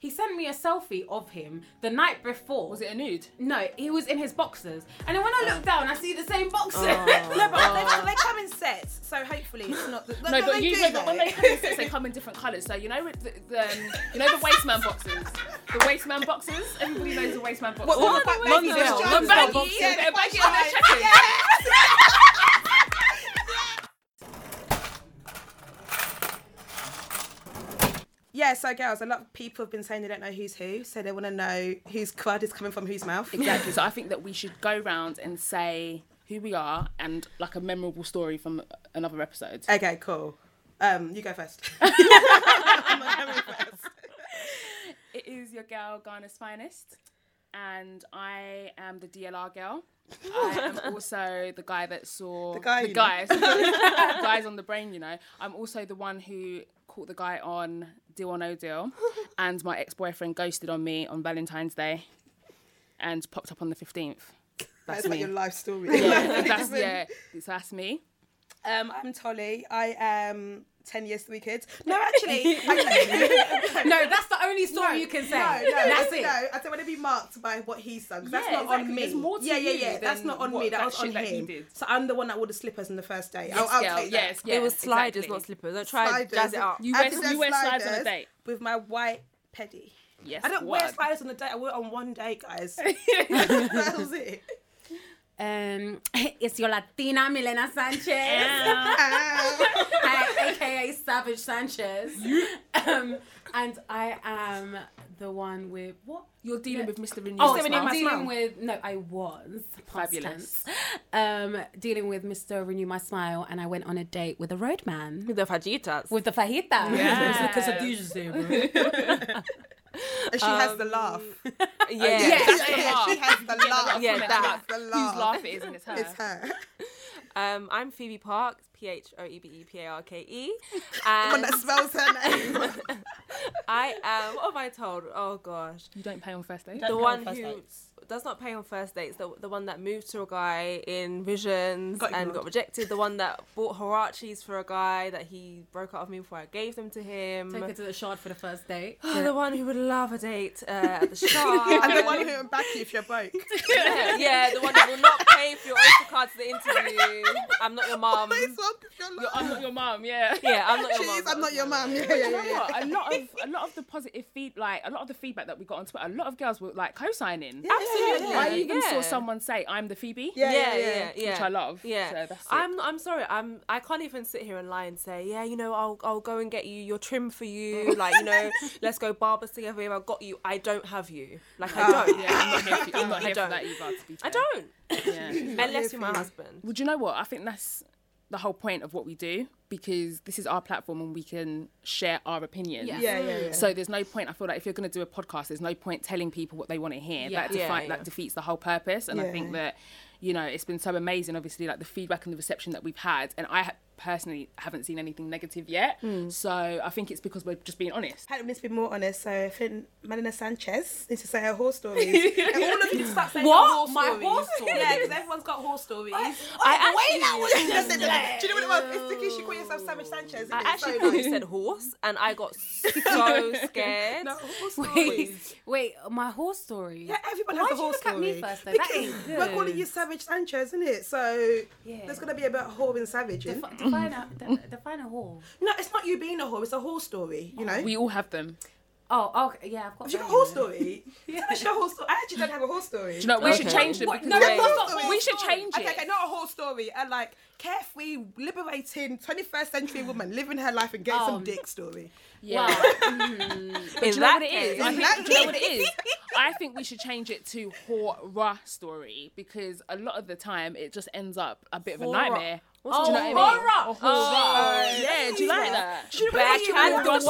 he sent me a selfie of him the night before. Was it a nude? No, he was in his boxers. And then when I look down, I see the same boxers. No, but they, they come in sets, so hopefully it's not. The, No, but they you do, know that when they come in sets, they come in different colours. So you know, with the, the um, you know the wasteman boxes, the wasteman boxes. Everybody knows the wasteman boxes. What, what, the what, baggy baggy girl? girl? the baggy, boxes. yeah, the baggy and the Yeah. Yeah, so girls, a lot of people have been saying they don't know who's who, so they want to know whose crud is coming from whose mouth. Exactly. So I think that we should go round and say who we are and like a memorable story from another episode. Okay, cool. Um, you go first. I'm not going first. It is your girl Ghana's finest, and I am the DLR girl. I am also the guy that saw The guy, the guys, guys on the brain. You know, I'm also the one who caught the guy on Deal or No Deal, and my ex-boyfriend ghosted on me on Valentine's Day, and popped up on the 15th. That's That's like me. your life story. yeah, that's yeah, so that's me. Um, I'm Tolly. I am 10 years, three kids. No, actually. I, no, that's the only story you can say. No, no, that's no, it. I don't want to be marked by what he's done. 'cause That's Yeah, not on me. It's more to yeah, yeah, yeah. That's not on what- me. That that was on shit that him. So I'm the one that wore the slippers on the first day. I'll, Yes, I'll take yes, that. yeah, it was sliders, exactly. not slippers. I tried Sliders. jazz it up. You wear, Adidas you wear slides on a sliders date. with my white pedi. Yes, I don't what? wear sliders on a date. I wear it on one day, guys. that was it. Um, it's your Latina Milena Sanchez. Hi, aka Savage Sanchez. Um, and I am the one with what? You're dealing with Mr. Renew. Oh, Renew I'm My dealing Smile. with no, I was Fabulous. Um, dealing with Mr. Renew My Smile, and I went on a date with a roadman With the fajitas. with the fajitas, fajita. And she has the laugh. yeah. Yeah, that's the yeah, laugh. she has the laugh. Yeah, She that. has the Whose laugh. laugh it is and it's her. It's her. Um, I'm Phoebe Parke, P H O E B E P A R K E. One that spells her name. I am, what have I told? Oh gosh. You don't pay on first date. the one on one first who dates. Does not pay on first dates, the, the one that moved to a guy in visions Got and got rejected, the one that bought Huaraches for a guy that he broke out of me before I gave them to him. Take her to the shard for the first date. the one who would love a date uh, at the shop. and the one who would back you if you're broke. yeah, yeah, the one that will not pay for your Oyster card to the interview. I'm not your mum. Please welcome your You're- love. I'm not your mum. Yeah. Yeah, I'm not your mum. I'm not your mum. Yeah, yeah, yeah. yeah. A lot of a lot of the positive feed, like a lot of the feedback that we got on Twitter, a lot of girls were like co-signing. Absolutely. I even saw someone say, "I'm the Phoebe," Yeah, yeah, yeah, yeah, which I love. Yeah, So. I'm. I'm sorry. I'm. I can't even sit here and lie and say, yeah, you know, I'll. I'll go and get you your trim for you. Like, you know, let's go barbers together. I've got you. I don't have you. Like, I don't. Yeah, I'm not here for, I'm not here for don't. that either. To be fair. I don't. Yeah. Unless you're my husband. Well, do you know what? I think that's the whole point of what we do because this is our platform and we can share our opinions. Yeah. Yeah, yeah, yeah. So there's no point. I feel like if you're going to do a podcast, there's no point telling people what they want to hear. Yeah. That, defi- that defeats the whole purpose. And I think that you know it's been so amazing. Obviously, like the feedback and the reception that we've had, and I ha- personally haven't seen anything negative yet. Hmm. So I think it's because we're just being honest. I need to be more honest, so I think Milena Sanchez needs to say her horse stories. and all of you start saying What? your horse My stories. horse stories? Yeah, because everyone's got horse stories. I actually. Do you know what it was? It's because she called yourself Savage Sanchez. I actually So thought you said horse, and I got so scared. No, horse Wait, stories. wait, my horse story. Yeah, everyone Why'd has a you horse look at story. me first, though? That Because we're calling you Savage Sanchez, isn't it? So Yeah. there's gonna be a bit of whore and savage. Defi- define a de- define a whore. No, it's not you being a whore. It's a horse story. You know. We all have them. Oh, okay, yeah, I've got. Have you got a that, horse yeah. story? yeah. What's your horse story? I actually don't have a horse story. Do you know? We should change them. What? because No, they- that's not horse we should change it. Okay, okay, not a horse story. A like carefree, liberating, 21st century woman living her life and getting some Um, dick story. Yeah. In Do you know that what it is? I In think, that do you know what it case. is? I think we should change it to horror story because a lot of the time it just ends up a bit of a Horror. nightmare. What's do you know horror? I mean? Horror. Or horror. Oh, yeah, do you like that? Do you know Back what you and the what's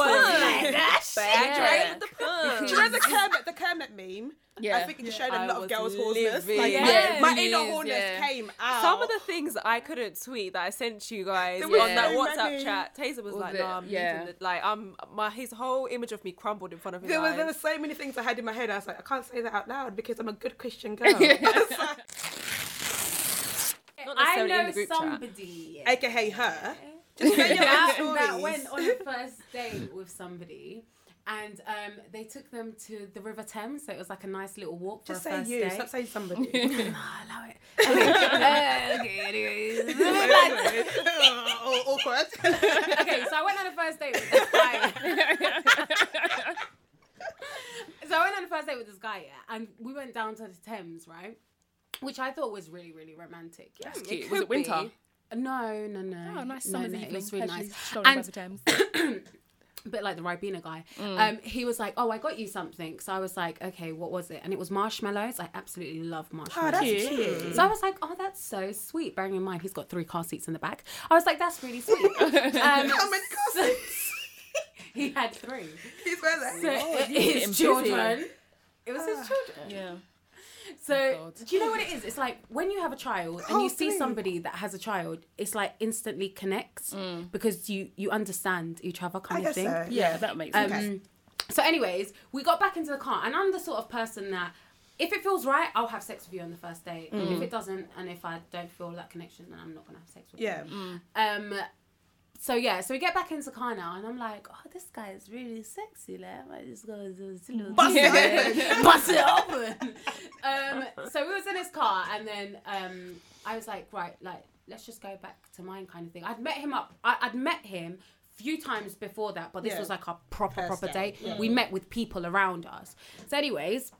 Back and the pun. Do you know the Kermit, the Kermit meme? Yeah. I think it showed a I lot of girls' horseness. Like, Yeah, my inner is, horness yeah. came out. Some of the things that I couldn't tweet that I sent you guys There on that so WhatsApp many. chat, Taser was Was like, it? "No, I'm Yeah. leaving." Like, I'm my his whole image of me crumbled in front of his there were, eyes. there were so many things I had in my head. I was like, I can't say that out loud because I'm a good Christian girl. I was like, Not I necessarily in know the group chat. somebody AKA her. Just say your that, that went on a first date with somebody, and um, they took them to the River Thames. So it was like a nice little walk for Just a say first you. date. Stop saying somebody. I allow it. Okay, uh, okay, anyways. oh, awkward. okay, so I went on a first date with this guy. so I went on a first date with this guy, yeah, and we went down to the Thames, right? Which I thought was really, really romantic. Yeah. That's cute. Was it winter? No, no, no. Oh, nice no, summer's no, evening. It was really nice. strolling by And the Thames. a bit like the Ribena guy. Mm. Um, he was like, "Oh, I got you something." So I was like, "Okay, what was it?" And it was marshmallows. I absolutely love marshmallows. Oh, that's Cute. cute. So I was like, "Oh, that's so sweet." Bearing in mind he's got three car seats in the back, I was like, "That's really sweet." um, How many cousins? he had three. He's where So. Oh, it- you his busy. children. It was his children. yeah. So God. do you know what it is? It's like when you have a child and Oh, you see somebody that has a child, it's like instantly connects Mm. because you you understand each other I kind of thing. so. Yeah, that makes sense. Um, So, anyways, we got back into the car, and I'm the sort of person that if it feels right, I'll have sex with you on the first date. Mm. If it doesn't, and if I don't feel that connection, then I'm not gonna have sex with Yeah. you. Um. So yeah, so we get back into the car now, and I'm like, oh, this guy is really sexy. Like, I might just go to this little Bust it open. bust it open. Um, so we was in his car, and then um, I was like, right, like let's just go back to mine, kind of thing. I'd met him up. I, I'd met him few times before that, but this Yeah. was like our proper First proper date, date. yeah. We met with people around us. So, anyways,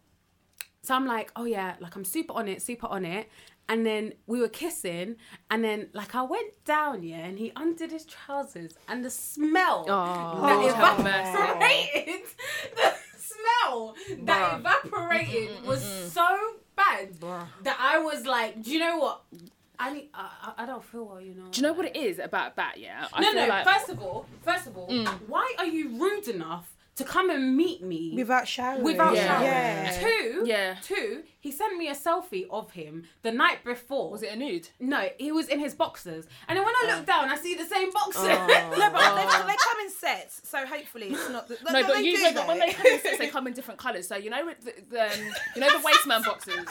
so I'm like, oh yeah, like I'm super on it, super on it. And then we were kissing, and then like I went down, yeah, and he undid his trousers, and the smell Oh, that have mercy. evaporated, the smell that evaporated was so bad that I was like, do you know what? I need, I, I don't feel well, you know. Do you know what it is about that? Yeah, I No, no. like First of all, first of all, mm. why are you rude enough to come and meet me Without showering. without Yeah. showering? Yeah. Two, Yeah. two. He sent me a selfie of him the night before. was it a nude? No, he was in his boxers, and then when I look down, I see the same boxers. No, but they, they come in sets, so hopefully it's not. The, No, but they you know, but when they come in sets, they come in different colours. So you know, the, the um, you know the wasteman boxes,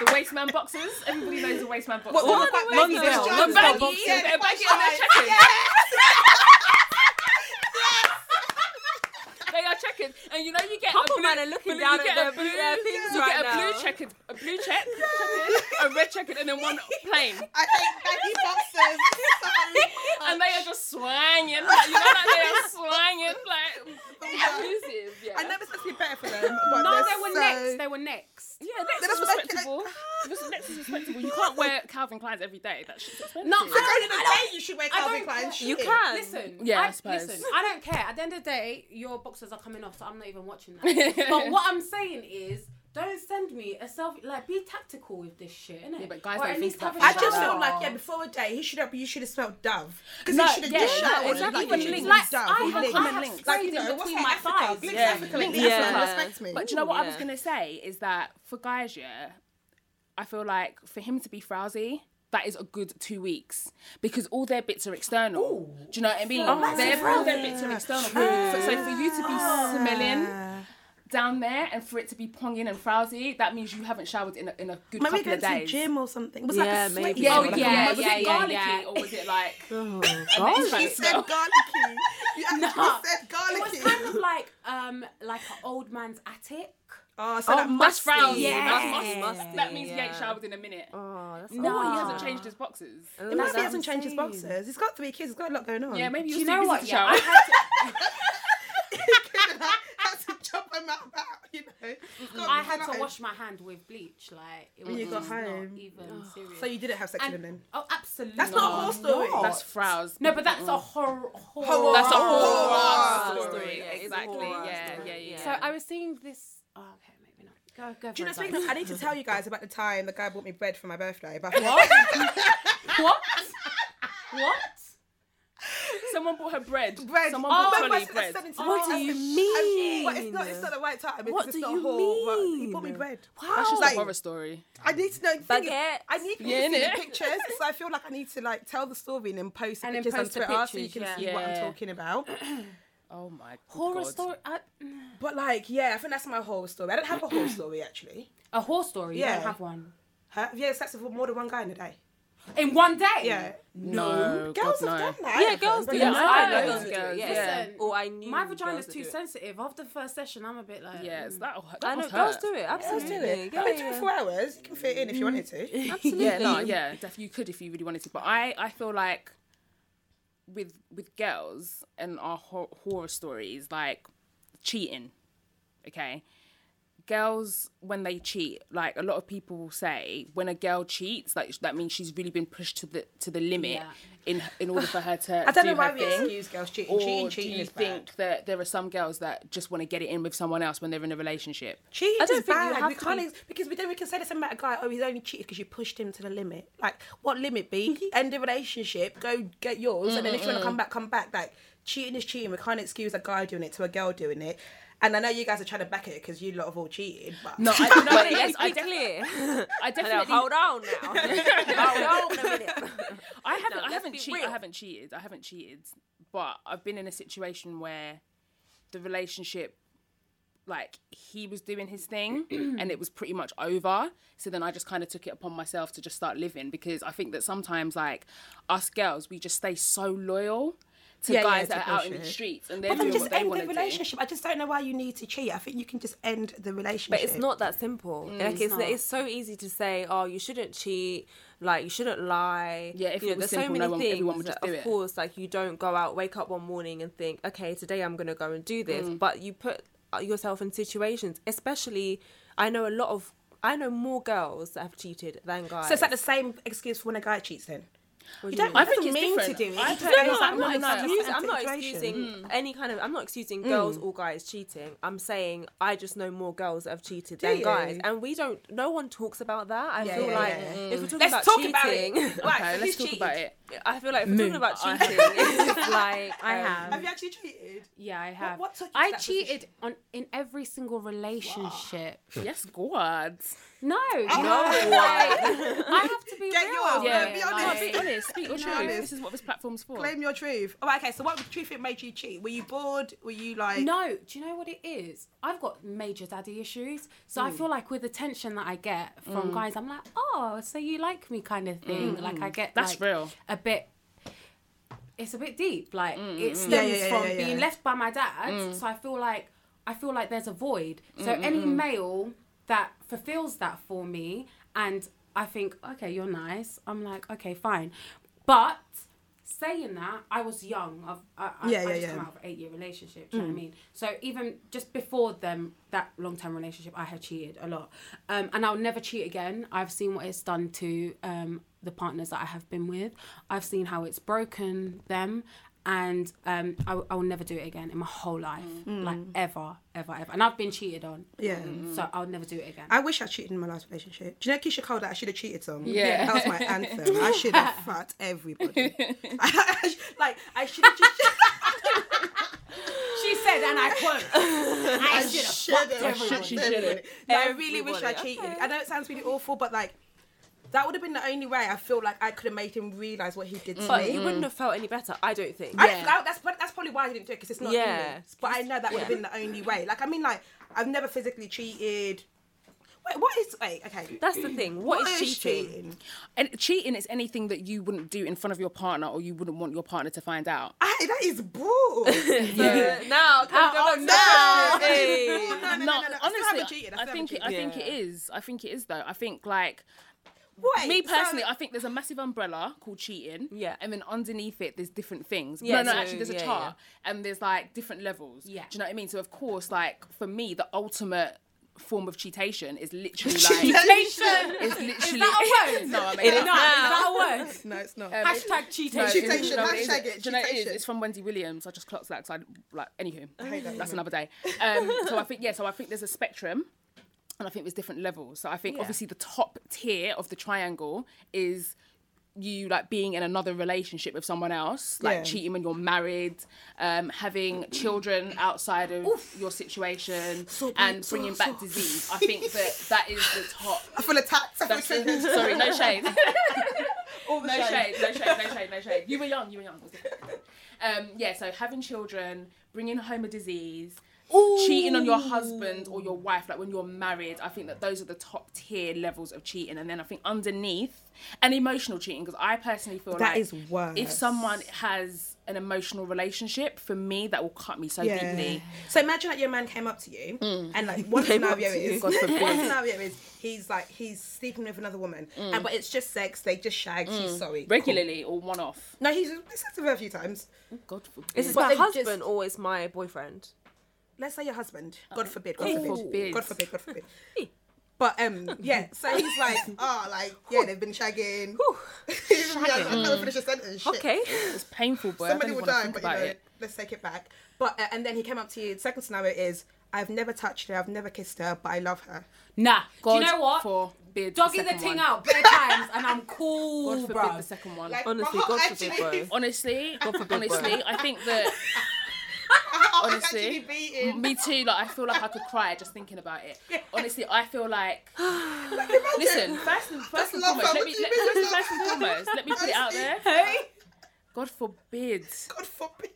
the wasteman boxes. Everybody knows the wasteman boxes. What, what, What what, are the baggy waistband girls? the baggy, boxes? yeah, they're baggy and they're Fine. Checkered. Yeah. They are checkered, and you know you get Couple a blue, man are looking blue- down you at a their blue, blue- uh, things you right get a now. blue checkered, a blue check, checkered, a red checkered, and then one plain. I hate baggy boxers. and they are just swanging. Like, you know, like they are swanging, like abusive. Yeah. I know it's supposed to be better for them, but no, they're were so... next. They were next. Yeah, next That's is what I- respectable. This- Next is respectable. You can't wear Calvin Klein's every day. That shit's expensive. No, So go I the don't, I day, you should wear I Calvin don't Klein. You can. Listen, Yeah, I I, suppose. listen, I don't care. At the end of the day, your boxers are coming off, so I'm not even watching that. but what I'm saying is, don't send me a selfie. Like, be tactical with this shit, innit? Yeah, but guys Or don't at think least about have a I things just feel like yeah, before a day, he should have. You should have smelled Dove because No, he should have yeah, just no, showered. exactly. Like, Even you should Lynx. have Like, Dove I have, Lynx. I have Lynx. Like, you know, between my thighs. Lynx Yeah. Africa, Lynx Lynx Africa, Africa. respect me. But do you know what I was gonna say is that for guys, yeah, I feel like for him to be frowsy. That is a good two weeks because all their bits are external. Do you know what I mean? Their- all their bits are external. so, so for you to be smelling down there and for it to be ponging and frowsy, that means you haven't showered in a, in a good Maybe couple go of to the days. gym or something. It was Yeah, like a sweaty maybe. Yeah, smell, oh, like a yeah, was yeah, it yeah, garlicky yeah. or was it like? Oh, amazing She said smell? garlicky. You actually No. said It was kind of like um like an old man's attic. Oh, so Oh, that That's must frowsy. Yeah. That's Must musty. That means he ain't yeah. showered in a minute. Oh, that's No. Oh, he hasn't changed his boxes. Oh, Maybe that's he hasn't changed his insane. boxers. He's got three kids. He's got a lot going on. Yeah, maybe you was know too what? busy to Yeah, I had to, had to chop him out, you know. I had to wash my hand with bleach. Like it was When you got just not home. even oh. serious. So you didn't have sex with him and, then? oh, absolutely. That's not a whole story. not. That's frows. No, but that's a horror. horror. Horror. That's a Horror horror story. story. Yeah, it's a Exactly. Yeah, yeah, yeah. So I was seeing this. Oh, okay, maybe not. Go, go. Do you know for it. I need to tell you guys about the time the guy bought me bread for my birthday. But What? what? What? Someone bought her bread. bread. Someone oh, bought no, Tolly but I bread. said it to What do you oh, mean? But it's not. It's not the right time. Because What it's do not you whole, but He bought me mean? bread. That's just Like- a horror story. I need to know. the is, Baguette. I need people Yeah, to see the pictures, so I feel like I need to like tell the story and then post the And then pictures post the on Twitter so you can yeah. see what I'm talking about. Oh my good Horror God. story. I, But like, yeah, I think that's my horror story. I don't have a horror story actually. a horror story. You Yeah. don't have one. Huh? Have you had sex with more than one guy in a day? in one day. Yeah. No, Girls God, have no. done that. Yeah, girls do. Yeah. I I know know those girls do girls, it. yeah. Yeah. Or I knew My vagina's girls too sensitive. After the first session, I'm a bit like. Yeah, it's mm. that. that I know must girls do it. Girls Absolutely. do it. Yeah, I mean, yeah. hours, you can fit in if you wanted to. Absolutely. Yeah, no, yeah, definitely you could if you really wanted to. But I, I feel like with with girls and our hor- horror stories, like cheating. Okay, girls when they cheat, like a lot of people will say, when a girl cheats, like that means she's really been pushed to the to the limit Yeah. in in order for her to. I don't do know why we thing. excuse girls cheating. Or cheating, do cheating you is think bad. that there are some girls that just want to get it in with someone else when they're in a relationship? Cheating I don't is bad. We to can't be- ex- because we then we can say the same about a guy. Oh, he's only cheated because you pushed him to the limit. Like, what limit be? End the relationship. Go get yours, and then if you want to come back, come back. Like, cheating is cheating. We can't excuse a guy doing it to a girl doing it. And I know you guys are trying to back it because you lot have all cheated. But No, I, no, But yes, let's I, be clear. I Hello, definitely. hold on now. hold on a minute. I haven't. No, I haven't cheated. I haven't cheated. I haven't cheated. But I've been in a situation where the relationship, like he was doing his thing, and it was pretty much over. So then I just kind of took it upon myself to just start living because I think that sometimes, like us girls, we just stay so loyal to Yeah, yeah, guys to that are out in the streets and they're But then doing just what end want the to do. relationship. I just don't know why you need to cheat. I think you can just end the relationship. But it's not that simple. like it's, not. it's so easy to say, oh, you shouldn't cheat, like you shouldn't lie. Yeah, if you it was there's simple, so many no one- things. everyone would that, just do of it. course, like you don't go out, wake up one morning and think, okay, today I'm gonna go and do this. Mm. But you put uh, yourself in situations, especially. I know a lot of. I know more girls that have cheated than guys. So it's like the same excuse for when a guy cheats. Then What you do you don't. mean? I I think think it's mean to do it. I no, no, I'm, one not- of I'm excusing, I'm not situations. excusing mm. any kind of. I'm not excusing mm. girls or guys cheating. I'm saying I just know more girls that have cheated Do than you? guys, and we don't. No one talks about that. I Yeah, feel yeah, like yeah. if we're mm. talking Let's about talk cheating, about it. Right, Okay, so let's who's talk cheated? about it. I feel like if we're talking about cheating, it's like I um, have. Have you actually cheated? Yeah, I have. what took you I that cheated on in every single relationship. Yes, God. No, no, Oh. like, I have to be Get real. yours, about Yeah, it, be No, honest. be honest. Speak your Be truth. This is what this platform's for. Claim your truth. Oh, okay. So, what do you think made you cheat? Were you bored? Were you like? No, do you know what it is? I've got major daddy issues. So Hmm. I feel like with the attention that I get from guys, I'm like, oh, so you like me kind of thing. Like I get Hmm. That's like, real. a bit it's a bit deep. Like Mm, it stems Yeah, yeah, yeah, from yeah, yeah. being left by my dad. Mm. So I feel like I feel like there's a void. So any male that fulfills that for me and I think, okay, you're nice. I'm like, okay, fine. But saying that, I was young. I've, I, I, Yeah, I yeah, just yeah. come out of an eight year relationship. Do you know what I mean? So even just before them, that long term relationship, I had cheated a lot. Um, and I'll never cheat again. I've seen what it's done to um, the partners that I have been with. I've seen how it's broken them. And um, I, I will never do it again in my whole life, like ever, ever, ever. And I've been cheated on, Yeah. so I'll never do it again. I wish I cheated in my last relationship. Do you know Keyshia Cole that I should have cheated song? Yeah. That was my anthem. I should have fucked everybody. like, I should have just. she said, and I quote, I should have should fucked have. everyone. She should have. I really wish I cheated. okay. I know it sounds really awful, but like, that would have been the only way I feel like I could have made him realize what he did to but me. he wouldn't have felt any better. I don't think. I, Yeah. that- that's that's probably why I didn't do it because it's not Yeah. yeah. But I know that would have Yeah. been the only way. Like I mean, like I've never physically cheated. Wait, what is wait? Okay, That's the thing. what is, cheating? And cheating is anything that you wouldn't do in front of your partner or you wouldn't want your partner to find out. I, that is bull. Yeah. now, can we oh, no. No, Hey. no, no, no, no, no. I honestly, haven't. I I think it, haven't I think it is. I think it is though. I think like Wait, me so- personally, I think there's a massive umbrella called cheating. Yeah. And then underneath it, there's different things. Yeah, no, no, so, actually, there's a yeah, chart, and there's like different levels. Yeah. Do you know what I mean? So of course, like for me, the ultimate form of cheatation is literally like Cheatation. is literally that a word? no, I mean It is No, is that a word? no, it's not. Um, Hashtag cheating. No, Cheatation, it's- no, it is. hashtag it, Do you know it is? It's from Wendy Williams. I just clocked that because I like anywho. hate that That's another day. Um, so I think yeah. So I think there's a spectrum, and I think there's different levels. So I think Yeah. obviously the top tier of the triangle is you like being in another relationship with someone else, like Yeah. cheating when you're married, um, having children outside of your situation, and so- bringing back so- disease. I think that that is the top. I feel attacked. I feel the, sorry, no shade. all the no shade. shade, no shade, no shade, no shade. You were young, you were young. Um, yeah, so having children, bringing home a disease, cheating on your husband or your wife, like when you're married, I think that those are the top tier levels of cheating. And then I think underneath, and emotional cheating, because I personally feel That like is worse. if someone has an emotional relationship, for me, that will cut me so deeply. So imagine that your man came up to you mm. and like one Came up scenario is God one scenario is he's like he's sleeping with another woman mm. and but it's just sex they just shagged she's mm. sorry Regularly or one off. no he's this has to her a few times God forbid. Is this But my husband just- or is my boyfriend? Let's say your husband God forbid God God forbid forbid. God forbid God forbid but um yeah so he's like oh like yeah they've been shagging I can't finish a sentence shit. Okay. It's painful, boy. somebody I will don't even die but you know it. let's take it back but uh, and then he came up to you the second scenario is I've never touched her I've never kissed her but I love her Nah. God Do you know what? forbid Doggy the the second thing one. out bare times and I'm cool, God forbid bro. the second one. Like, Honestly, God forbid, actually- bro. honestly, forbid, honestly, bro. I think that my heart is honestly, me too. Like I feel like I could cry just thinking about it. Yeah. Honestly, I feel like. Listen, first and first and foremost, let me What do you let, first, and foremost, let me put it out there. Hey, God forbid. God forbid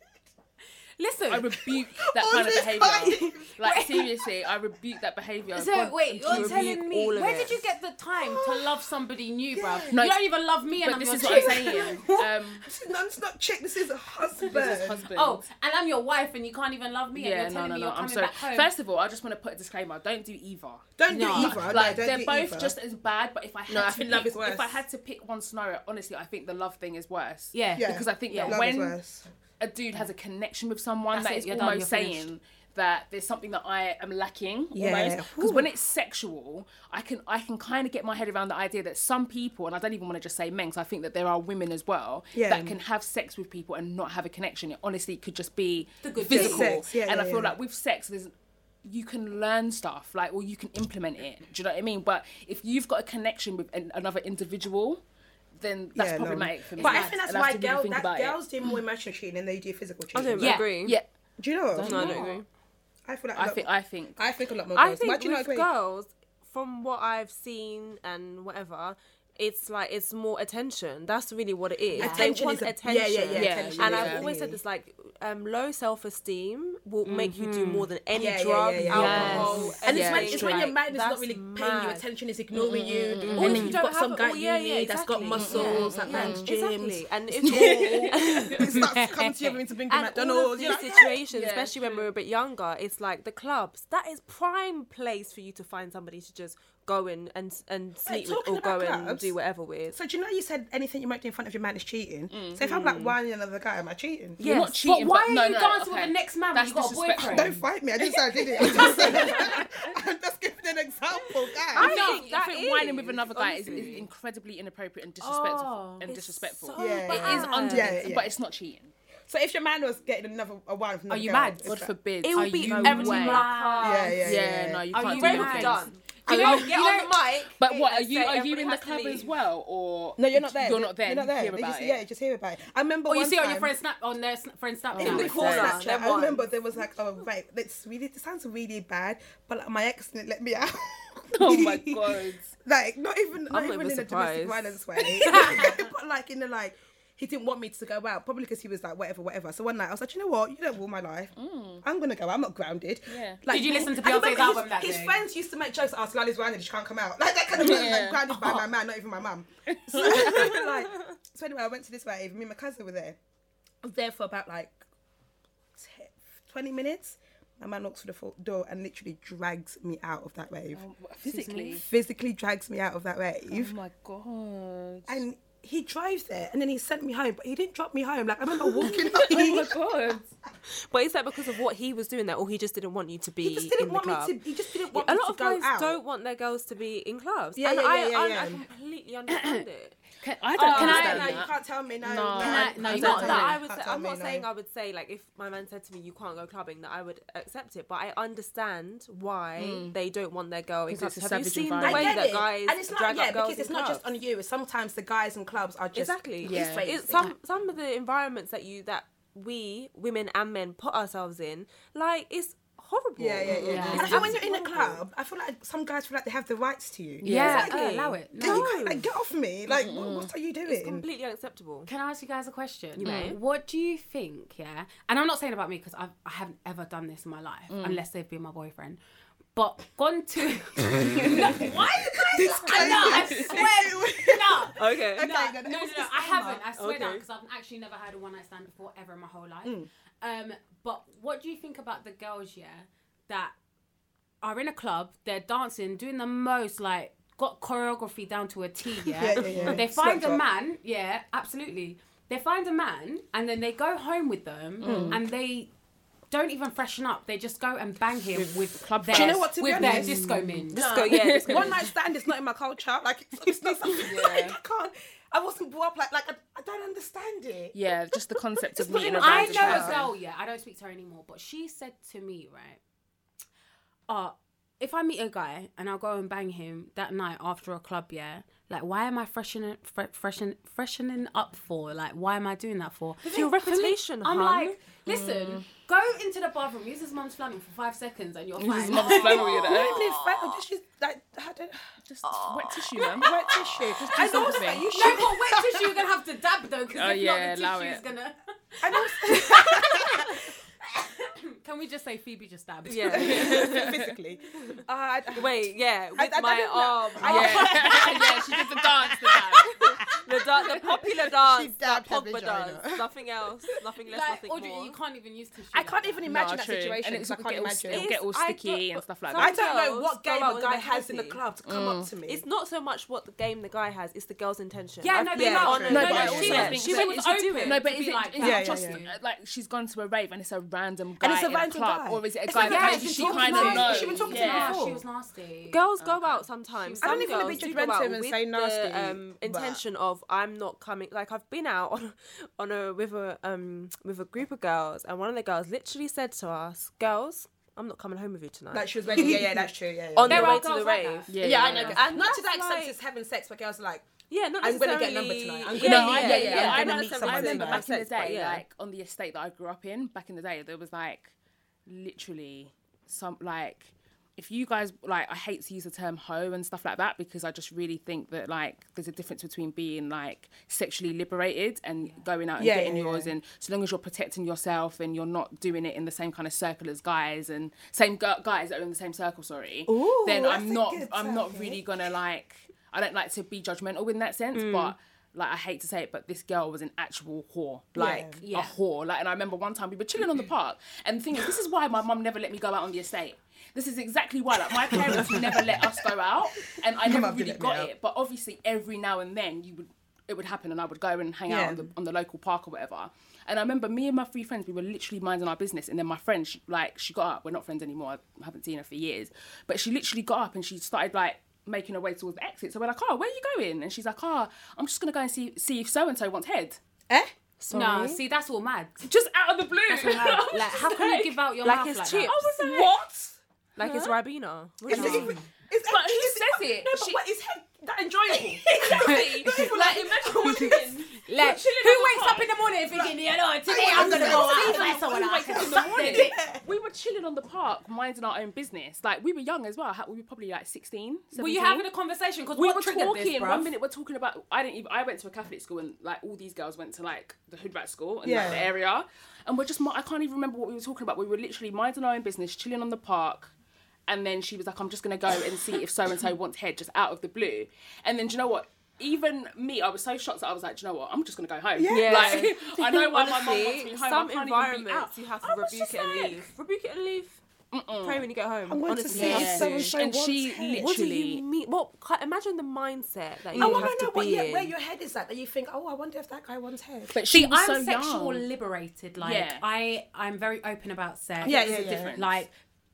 listen. I rebuke that kind of behaviour. Like seriously, I rebuke that behaviour. So God, wait, you're telling me where did you get the time to love somebody new, bro? No, you don't even love me, and I'm this your is what I'm saying. Um, This is, no, it's not chick. This is a husband. this is husband. Oh, and I'm your wife, and you can't even love me, and you're no, telling no, me no. you're I'm coming sorry. back home. First of all, I just want to put a disclaimer. Don't do either. Don't do either. like they're both just as bad, but if I had No, I to think pick, love is worse. if I had to pick one scenario, honestly, I think the love thing is worse. yeah, Yeah. Because I think Yeah. that when worse. A dude has a connection with someone, That's that it, is you're done, almost you're finished. saying that there's something that I am lacking. Yeah. Almost because when it's sexual, I can I can kind of get my head around the idea that some people, and I don't even want to just say men, because I think that there are women as well Yeah. that can have sex with people and not have a connection. It honestly could just be The good physical. sex, yeah, and yeah, I feel yeah. like with sex, there's you can learn stuff like or you can implement it do you know what i mean but if you've got a connection with an, another individual then that's Yeah, no. problematic for me But I think that's And I why have to really girls, think that about it. do more emotional cheating than they do physical training. I don't Yeah. agree. yeah Do you know? No, I don't agree. I feel like a i lot- think i think I think a lot more I girls. Why think do you not agree? girls, from what I've seen and whatever, it's like it's more attention. That's really what it is. Attention they want is a- attention. yeah, yeah, yeah, Yeah, attention And is I've always said this: like, um, low self-esteem will mm-hmm. make you do more than any Yeah, yeah, drug, yeah, yeah, yeah. alcohol, Yes. And it's Yeah, when it's when your mind man is not That's really paying you attention, is ignoring you, mm-hmm. Mm-hmm. Or and if then you you've don't got some guy oh, yeah, you yeah, need that's got muscles, that Yeah, man's exactly. gyms. And if it starts coming to you having to bring you and all McDonald's. of You're these ah! situations, especially when we're a bit younger, it's like the clubs. That is prime place for you to find somebody to just go in and and sleep with or go about and do whatever with. So do you know you said anything you might do in front of your man is cheating? Mm. So if I'm like whining another guy, am I cheating? you're not cheating But why no, are you no, dancing okay. with the next man when That's you got a boyfriend? Don't fight me. I didn't say I did it. I'm just, I'm just giving an example, guys. I I think, think I that think whining with another guy is, is incredibly inappropriate and disrespectful Oh, and disrespectful. so Yeah, It is under, Yeah, yeah. but it's not cheating. So if your man was getting another a wine from another you girl, mad? God forbid. It would be you everything way? black. Yeah, yeah, Yeah, yeah. no, you Are can't you do ready? those things. done. You You know- know, get you on know- the mic. But what are you? Are you in the club as well, or No, you're not there. You're not there. You're not and you there. hear They about just, it. Yeah, just hear about it. I remember. Or you one see on your friend snap on their sn- friend Snapchat. in the my corner. God. I remember there was like a right. It's really. It sounds really bad, but like, my ex didn't let me out. Oh my god. like not even not I'm even, even in a domestic violence way, but like in the like. He didn't want me to go out, probably because he was like whatever, whatever. So one night I was like, you know what, you don't rule my life. Mm. I'm gonna go. I'm not grounded. Yeah. Like, Did you listen to Beyonce's his- album that His day? friends used to make jokes. Ask Lali's grounded. She can't come out. Like that kind of Yeah. like grounded by my man, not even my mum. So, like, so anyway, I went to this rave. Me and my cousin were there. I was there for about like 10, 20 minutes. My man knocks through the door and literally drags me out of that rave. Oh, physically. Physically drags me out of that rave. Oh my god. And he drives there and then he sent me home, but he didn't drop me home. Like I remember walking up. Oh my god. But is that because of what he was doing there, or he just didn't want you to be he just didn't in the want club? me to. He just didn't want a me lot to of go guys out. don't want their girls to be in clubs. Yeah, and yeah, I, yeah, yeah, I, yeah. I completely understand it. Can, I oh, don't can I- understand no, you can't tell me no. No. no, Can I- no, you don't can't that me. I would. Say, I'm me not no. saying I would say like if my man said to me, "You can't go clubbing," that I would accept it. But I understand why hmm. they don't want their girl in Because clubs. it's a Have you savage seen the way that it. guys and it's not drag yeah up girls because it's in not just on you. Sometimes the guys in clubs are just Exactly. It's Yeah. It's some some of the environments that you that we women and men put ourselves in, like it's horrible. Yeah, yeah, yeah. Yeah. And I feel when you're in a club, I feel like some guys feel like they have the rights to you. Yeah, Exactly. uh, allow it. Can No. you kind of like get off me? Like, what, what are you It's doing? completely unacceptable. Can I ask you guys a question? may. What do you think? Yeah, and I'm not saying about me because I I haven't ever done this in my life unless they've been my boyfriend. But gone to no, why you guys? I know. I swear. No. Okay. No, Okay, no, then no, no, what's no, I haven't. I swear down Okay. because I've actually never had a one night stand before ever in my whole life. Mm. Um, but what do you think about the girls? Yeah, that are in a club, they're dancing, doing the most like got choreography down to a T. Yeah, Yeah, yeah, yeah. they find a Slap man. Yeah, absolutely. They find a man and then they go home with them Mm. and they. Don't even freshen up. They just go and bang him with club their, Do you know what, to be with their disco min. Disco, yeah. Disco. One night stand is not in my culture. Like, it's, it's not something like, I can't. I wasn't brought up like, like I, I don't understand it. Yeah, just the concept of meeting I know a girl, yeah. I don't speak to her anymore, but she said to me, right, uh, if I meet a guy and I'll go and bang him that night after a club, yeah, like why am I freshening, fre- freshen, freshening up for? Like, why am I doing that for? For your reputation, I'm hun. like, listen, mm. go into the bathroom, use his mum's flannel for five seconds, and you're This is fine. mum's flannel, you know. Even if I, or just use, like, I don't, Just wet tissue, man. wet tissue. And also, something. like, you no, should. but wet tissue, you're gonna have to dab though, because Oh, if yeah, not, the allow tissue's it. gonna. And also, Can we just say Phoebe just dabbed? Yeah. physically. Uh, I, I- Wait, yeah. With I- I my don't know. arm. Yeah, yeah, she did the dance. The dance. The, da- the popular dance that Pogba does. Nothing else. Nothing less, Like, nothing Audrey, more. you can't even use tissue. I like can't that. even imagine Nah, that true. situation And it's because I can't imagine. it'll get all sticky don't- and stuff like some I don't know what game out a guy has in the club to come up to me. It's not so much what the game the guy has; it's the girl's intention. Yeah, I've no, been but on no, a- no, but no, I she also was, think she that was you should do open. it. No, but to is be it, like is that. Yeah, it yeah, just yeah. like she's gone to a rave and it's a random guy And it's a in random a club, guy. or is it a It's guy a that guy maybe she kind of knows? She been talking to yeah. before. she was nasty. Girls go out sometimes. I Some don't even wanna be do go judgmental and say nasty, the um, but- intention of I'm not coming. Like I've been out on on a with a um with a group of girls, and one of the girls literally said to us, "Girls, I'm not coming home with you tonight." Like she was ready. Yeah, yeah, that's true. Yeah, yeah. on There the are way to girls the like rave. that. Yeah, yeah, I yeah, know. And not to that extent like- as having sex, but girls are like, Yeah, not I'm gonna get necessarily. number tonight. I'm yeah, gonna- No, I, yeah, yeah, yeah, yeah. I'm I gonna know. meet I remember back in the Sex, but day, yeah. like on the estate that I grew up in, back in the day, there was like literally some like if you guys like I hate to use the term hoe and stuff like that because I just really think that like there's a difference between being like sexually liberated and going out and Yeah, getting yeah, yours yeah. and so long as you're protecting yourself and you're not doing it in the same kind of circle as guys and same gu- guys that are in the same circle sorry Ooh, then I'm not I'm not really gonna like I don't like to be judgmental in that sense but like I hate to say it, but this girl was an actual whore, like Yeah. a whore. Like, and I remember one time we were chilling on the park, and the thing is, this is why my mum never let me go out on the estate. This is exactly why, like, my parents never let us go out, and I never really got out. it. But obviously, every now and then, you would it would happen, and I would go and hang out on the on the local park or whatever. And I remember me and my three friends, we were literally minding our business, and then my friend, she, like, she got up. We're not friends anymore. I haven't seen her for years, but she literally got up and she started like making her way towards the exit. So we're like, "Oh, where are you going?" And she's like, "Oh, I'm just gonna go and see see if so and so wants head." eh? No, see, that's all mad. Just out of the blue. That's all mad. Like, how can you give out your Like mouth his like chips. that? I was like, What? Like it's Ribena. What Is do it you even? Mean? Is But who is says it? No, but She- what is head that enjoyable? Exactly. like imagine Like, chilling who wakes park. up in the morning thinking, you know, today I I'm gonna go out and find someone Who I wakes can up in the morning? their. We were chilling on the park, minding our own business. Like we were young as well. We were probably like 16, 17. Were you having a conversation? Because we what were talking. this, one minute we're talking about. I didn't even. I went to a Catholic school and like all these girls went to like the hood rat school in like, the area, and we're just. I can't even remember what we were talking about. We were literally minding our own business, chilling on the park. And then she was like, "I'm just gonna go and see if so and so wants head, just out of the blue." And then do you know what? Even me, I was so shocked that I was like, "Do you know what? I'm just gonna go home." Yeah. Like I know why my mum wants me home. some I can't even be out. environments you have to I rebuke just it and leave. Rebuke it and leave. Pray when you get home. I'm going to Honestly, see Yeah. so and so And she head. What do you mean? What? ki- Imagine the mindset that you I want have to to know what, be yeah, where your head is at. That you think, oh, I wonder if that guy wants head. But she See, was I'm so sexual young. liberated. Like Yeah. I, I'm very open about sex. Yeah, yeah, yeah. difference. Like,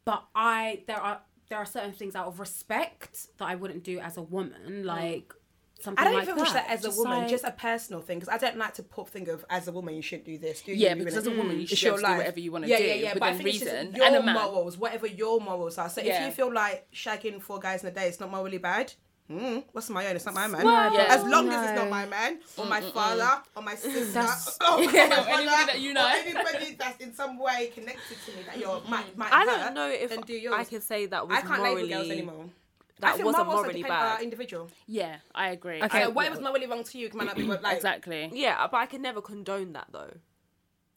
but I, there are, there are certain things out of respect that I wouldn't do as a woman. Mm. Like something I don't like even that. wish that as a woman, like- just a personal thing, because I don't like to put thing of as a woman you shouldn't do this. Do you? Yeah, You because as a woman, you mm. should be your do whatever you wanna yeah, do Yeah, yeah, but I think it's just reason, your and morals, whatever your morals are. So Yeah. if you feel like shagging four guys in a day, it's not morally bad. Hmm, what's my own? It's not my man. Swear, Yeah. As long as it's not my man or my father or my sister That's- or my Yeah, brother anybody that you know. or anybody that's in some way connected to me that you're might, might I hurt, don't know if do yours. I can say that was I can't morally. label girls anymore. That I feel wasn't morals morally depend bad. individual. Yeah, I agree. Okay. I- So what was morally wrong to you might not be like exactly. Yeah, but I can never condone that though.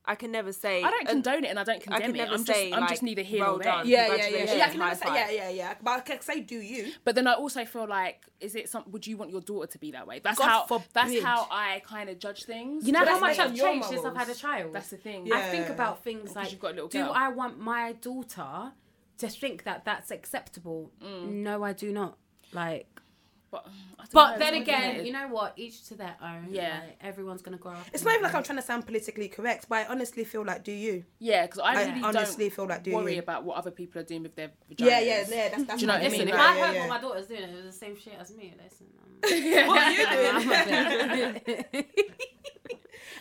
I can never say. I don't and- condone it and I don't I condemn can it. never I'm say, just I'm like, just neither here well nor there. done. yeah, yeah, yeah, yeah. Yeah. I can never say, yeah, yeah, yeah. But I can say, do you? But then I also feel like, is it some? Would you want your daughter to be that way? That's God how. forbid. That's how I kind of judge things. You know But how much I've changed since I've had a child. That's the thing. Yeah. I think about things like, you've got a little do girl. I want my daughter to think that that's acceptable? Mm. No, I do not. Like, But, I don't but know, then again, complicated. you know what? Each to their own. Yeah. like, everyone's gonna grow up. It's not even like I'm trying to sound politically correct, but I honestly feel like, do you? yeah, because I I really honestly don't feel like, do worry you? about what other people are doing with their vaginas. Yeah, yeah, yeah. That's, that's Do you know what I Listen, mean? if opinion, I yeah, heard yeah. what my daughter's doing, it was the same shit as me. Listen, I'm, What are you doing?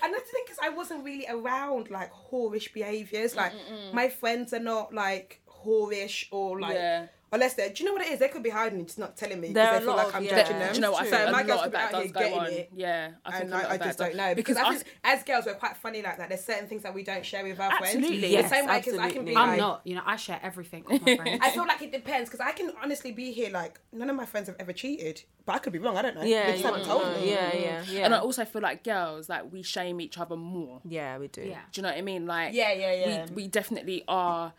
And that's the thing, because I wasn't really around like whorish behaviours. Like my friends are not like whorish or like Yeah. Unless they're. Do you know what it is? They could be hiding, just not telling me There because are they a feel lot like of- I'm yeah. judging them. Do you know what? I so think my a girls lot could of be that out here getting on. it. Yeah, I think And a lot I, I of that just does- don't know because, I think as girls we're quite funny like that. There's certain things that we don't share with our Absolutely. friends. Yes, the same way because I can be absolutely. I'm like, not. You know, I share everything with my friends. I feel like it depends because I can honestly be here like none of my friends have ever cheated, but I could be wrong. I don't know. Yeah, Maybe you someone told know. me. Yeah, yeah, mm. yeah. And I also feel like girls, like we shame each other more. yeah, we do. yeah. Do you know what I mean? Like, Yeah, yeah, yeah. We, we definitely are.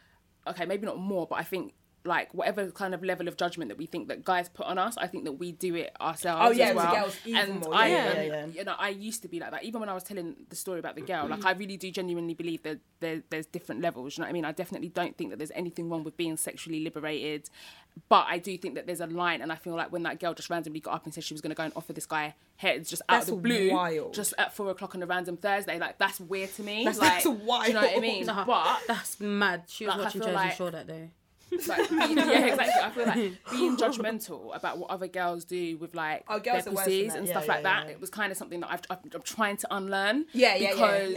Okay, maybe not more, but I think like whatever kind of level of judgment that we think that guys put on us, I think that we do it ourselves. Oh, yeah, as with well. girls even and more. I, Yeah, yeah, yeah. you know, I used to be like that. Even when I was telling the story about the girl, like I really do genuinely believe that there, there's different levels. You know what I mean? I definitely don't think that there's anything wrong with being sexually liberated, but I do think that there's a line, and I feel like when that girl just randomly got up and said she was going to go and offer this guy heads just out of the blue, wild. just at four o'clock on a random Thursday, like that's weird to me. That's- like, that's Do you know what I mean? Nah, But that's mad. She was Like, watching feel Jersey like- Shore that day. Like being, yeah, exactly. I feel like being judgmental about what other girls do with like Oh, their girls are pussies and Yeah, stuff yeah, like that. yeah. It was kind of something that I've, I've, I'm trying to unlearn. Yeah, yeah, yeah, because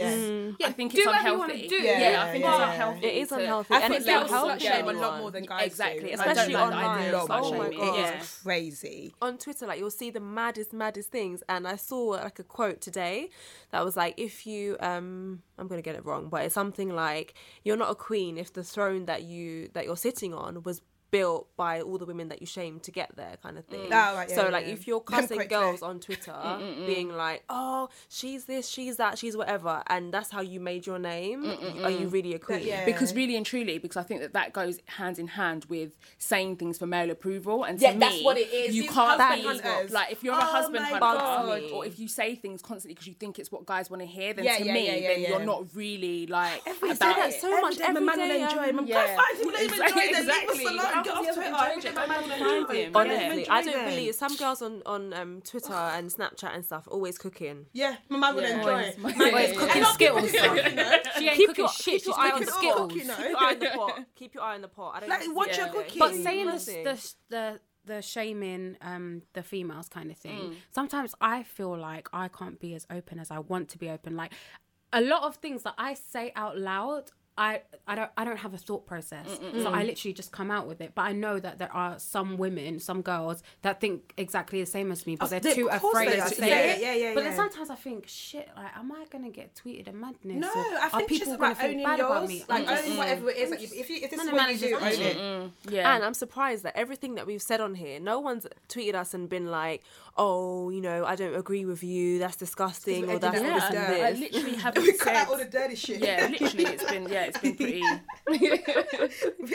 yeah. I think do it's whatever you unhealthy. wanna do. Yeah, Yeah, I think yeah, it's yeah. unhealthy. It is to- unhealthy. I And think it's girls slut shame a lot more than guys Exactly, do. and I Especially don't online. idea Oh slut my. God. Yeah. It's crazy. on Twitter, like you'll see the maddest, maddest things. And I saw like a quote today that was like, if you, um, I'm gonna get it wrong, but it's something like, you're not a queen if the throne that you that you're sitting on was built by all the women that you shame to get there, kind of thing. Mm. Oh, right, yeah, so yeah, like, yeah. if you're cussing girls there. on Twitter, mm, mm, being like, oh, she's this, she's that, she's whatever, and that's how you made your name, are you really a queen? yeah. Because really and truly, because I think that that goes hand in hand with saying things for male approval, and to Yeah, me, that's what it is. You These can't be hunters. like if you're a Oh husband my hunter, God. or if you say things constantly because you think it's what guys want to hear, then Yeah, to yeah, me, yeah, yeah, then yeah. you're not really like Every about that it. so much Every day, every man will enjoy him. Yeah. Go find him, Exactly, enjoy them. exactly. Leave us alone. Like, Get off yeah, Twitter. enjoy Every day, it. my man will him. him. Honestly, I don't believe some girls on on um, Twitter and Snapchat and stuff always cooking. Yeah, my man will Yeah. enjoy Always. it. My- Always cooking. Skittles. She ain't cooking shit. She's your cooking the Skittles. pot, you know. Keep your eye on the pot. Keep your eye on the pot. I don't Like, what you're cooking. But saying the, the the the shaming um the females kind of thing. Mm. Sometimes I feel like I can't be as open as I want to be open. Like a lot of things that I say out loud. I, I don't I don't have a thought process, so I literally just come out with it. But I know that there are some women, some girls that think exactly the same as me, but they're they- too afraid they to say Yeah, it. yeah, yeah, But then sometimes I think, shit, like, am I gonna get tweeted a madness? No, or I are think it's just people about gonna owning think bad about yours. me? Like I'm just- owning whatever it is. Like, if, if, you, if this None is what you do, own it. Mm, yeah. And I'm surprised that everything that we've said on here, no one's tweeted us and been like, "Oh, you know, I don't agree with you. That's disgusting," or "That's out this and dirt. I literally haven't cut out all the dirty shit. Yeah, literally, it's been yeah, it's been pretty. we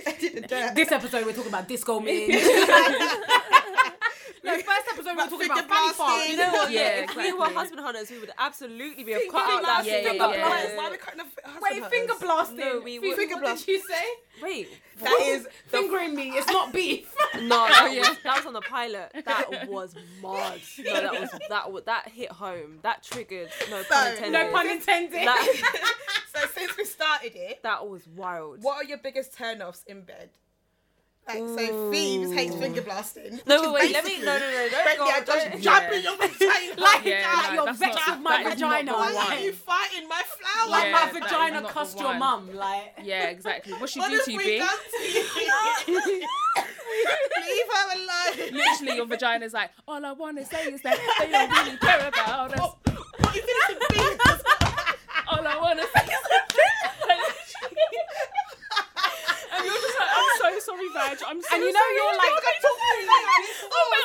edit the dirt. This episode we're talking about disco men. no, first episode we were talking about finger fanny farm. blasting. You know what? Yeah, if we were husband hunters, we would absolutely be have Finger cut out that blasting. Yeah, finger yeah, yeah. blast. Why are we cutting off husband Wait, hunters? finger blasting. No, we Finger, would- Finger what blast. did you say? Wait, That is Fingering me. It's not beef. no, that, oh, was, that was on the pilot. That was mad. No, that was that was, that hit home. That triggered. No pun intended. no pun intended. That, so since we started it, that was wild. what are your biggest turn-offs in bed? Like, so thieves hates mm. finger blasting. No, which wait, wait. Let me. No, no, no. Don't Friendly, go. Just Don't, jump Yeah. in your vagina. like, Yeah, like no, you're that's vexed with my that is not vagina. Why one. are you fighting my flower? Like Yeah, my vagina not the cost your mum. Like. Yeah, exactly. What she What do to you, B? done? Leave her alone. literally your vagina's like, all I want to say is that they don't really care about us. What if it's a beat? All I want to say is that. and you're just like, I'm so sorry, Vag. I'm so And you know sorry. you're like- Oh, my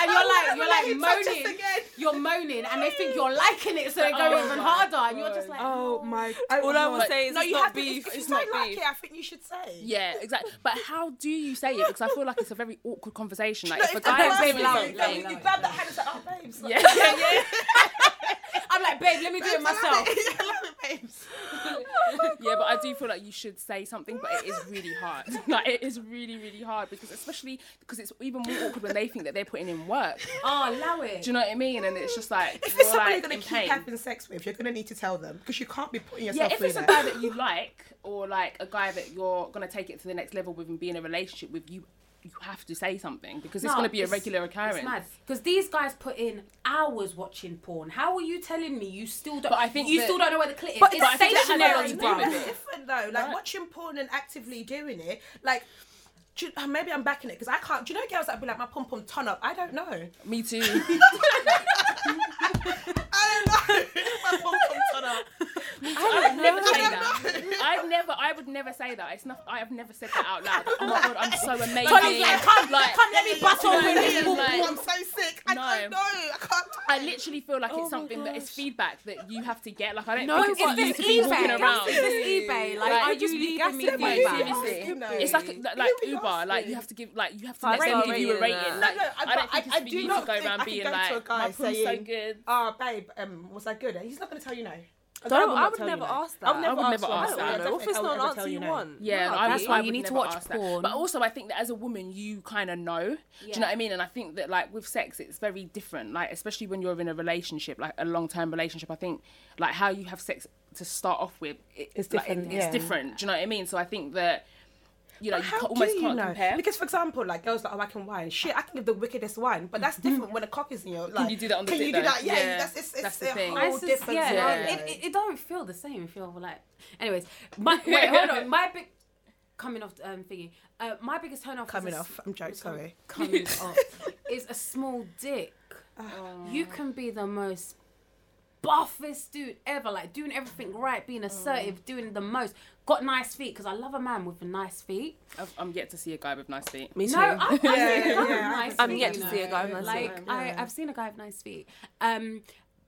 and you're oh like you're like Like, touch us moaning, you're moaning, and they think you're liking it, so they go Oh even my harder, and you're just like, Oh, oh my! All I would say is no, it's you not have beef. If, if It's not don't like beef. it, I think you should say. Yeah, exactly. But how do you say it? Because I feel like it's a very awkward conversation. Like No, if a it's the guy worst is babe, doing loud, something, loud, You, loud. you grab that hand and say, "Oh, babes." yeah, yeah, yeah. I'm like, babe, let me do it myself. I love it, babes. Yeah, but I do feel like you should say something, but it is really hard. Like it is really, really hard because especially because it's even more awkward when they think that they're putting in work. Oh, allow it. Do you know what I mean? And it's just like If you're it's somebody like you're gonna keep pain. having sex with, you're gonna need to tell them because you can't be putting yourself. Yeah, yourself if through it's a guy that you like or like a guy that you're gonna take it to the next level with and be in a relationship with, you you have to say something because it's gonna be a regular occurrence. Because these guys put in hours watching porn. How are you telling me you still don't? But I think you that- still don't know where the clit is. But it's I think that has stationary, nothing to do bruv. with It's different though. Like Right. watching porn and actively doing it, like. You- uh, maybe I'm backing it because I can't. Do you know girls that be like my pom pom ton up? I don't know. Me too. I don't know. my pom pom ton up. I would never say I that. I'd never. I would never say that. It's not. I have never said that out loud. Oh my god, I'm so amazing. Tony's like, come, Like, come, let me bust you know open what I this mean? book. Like, I'm so sick. I No. don't know. I can't. I literally feel like Oh it's my something that is gosh. feedback that you have to get. Like I don't No, think it's but for you to this be eBay? walking around. Is this eBay? Like, Like, are it you leaving me feedback? Seriously, You know. it's like like You'll Uber. Like you have to give like you have to Five let them give you a rating rating. Like No, no, I- I don't think it's for you to go around being a like guy my pum's so saying, good. Oh, babe, um, was that good? He's not going to tell you no. A Don't, I would tell you never ask that. I would never, I would never ask I that. don't I don't know. What if it's not an answer tell you no. want? Yeah, No, I that's would- why you need to watch ask that. porn. But also, I think that as a woman, you kind of know. Do you know what I mean? And I think that like with sex, it's very different. Like especially when you're in a relationship, like a long term relationship. I think like how you have sex to start off with, it, It's like, different, it's yeah. different. Do you know what I mean? So I think that you know But you how almost do you can't know? compare. Because, for example, like girls like, oh, I can wine. Shit, I can give the wickedest wine, but that's different when a cock is in your. Like, can you do that on the Can you do that? Yeah, Yeah, that's it's, it's that's the thing. whole It's just- different. yeah, no, it, it, it don't feel the same. If you're like, anyways, my wait, hold on. My big coming off um thingy. Uh, my biggest turn off Coming a s- off. I'm joking. Sorry. Coming off is a small dick. You can be the most buffest dude ever, like doing everything right, being assertive, doing the most. Got nice feet because I love a man with nice feet. I've, I'm yet to see a guy with nice feet. Me too. No, I've, I've Yeah, seen a guy with yeah, nice I'm feet. yet you to see a guy with nice like, feet. I, Yeah. I've seen a guy with nice feet. Um,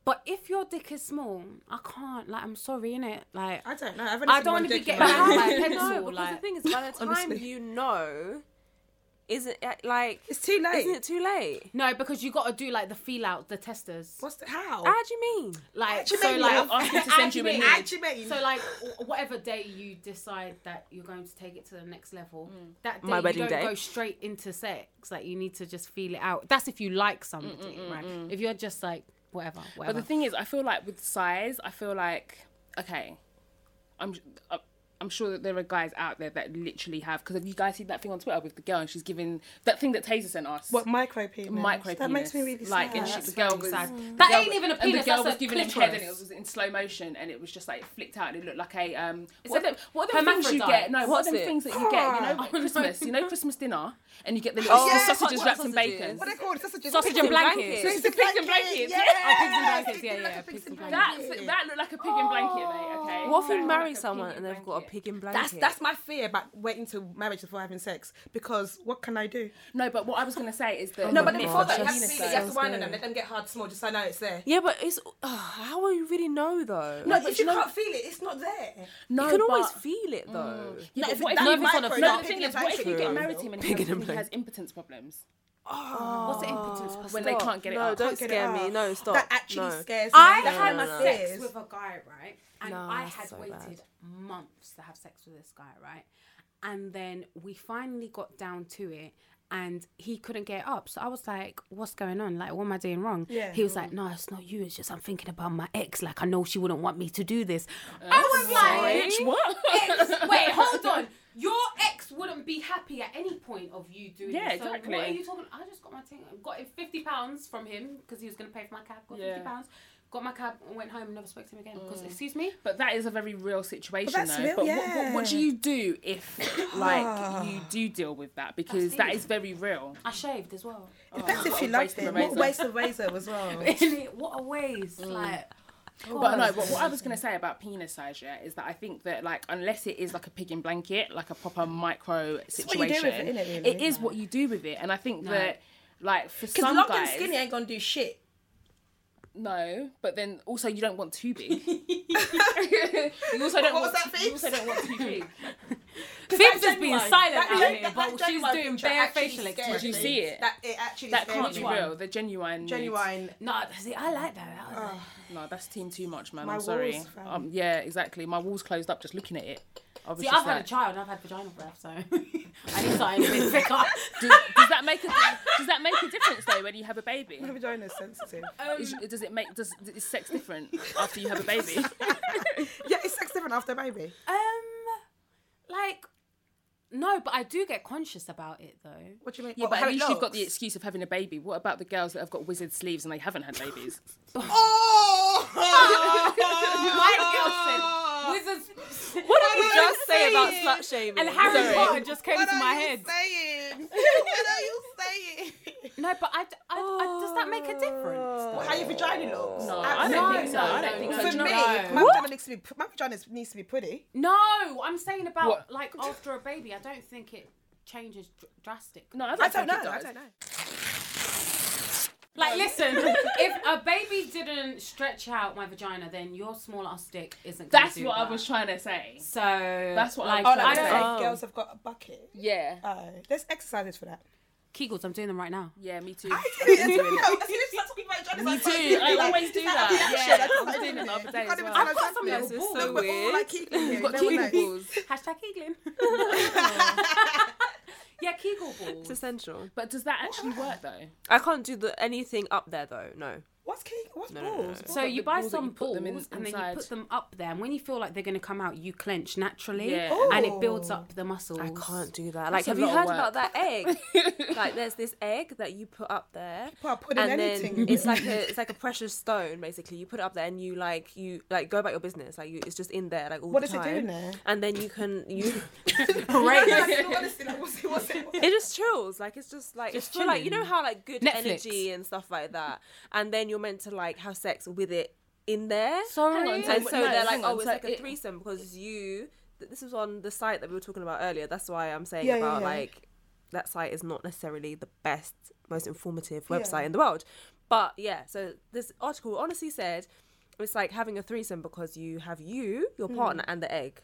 but if your dick is small, I can't. Like, I'm sorry, innit? Like, I don't know. I've I don't want to be getting in my around life. by pencil. no, because like, the thing is, by the time Honestly. you know, isn't it uh, like? It's too late. Isn't it too late? no, because you got to do like the feel out, the testers. What's the how? How do you mean? like, you so mean? like, Ask him to send you a actually- nude. How do you mean? So like whatever day you decide that you're going to take it to the next level, mm. that day My you wedding don't day. go straight into sex. Like you need to just feel it out. That's if you like somebody, mm, mm, right? If you're just like whatever, But the thing is, I feel like with size, I feel like okay, I'm uh, I'm sure that there are guys out there that literally have because have you guys seen that thing on Twitter with the girl and she's giving that thing that Taser sent us. what micro penis? Micro penis. That makes me really like, sad. and she, the girl very was sad. the That girl- ain't even a and penis, the girl that's was a giving him head and it was in slow motion and it was just like it flicked out and it looked like a um. What are a them, what are them things you get? No, what are them it? things that you get? You know. Christmas. You know, Christmas dinner, and you get the little Oh, yes, sausages hot wrapped in bacon. What are they called? Sausages. Sausage Pigs and in blankets. Pigs and Pigs in blankets. blankets. Yeah. Oh, pigs in blankets. Pigs Yeah, yeah, blankets, pigs in pigs in That's, blankets. that looked like a pig in blanket, mate. Okay. What if you marry someone and they've got a blanket. Pig in blanket? That's that's my fear about waiting to marriage before having sex because what can I do? No, but what I was gonna say is that No, Oh but then God, before that, you have to penis feel it. You have to size. wind on them. Let them get hard small, just so I know it's there. yeah, but it's uh, how will you really know though? No, but if you you know- can't feel it, it's not there. No, you can always feel it though. Yeah, No, but if what it's if that you micro, no, the thing is, what if you get married to him and he Pig has, and he has impotence problems? What's the impotence? Oh, When they stop. can't get it no, up. don't Can't get it scare me. out. No, stop. That actually no. scares me. I That's had my no, no. sex fears. with a guy, right? And No, I had so waited bad. months to have sex with this guy, right? And then we finally got down to it and he couldn't get up. So I was like, what's going on? Like, what am I doing wrong? Yeah. He was like, no, it's not you. It's just I'm thinking about my ex. Like, I know she wouldn't want me to do this. I was like, Bitch, what? ex, wait, hold on. Your ex wouldn't be happy at any point of you doing Yeah, this. So exactly. what are you talking? I just got my thing. Got him fifty pounds from him because he was going to pay for my cab. Got Yeah. fifty pounds. got my cab, and went home, and never spoke to him again. Mm. Because excuse me, But that is a very real situation, that's though. real, but what, what, what do you do if, like, you do deal with that? Because that deep. is very real. I shaved as well. Depends if what you a loved waste of a it. What a razor. waste of razor as well. what a waste! Like, Mm. But no, but what I was gonna say about penis size, yeah, is that I think that like unless it is like a pig in blanket, like a proper micro situation, it, really? it is what you do with it. And I think that like for some long guys, and skinny ain't gonna do shit. no, but then also you don't want too big. you also don't What was want that, you also don't want too big. Phoeb's has been silent That out gen- here, that- but that she's doing picture bare facial expressions. Did you see it? That it actually That can't be real. The genuine, nudes. Genuine. No, see, I like that. that was No, that's team too much, man. My I'm sorry. walls. Um, yeah, exactly. My walls closed up just looking at it. I see, I've had like, a child. I've had vaginal breath, so I need something a bit thicker. does, does that make a does that make a difference though when you have a baby? My vagina is sensitive. Is, does it make does is sex different after you have a baby? yeah, is sex different after a baby? Um, like, no, but I do get conscious about it though. What do you mean? Yeah, What, but how at it least you've got the looks? excuse of having a baby. What about the girls that have got wizard sleeves and they haven't had babies? Oh! My girl said wizards. What did we What are just say about slut shaming? And Harry Sorry. Potter just came What to are my you head. saying? what are you saying? No, but I, I, I, does that make a difference? How your vagina looks? Uh, no, I don't No, think so. I don't think so. For Do me, you No. my vagina needs to be my vagina needs to be pretty. No, I'm saying about What? like after a baby. I don't think it changes dr- drastic. No, I don't, I don't think know. it I does. don't know. Like, listen, if a baby didn't stretch out my vagina, then your small ass dick isn't. Gonna That's do what that. I was trying to say. So That's what I like, was Oh, trying like, to I say. don't Oh. know girls have got a bucket. Yeah, Oh, there's exercises for that. Kegels. I'm doing them right now. yeah, me too. As soon as you start talking about vaginas, Me too. I like, always do that that. Yeah, I just I was like doing it the other day as well. I've got some that. little balls. so We're all like Keegling here. You've got no Kegel balls. Hashtag Kegling. yeah, Kegel It's balls. essential. But does that actually work though? I can't do the anything up there though. No. What's Kegel? What's No, no, no, balls? no. So What, you buy balls some you put balls them in- and then you put them up there, and when you feel like they're going to come out, you clench naturally, Yeah. and it builds up the muscles. I can't do that. Like, That's have you heard of about that egg? like, there's this egg that you put up there, Put a pudding and anything. then it's like a it's like a precious stone. Basically, you put it up there, and you like you like go about your business. Like, you, it's just in there, like all What the does it time. do in there? And then you can you Great. Like, honestly, like, what's it- what's it- it just chills. Like it's just like Just it's for like you know how like good Netflix. energy and stuff like that. And then you're meant to like have sex with it in there. Sorry. Hang on, and so- so no, they're like, hang on, oh, it's so like a it- threesome because you. th- This was on the site that we were talking about earlier. That's why I'm saying Yeah, yeah, about yeah. like that site is not necessarily the best, most informative Yeah. website in the world. But yeah, so this article honestly said it's like having a threesome because you have you, your Hmm. partner, and the egg.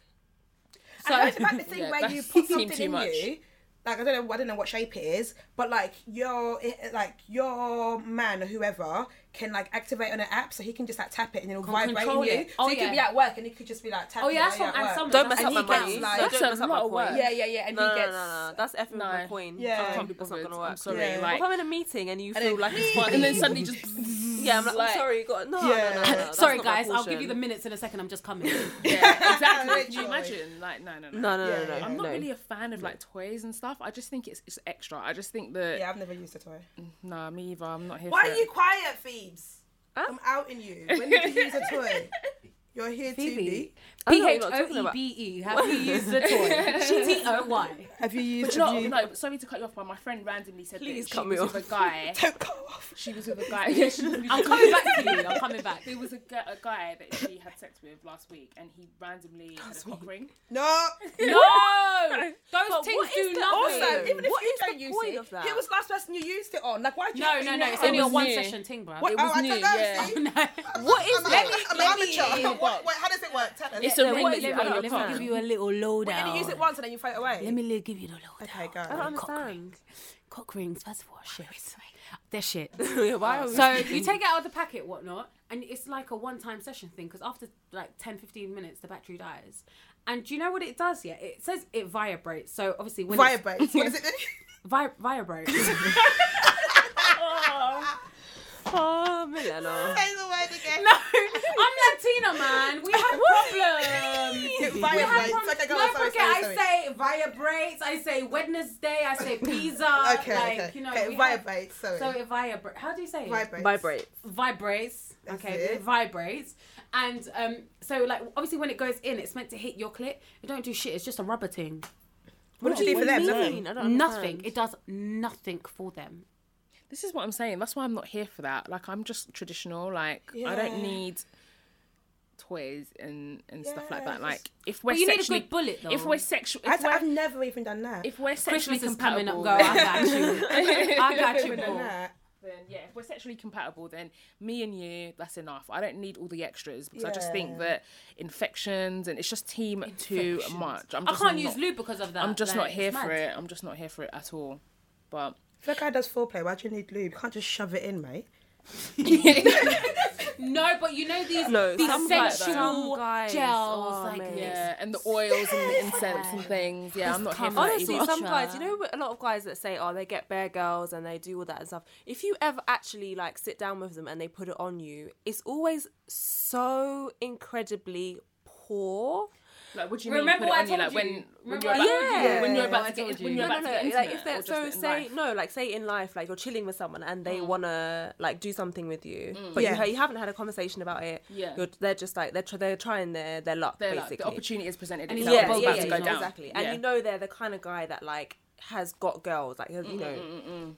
So I heard about the thing Yeah, where you put something too in much. you. Like I don't know, I don't know what shape it is, but like your, like your man or whoever can like activate on an app, so he can just like tap it and it'll Can vibrate in control you. it. So Oh, he yeah. could be at work and he could just be like tapping. Oh yeah, that's while from at and work. some. Don't mess up he my gets, money. like- That's don't a mess up my of work. Yeah, yeah, yeah, and No, he gets. no, no, that's effing with No. my coin. Yeah. I can't be That's not bothered. gonna work. I'm sorry. Yeah. Like, if I'm in a meeting and you And feel then- like it's funny, and then suddenly just yeah, I'm like, oh, like- I'm sorry, God, no, Yeah. no, no, no, no, Sorry guys, I'll give you the minutes in a second. I'm just coming. yeah, exactly. Literally. Can you imagine? Like, no, no, no. No, no, no, Yeah, no. yeah. I'm not really a fan of like toys and stuff. I just think it's, it's extra. I just think that Yeah, I've never used a toy. no, me either. I'm not here Why are you quiet, Phoebes? Huh? I'm outing you. When did you use a toy? You're here to be. I don't P know what H you're O talking E about. B E. Have you used the toy? T O Y. Have you used? No, have you... no, sorry to cut you off, but my friend randomly said Please that cut she me was off. with a guy. Don't go off. She was with a guy. Yeah, she was with I'm coming back to you. I'm coming back. There was a, a guy that she had sex with last week, and he randomly had a cock ring. No. No, those But things do the- nothing. Also, even if What you is don't use point it, of that? who was the last person you used it on? Like, why? Do you no, have no, no. It's only a one session thing, bro. What? It was oh, I new, don't know. yeah. What is I'm, that? I'm an let me- amateur. What, wait, how does it work? Tell us. It's a Let ring me, that let me, let me give you a little lowdown. And you use it once and then you throw it away. Let me li- give you the lowdown. Okay, go. I don't Cock understand. rings. Cock rings, first of all, shit. They're shit. Why are we So speaking? you take it out of the packet, whatnot, and it's like a one-time session thing because after like 10, 15 minutes, the battery dies. And do you know what it does? Yeah, it says it vibrates. So obviously when it's- Vibrates. What does it do? Vi- vibrates. Oh, Milena. Say the word again. No, I'm Latina, man. We have problems. we have problems. Okay, go on, Don't sorry, forget, sorry, sorry. I say vibrates. I say Wednesday. I say pizza. Okay, like, okay. You know, okay, vibrates. Sorry. So it vibrates. How do you say it? vibrates. Vibrate. vibrates. That's okay, it. it vibrates. And um, so like obviously when it goes in, it's meant to hit your clit. It don't do shit. It's just a rubber thing. What did you do for them? do Nothing. I don't Nothing. It does nothing for them. This is what I'm saying. That's why I'm not here for that. Like I'm just traditional. Like I don't need toys and and stuff like that. Like if we're But you need a sexually, good bullet, though. if we're sexual, I, if we're, I've never even done that. if we're sexually Christmas is coming compatible, up, girl. I got you. I got you, Never done boo. that. then yeah, if we're sexually compatible, then me and you, that's enough. I don't need all the extras because I just think that infections and it's just team too much. I'm I can't not, use lube because of that. I'm just like, not here for mad. it. I'm just not here for it at all. But If a guy does foreplay, why do you need lube? You can't just shove it in, mate. No, but you know these No, these some guys- sensual some guys- gels, oh, like mate. yeah, and the oils and the incense and things. Yeah, I'm not here for that Honestly, either. some guys, you know, a lot of guys that say, "Oh, they get bare girls and they do all that and stuff." If you ever actually like sit down with them and they put it on you, it's always so incredibly poor. Like, what do you Remember mean? what I Put it on you, told like when when you're about, told you? yeah, when you're about to get told when you. you're No, about no, to get no. Like if they're so say life? no, like say in life, like you're chilling with someone and they mm. wanna like do something with you, mm. but Yeah. you, you haven't had a conversation about it. Yeah. you're, they're just like they're tr- they're trying their their luck They're basically. like, the opportunity is presented And he's yeah, yeah, about yeah, to go down. exactly. And you know they're the kind of guy that like has got girls, like you mm, know.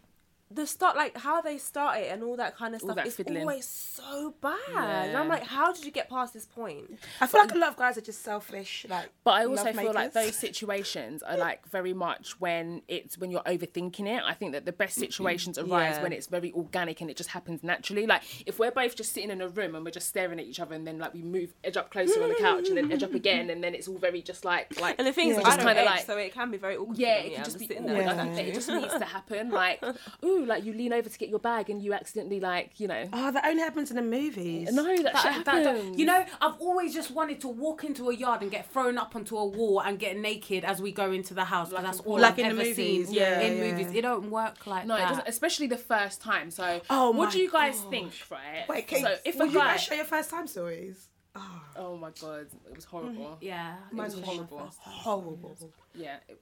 The start, like how they start it and all that kind of All stuff, that is fiddling. always so bad. And I'm like, how did you get past this point? I feel like a lot of guys are just selfish. Like, But I also love feel like those situations are like very much when it's when you're overthinking it. I think that the best situations arise Yeah. when it's very organic and it just happens naturally. Like if we're both just sitting in a room and we're just staring at each other and then like we move edge up closer on the couch and then edge up again and then it's all very just like like And the thing is, Yeah. I just don't kinda like- so it can be very awkward. yeah, it can I'm just be sitting awkward. there. I think that it just needs to happen. Like, ooh, like you lean over to get your bag and you accidentally like, you know. oh, that only happens in the movies. No, that, shit That- that- happens. you know, I've always just wanted to walk into a yard and get thrown up onto a wall and get naked as we go into the house. 'cause that's all Like I've in the ever movies, seen yeah, in yeah. movies. It don't work like No, it doesn't. Especially the first time. So, Oh what my do you guys gosh. think, right? Wait, can, so if will a you guy, guys share your first time stories? Oh, oh my god, it was horrible. Yeah, it Mine was was horrible. horrible. Yeah, it-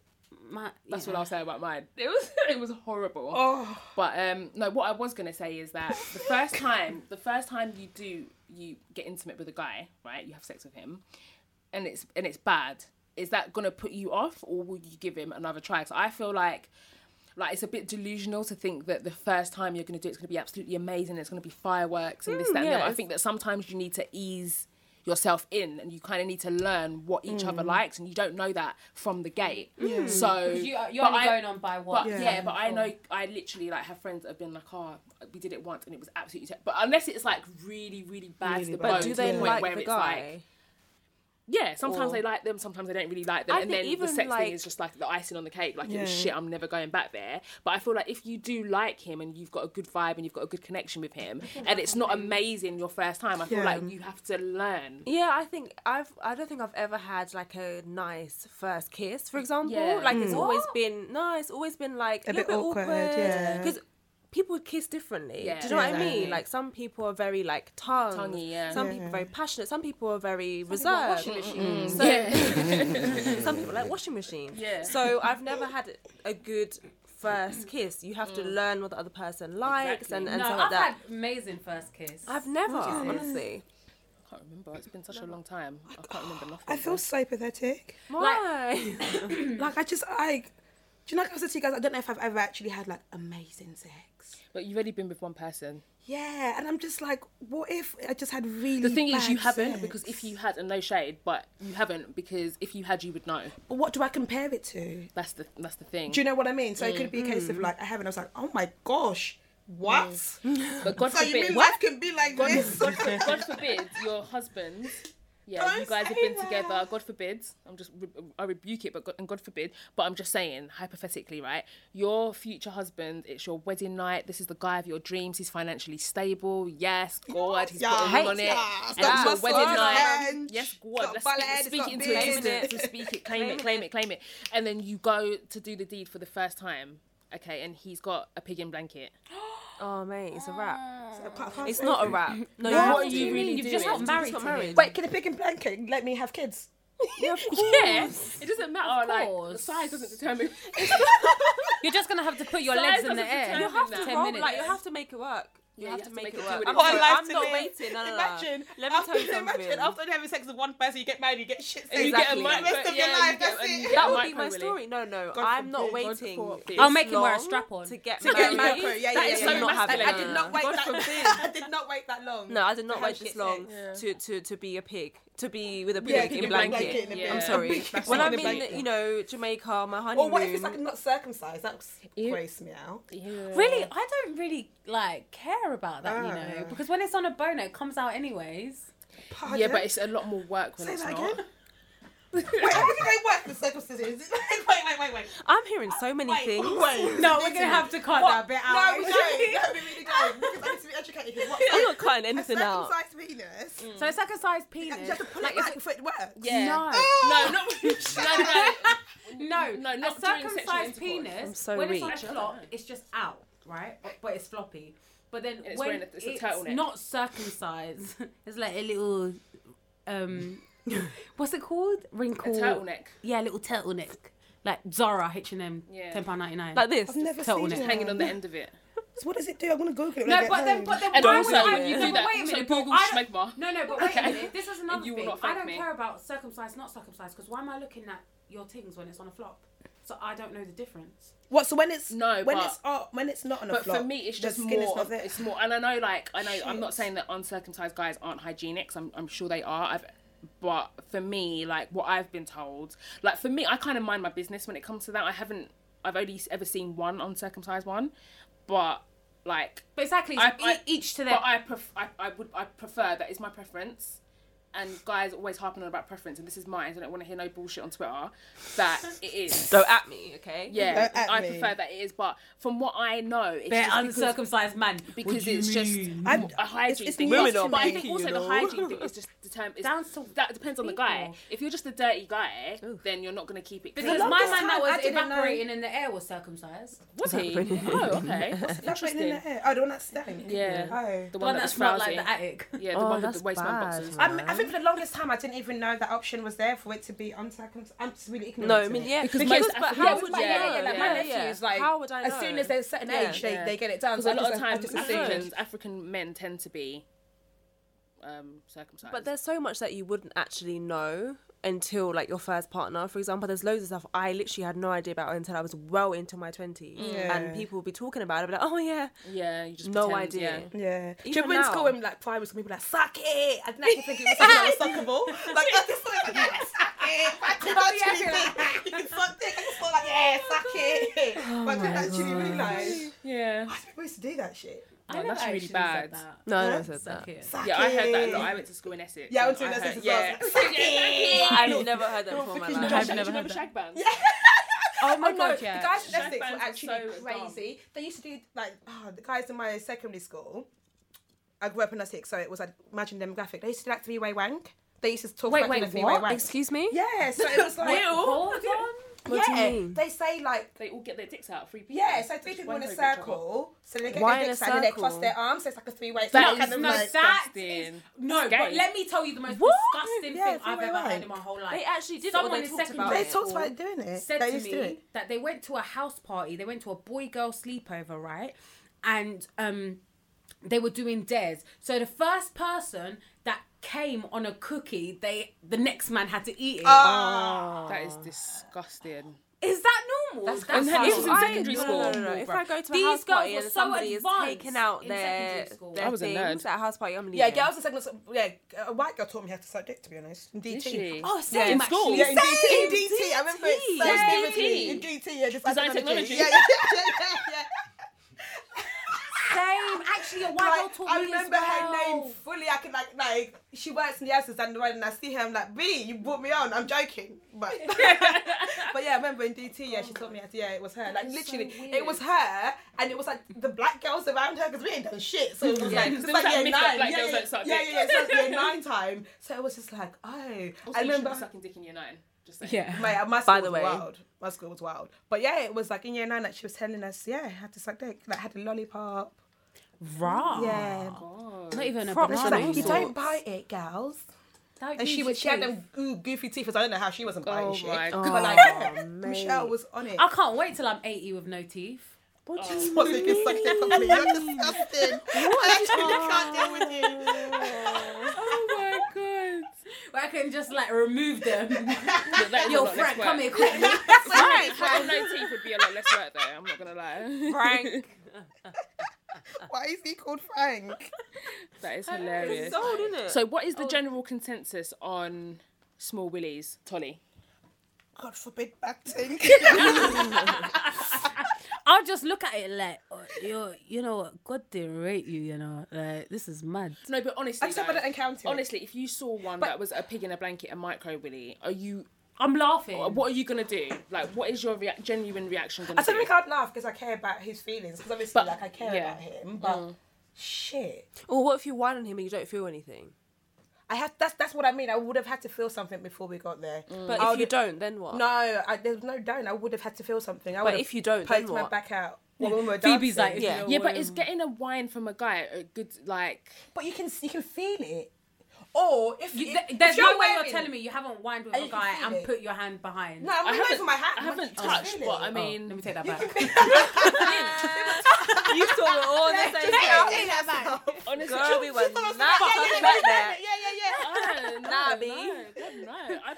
My, that's yeah. what I'll say about mine. It was it was horrible. Oh, But um, no, what I was gonna say is that the first time, the first time you do you get intimate with a guy, right? You have sex with him, and it's and it's bad. Is that gonna put you off, or will you give him another try? So I feel like. Like it's a bit delusional to think that the first time you're gonna do it, it's gonna be absolutely amazing. It's gonna be fireworks and this, that, and the other. I think that sometimes you need to ease yourself in, and you kind of need to learn what each other mm. likes, and you don't know that from the gate. Mm. So You, you're only I- going on by what? but yeah. but I know I literally like have friends that have been like, oh, we did it once and it was absolutely. Ter-. But unless it's like really, really bad Really to the bad. bone, But do to they the point like where the it's guy? like, yeah, sometimes Or- they like them, sometimes they don't really like them, I and think then the even, sex like- thing is just like the icing on the cake. Like it was shit, I'm never going back there. But I feel like if you do like him and you've got a good vibe and you've got a good connection with him, and it's not amazing your first time, I feel Yeah. like you have to learn. Yeah, I think I've. I don't think I've ever had like a nice first kiss, for example. Yeah. Like it's mm. always What? been no, it's always been like A a, little bit awkward, yeah. Because people kiss differently. Yeah. Do you know what I Exactly. mean? Like some people are very like tongue. Tonguey, yeah. Some Yeah. people are very passionate. Some people are very people are reserved. washing machines. So Yeah. some people like washing machines. Yeah. So I've never had a good first kiss. You have to mm. learn what the other person likes Exactly. and, and no, stuff I've like that. had amazing first kiss. I've never, What is this? honestly. I can't remember. It's been such a long time. I can't remember nothing. I feel so pathetic. Why? Like I just I, do you know? Like I said to you guys, I don't know if I've ever actually had like amazing sex. But you've only been with one person. Yeah, and I'm just like, what if I just had really? The thing is, you bad haven't because if you had, and no shade, but you haven't because if you had, you would know. But what do I compare it to? That's the that's the thing. Do you know what I mean? So it could be a case Mm. of like I haven't. I was like, oh my gosh, what? But God So you forbid, mean life can be like God, this? God, God forbid, your husband. Yeah, Don't you guys have been that. together. God forbid. I'm just I rebuke it, but God, and God forbid. But I'm just saying, hypothetically, right? Your future husband. It's your wedding night. This is the guy of your dreams. He's financially stable. Yes, God, he's Yes, put a ring on it. yes, and it's your wedding night. Yes, God. Let's speak, speak it into existence. Let's speak it. Claim it. Claim it. Claim it. And then you go to do the deed for the first time. Okay, and he's got a pig in blanket. Oh mate, it's a wrap. I can't- ah. I can't It's not a it. wrap. No, What have are to. you really You've just doing? got married. Just got to married. him. Wait, can the pig and blanket let me have kids? Yeah, of Yeah, course. it doesn't matter. Like the course. size doesn't determine. You're just gonna have to put your Size legs in the doesn't air. determine You have to that. Ten roll, minutes. like you have to make it work. You Yeah, have you to have to make make it it do work. I'm it What not, I'm not live. waiting. No, no, no. Imagine. Let me after, tell you Imagine after having sex with one person, you get married, you get shit And you get a for the rest of your life. get- That's it. That would be my story. No, no, God I'm not waiting. I'll make him wear a strap-on. to get To get married. macro, yeah, yeah, That yeah. is yeah. so yeah. not I, I did not wait that. forbid. I did not wait that long. No, I did not wait this long to, to, to be a pig, to be with a Yeah, pig in blanket. blanket in a Yeah. I'm sorry. When I'm in, you know, Jamaica, my honeymoon. Or what if it's like not circumcised? That Ew. graced me out. Yeah. Really, I don't really like care about that, you Ah. know, because when it's on a boner, it comes out anyways. Pardon? Yeah, but it's a lot more work when Say it's that not. again. Wait, how does it work with circumcision? Is it like, wait, wait, wait, wait. I'm hearing so many Wait, things. wait. No, we're gonna have to cut that bit out. No, we don't. No, we really don't. Because I need to be educated here. What, I'm not cutting anything out. circumcised penis? So circumcised You penis. have to pull like, it if back before it works. Yeah. No. No, not no, no, No, No, a not during circumcised penis, I'm so when weak. it's on a flop, it's just out, right? But, but it's floppy. But then it's when wearing a- it's a it's not circumcised, it's like a little, um, what's it called? A Wrinkle. turtleneck Yeah, a little turtleneck. Like Zara H and M, Yeah. ten pound ninety nine. Like this. I've never Turtleneck. seen it. hanging on the end of it. So what does it do? I'm gonna Google it. When No, I get but then, home. but then, And why also, would I? when you no, do but that, wait a also minute. Google I don't- schmegma. No, no, but wait Okay. a minute. This is another you will thing. not I thank don't me. care about circumcised, not circumcised, because why am I looking at your things when it's on a flop? So I don't know the difference. what? So when it's No, when but- it's oh, when it's not on a But flop, for me, it's the just skin is more. not Of, there. it's more, and I know, like, I know, I'm not Shit. saying that uncircumcised guys aren't hygienic. 'cause I'm, I'm sure they are. I've, but for me, like, what I've been told, like, for me, I kind of mind my business when it comes to that. I haven't, I've only ever seen one uncircumcised one, but like, But exactly, I- it's I- each to their. but I, pref- I, I would, I prefer that is my preference. And guys always harping on about preference, and this is mine. So I don't want to hear no bullshit on Twitter. That it is. Go at me, okay? yeah, Don't at I me. prefer that it is. But from what I know, it's They're just uncircumcised man. because What do you it's just? I'm- a hygiene it's thing. women But- are but I think also you the hygiene thing is just determined. Down to that depends on the guy. If you're just a dirty guy, then you're not gonna keep it Because my man that was I know- evaporating in the air was circumcised. Was he? Evaporating. Oh, okay. That's That's in the air. Oh, the one that stank. Yeah. Oh. The The one one that that smelled like the attic. Yeah, the one oh, with the waistband bad. boxes. I think for the longest time I didn't even know that option was there for it to be uncircumcised. I'm just really ignorant. No, I mean, yeah. Because Because, most but how Yeah, would Like, yeah, yeah, yeah, like my nephews, like how would I know? as soon as they're a certain Yeah. age, they, Yeah. they get it done. Because So a I lot just- of times just assumed. Africans, African men tend to be um, circumcised. But there's so much that you wouldn't actually know until like your first partner. For example, there's loads of stuff I literally had no idea about until I was well into my twenties, mm. Yeah. and people will be talking about it. Be like, oh yeah, yeah, you just no pretend, idea. Yeah. Yeah. Do you Even remember in school when like primary school people like suck it? I didn't actually think it was something that was suckable. Like I just thought like yeah, suck it. I didn't actually think you can suck dick. I just thought like yeah, suck it. Oh but I didn't actually realise. Yeah. Why do people used to do that shit? I No, never that's really bad. Said that. no, I Huh? never said Suck that. it. Suck Yeah, I heard that a lot. I went to school in Essex. Yeah, I went to heard- Essex as yeah. well. Suck it. I've never heard that before in my life. I've never heard that. shag bands? Oh my Oh no, god, the guys in Essex were actually so crazy. They used to do like oh, the guys in my secondary school. I grew up in Essex, so it was like imagine demographic. They used to do like three way wank. They used to talk Wait, about wait, three way what? wank. Excuse me. Yeah, so it was like Hold on. What do you yeah, mean? they say like They all get their dicks out. Three people. yeah, so three people in a wank over each other. circle, so they get Why their dicks out and they cross their arms. So it's like a three way. That kind is no, like, that disgusting. is no. But let me tell you the most What? disgusting Yeah, thing I've ever wank. heard in my whole life. They actually did it, or Someone they in talked about they talked about doing it. said they to used to do me it. that they went to a house party. They went to a boy girl sleepover, right? And um, they were doing dares. So the first person that came on a cookie, they the next man had to eat it. Is That is disgusting. Is that normal? That's And fine. this was in secondary no, school. No, no, no. If I go to a These house party girls and so somebody is taking out in their, their I was a things nerd. at a house party, I'm Yeah, leaving. girls in secondary school. Yeah, a white girl taught me how to suck dick. To be honest, in DT. Did she? Oh, Yeah, in actually. school? Yeah, in DT. In DT. I remember it so Yeah. vividly. In DT, yeah, just Design technology. Yeah, yeah, yeah, yeah, yeah. Same. Actually, a white Like, girl taught I remember as her name fully. I could like like she works in the Asses and the road, and I see her. I'm like, B, you brought me on. I'm joking, but but yeah, I remember in DT. Yeah, she taught me. Yeah, it was her. Like literally, so it was her, and it was like the black girls around her because we ain't done shit. So it was Yeah, like because it's there like was year nine. black Yeah, girls yeah, yeah, yeah, yeah. So it's year nine time. So it was just like, oh, Also, I remember. be sucking dick in year nine. Just saying. Yeah. Mate, my uh, school By the was way. wild. My school was wild. But yeah, it was like in year nine that she was telling us, yeah, I had to suck dick. Like, had a lollipop. Raw. Yeah. Not even a Proper She's banana. like, you don't bite it, gals. Don't And she use was, she had them goofy teeth. So I don't know how she wasn't biting Oh shit. my But like, Oh, Michelle was on it. I can't wait till I'm 80 with no teeth. What do Just you wasn't even sucking it. You're disgusting. I actually Oh. can't deal with you. Oh my god. Where I can just like remove them. But that is a Yo, Frank, come here quickly. Right, having no teeth would be a lot less work though. I'm not gonna lie. Frank. Why is he called Frank? That is hilarious. It's old, isn't it? So, what is the oh. general consensus on small willies, Tolly? God forbid back ting. I'll just look at it like, oh, you, you know what? God didn't rate you, you know. Like, this is mad. No, but honestly, Except though, I don't encounter honestly, if you saw one that was a pig in a blanket, a micro willy, are you? I'm laughing. What are you gonna do? Like, what is your rea- genuine reaction gonna I don't be? think I'd laugh because I care about his feelings. Because obviously, But- like, I care yeah. about him. But mm. shit. Or what if you whine on him and you don't feel anything? I have that's that's what I mean. I would have had to feel something before we got there. Mm. But if you don't, then what? No, I, there's no don't. I would have had to feel something. I But would have if you don't, then poked my what? back out. Well, when we were Phoebe's dancing. like, Yeah. Yeah, but is getting a wine from a guy a good like? but you can you can feel it. Or if You, if, th- if there's you're no way wearing- you're telling me you haven't whined with a guy and it. put your hand behind. No, I'm I not haven't, for my hand. I haven't but you touched, feel but. I oh, mean, Let me take that back. You saw it all the same thing. honestly, Girl, we were Yeah, not yeah, talking yeah, about yeah, that. yeah, yeah, yeah. I don't know, Nah, no, B. God, no. I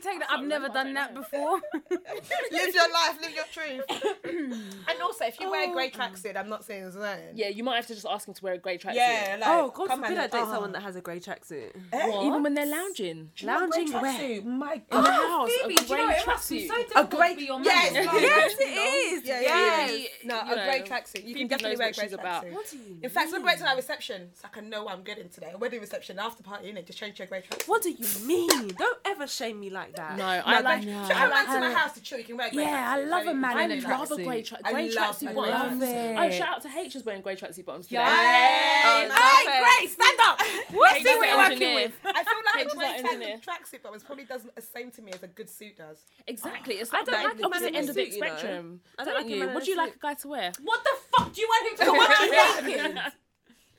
just Let me take that. I've never done that know. before. live your life, live your truth. and also, if you wear a grey tracksuit, I'm not saying it's nothing. yeah. You might have to just ask him to wear a grey tracksuit. Yeah, like, Oh, God come forbid and- I date oh. someone that has a grey tracksuit. Eh? even when they're lounging. Lounging Grey where? tracksuit, My In God. the house, Phoebe, a do you know grey it must be tracksuit. so A grey, to be your man. yes, yes, it is. Yeah, yeah, yes. No, a grey tracksuit. You can definitely wear a grey about. tracksuit. What do you In fact, celebrate to our reception. It's like I know what I'm getting today. A wedding reception, after party, innit? Just change your grey tracksuit. What do you mean? Don't ever shame me like that. No, I like. no, I If I'm like to my house to chill, you can wear grey Yeah, I love a man you in I a can love a tracksuit. grey, tra- I grey love tracksuit bottoms. Oh, shout out to H is wearing grey tracksuit bottoms today. Hey, Oh, Great, stand up. What's H this is we're working with? I feel like H a is grey track- tracksuit bottoms probably does the same to me as a good suit does. Exactly. It's I don't the like a man opposite in a end of the suit, you know. spectrum. I don't Don't like a you? What do you like a guy to wear? What the fuck do you want him to watch you naked?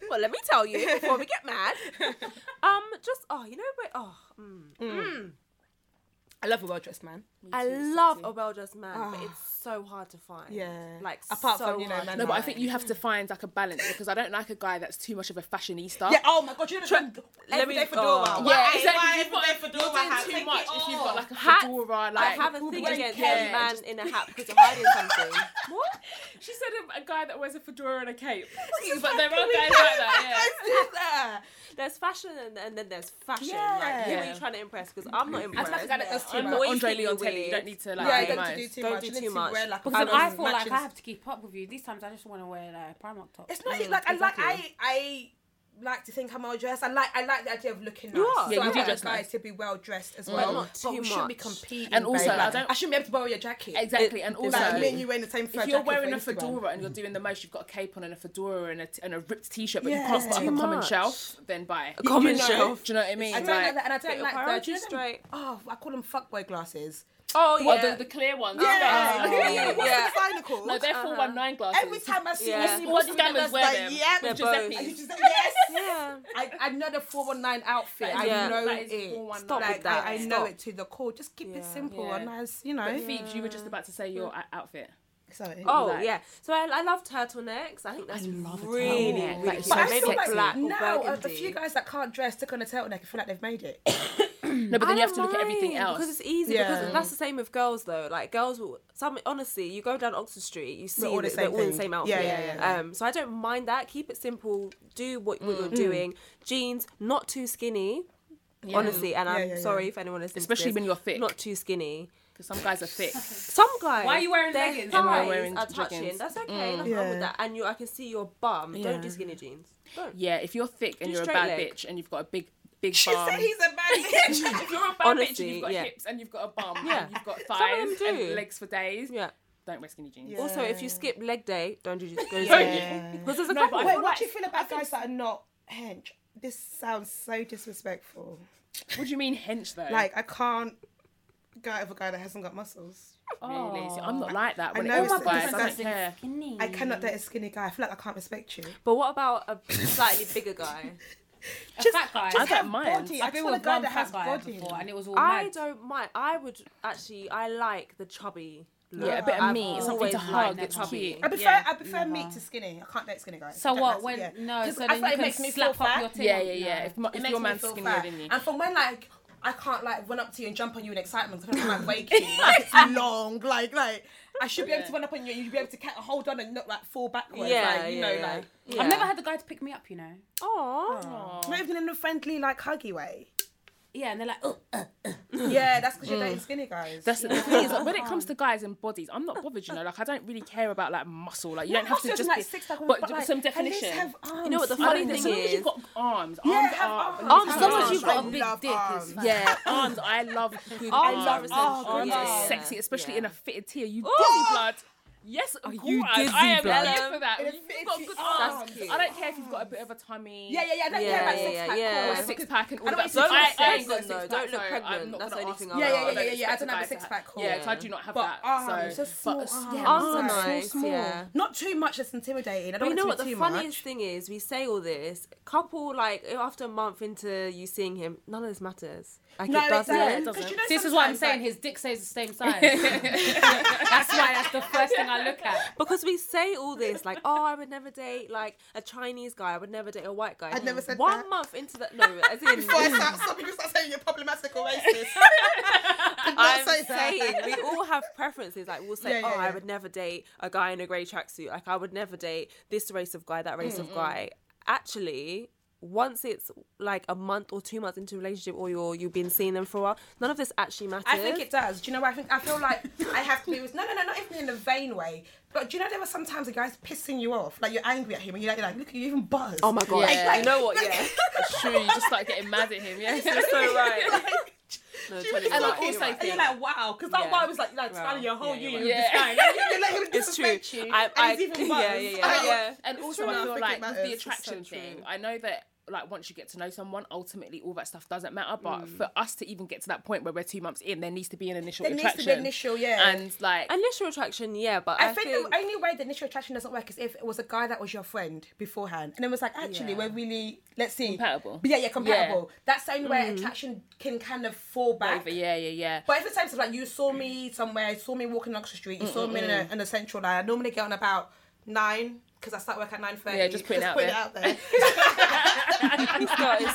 Well, let me tell you before we get mad. Um, just oh, you know, wait, oh, mm, mm. I love a well dressed man. I love a well dressed man, but ah. it's so hard to find. Yeah. like Apart so from, you know, hard man No, but I think you have to find like a balance because I don't like a guy that's too much of a fashionista. Yeah. Oh my god, you know, let everyday me- fedora. oh. Why- Yeah, exactly. why You've got, everyday you're fedora hat? doing Take too much it if you've got oh. like a Hat. fedora. I Like have a thing against a man in a hat because you're hiding something. what? she said, a, a guy that wears a fedora and a cape. but there are guys like that. Yeah. There's fashion and, and then there's fashion. Yeah. Like, who are you trying to impress? Because I'm not I impressed. like a guy that does too I'm much. not Always Andre think you're Leon Talley. You don't need to like. Yeah, do don't most. do too Don't much. Do You too need to much. wear, like, Because a I balance feel like I have to keep up with you. These times I just want to wear like Primark top. It's not Mm, like I like I exactly. I like to think I'm well dressed. I like I like the idea of looking nice. You are. So Yeah, you I do want dress a nice. to be well dressed as But well. not too we shouldn't be much. competing. And also, babe. I don't- I shouldn't be able to borrow your jacket. Exactly, and also like me and you wearing the same if you're wearing a fedora and you're doing the most, you've got a cape on and a fedora and a, t- and a ripped t-shirt, but Yeah. you can't put up Too a common shelf, then buy. A common know, shelf. Do you know what I mean? I don't Like- like that, and I Get don't like the. priorities do you know them- straight. Oh, I call them fuckboy glasses. Oh Well, yeah. the, the clear ones. Yeah, Yeah. yeah, yeah. What's Yeah. the designer called? No, they're 419 glasses. Every time I see Yeah. yeah. All scammers wear them. Yeah, They're With both. Giuseppe's. You just- yes. yeah. I, I know the 419 outfit. That I know that is it. 419. Stop like, with that. I, I know Stop. it to the core. Just keep it simple Yeah. and nice, you know. But Phoebes, you were just about to say your mm. o- outfit. Sorry. Oh like- yeah. So I, I love turtlenecks. I think that's love a really, turtleneck. really That is cute. But I feel like black or now a, a uh, few guys that can't dress took on a turtleneck and feel like they've made it. No, but then you have to don't look at everything else. because it's easy. Yeah. Because that's the same with girls though. Like girls will. Some honestly, you go down Oxford Street, you see all the same they're all in the same Yeah, outfit. yeah, yeah, yeah. Um, so I don't mind that. Keep it simple. Do what, what you're Mm. doing. Jeans, not too skinny. Honestly, and Yeah, I'm yeah, yeah. sorry if anyone listening. to Especially this, when you're thick. Not too skinny. Because some guys are thick. Some guys. Why are you wearing their leggings? thighs Am I wearing are touching. jeggings? That's okay. Nothing Yeah. wrong with that. And you, I can see your bum. Yeah. Don't do skinny jeans. Don't. Yeah, if you're thick and Do you're a bad leg. bitch and you've got a big, big She bum. said he's a bad bitch. if you're a bad bitch and you've got yeah. hips and you've got a bum Yeah. and you've got of thighs them do. and legs for days, Yeah. don't wear skinny jeans. Yeah. Also, if you skip leg day, don't do go to Yeah. Because there's a No, couple. Wait, what like- do you feel about guys that are not hench? This sounds so disrespectful. What do you mean hench though? Like I can't go out with a guy that hasn't got muscles. Really? See, I'm oh. not like that I when know it it's comes to guys. I don't care. Skinny. I cannot date a skinny guy. I feel like I can't respect you. But what about a slightly bigger guy? A Just- fat guy. I don't have mind. body. I've been just want a with guy one that has fat guy body. before, and it was all I mad. don't mind. I would actually. I like the chubby. Look. Yeah, a bit of I've meat, something to hug. It's chubby. cute. I prefer Yeah. I prefer mm-hmm. meat to skinny. I can't date skinny guys. So what? that's- When yeah. no, 'Cause so I then you it can makes me slap feel up fat. your tip. Yeah, yeah, yeah. If, It if makes your me man's feel skinnier fat. than you. And from when like I can't like run up to you and jump on you in excitement because I'm like waking. Like it's long. Like like I should be able to run up on you and you'd be able to ca- hold on and not like fall backwards. Yeah, like, you yeah, know, yeah. like Yeah. I've never had the guy to pick me up, you know. Oh. not even in a friendly like huggy way. Yeah, and they're like, oh, uh, Yeah, that's because you're dating skinny guys. That's the thing is, when it comes to guys and bodies, I'm not bothered. You know, like I don't really care about like muscle. Like you don't have to Muscles just and, be, like, six pack, but, but, like, some at least definition. have arms. You know what the funny thing so long as is? you've got arms, Yeah, arms have are. arms. Arms as so long as much. you've got a I big love dick, arms. it's fine. Yeah, arms. I love good Arms arms. Arms, are yeah. sexy, especially in a fitted tee. Are you dizzy blood? Yes, are you I dizzy am blood? here for that. In You've fitted got tee. good That's cute. I don't care if you've got a bit of a tummy. Yeah, yeah, yeah. I don't Yeah, care about yeah, six yeah, pack. yeah. core. Or a six pack and all I of don't that. want So I, I ain't got a Pregnant, six pack, Don't look pregnant. I'm That's the only thing. I Yeah, yeah, yeah, yeah, yeah. I don't have a six pack have- core. Yeah, 'cause I do not have that. arms, So, so small but arms. yeah, Arms nice, so small. Not too much that's intimidating. I don't you know what the funniest thing is? We say all this. Couple like after a month into you seeing him, none of this matters. Like No, it it doesn't. doesn't. it doesn't. 'Cause you know This is what I'm saying. like- His dick stays the same size. that's why that's the first thing I look at. Because we say all this, like, oh, I would never date like a Chinese guy. I would never date a white guy. I'd never said One that. month into that, no, as in, Before I start, some people start saying you're problematic or racist. Did not I'm say that. saying we all have preferences. Like we'll say, Yeah, yeah, oh, I would never date a guy in a grey tracksuit. Like I would never date this race of guy, that race of guy. Actually, once it's like a month or two months into a relationship, or you're you've been seeing them for a while, none of this actually matters. I think it does. Do you know what I think? I feel like I have to be with no, no, no, not even in a vain way. But do you know there were sometimes a guy's pissing you off, like you're angry at him, and you're like, you're like look at you, even buzz. Oh my god! Yeah. You know what? Yeah, It's true. You just start getting mad at him. Yeah. you're so right. Like, No, she totally was And I right. talking, also You're right. and you're like, wow, because that Yeah. guy was like, like Wow. spanning your whole Yeah, you, you're you right. just fine. Like, you let him It's true. you, I, I, and he's even yeah, buzz. yeah, yeah, yeah. And also, true. I feel Nothing like with the It's so attraction true. thing, I know that like once you get to know someone, ultimately all that stuff doesn't matter. But Mm. for us to even get to that point where we're two months in, there needs to be an initial There needs to attraction. be initial, yeah. And like, Initial attraction, yeah, but I, I think, the only way the initial attraction doesn't work is if it was a guy that was your friend beforehand, and it was like, actually, Yeah. we're really let's see Compatible. But yeah, yeah, compatible. That's the only way attraction can kind of fall back. over, yeah, yeah, yeah. But if it's times like you saw me somewhere, you saw me walking across the Street, you saw me in a, in a central line. I normally get on about nine because I start work at nine thirty. Yeah, just putting it out putting there. it out there.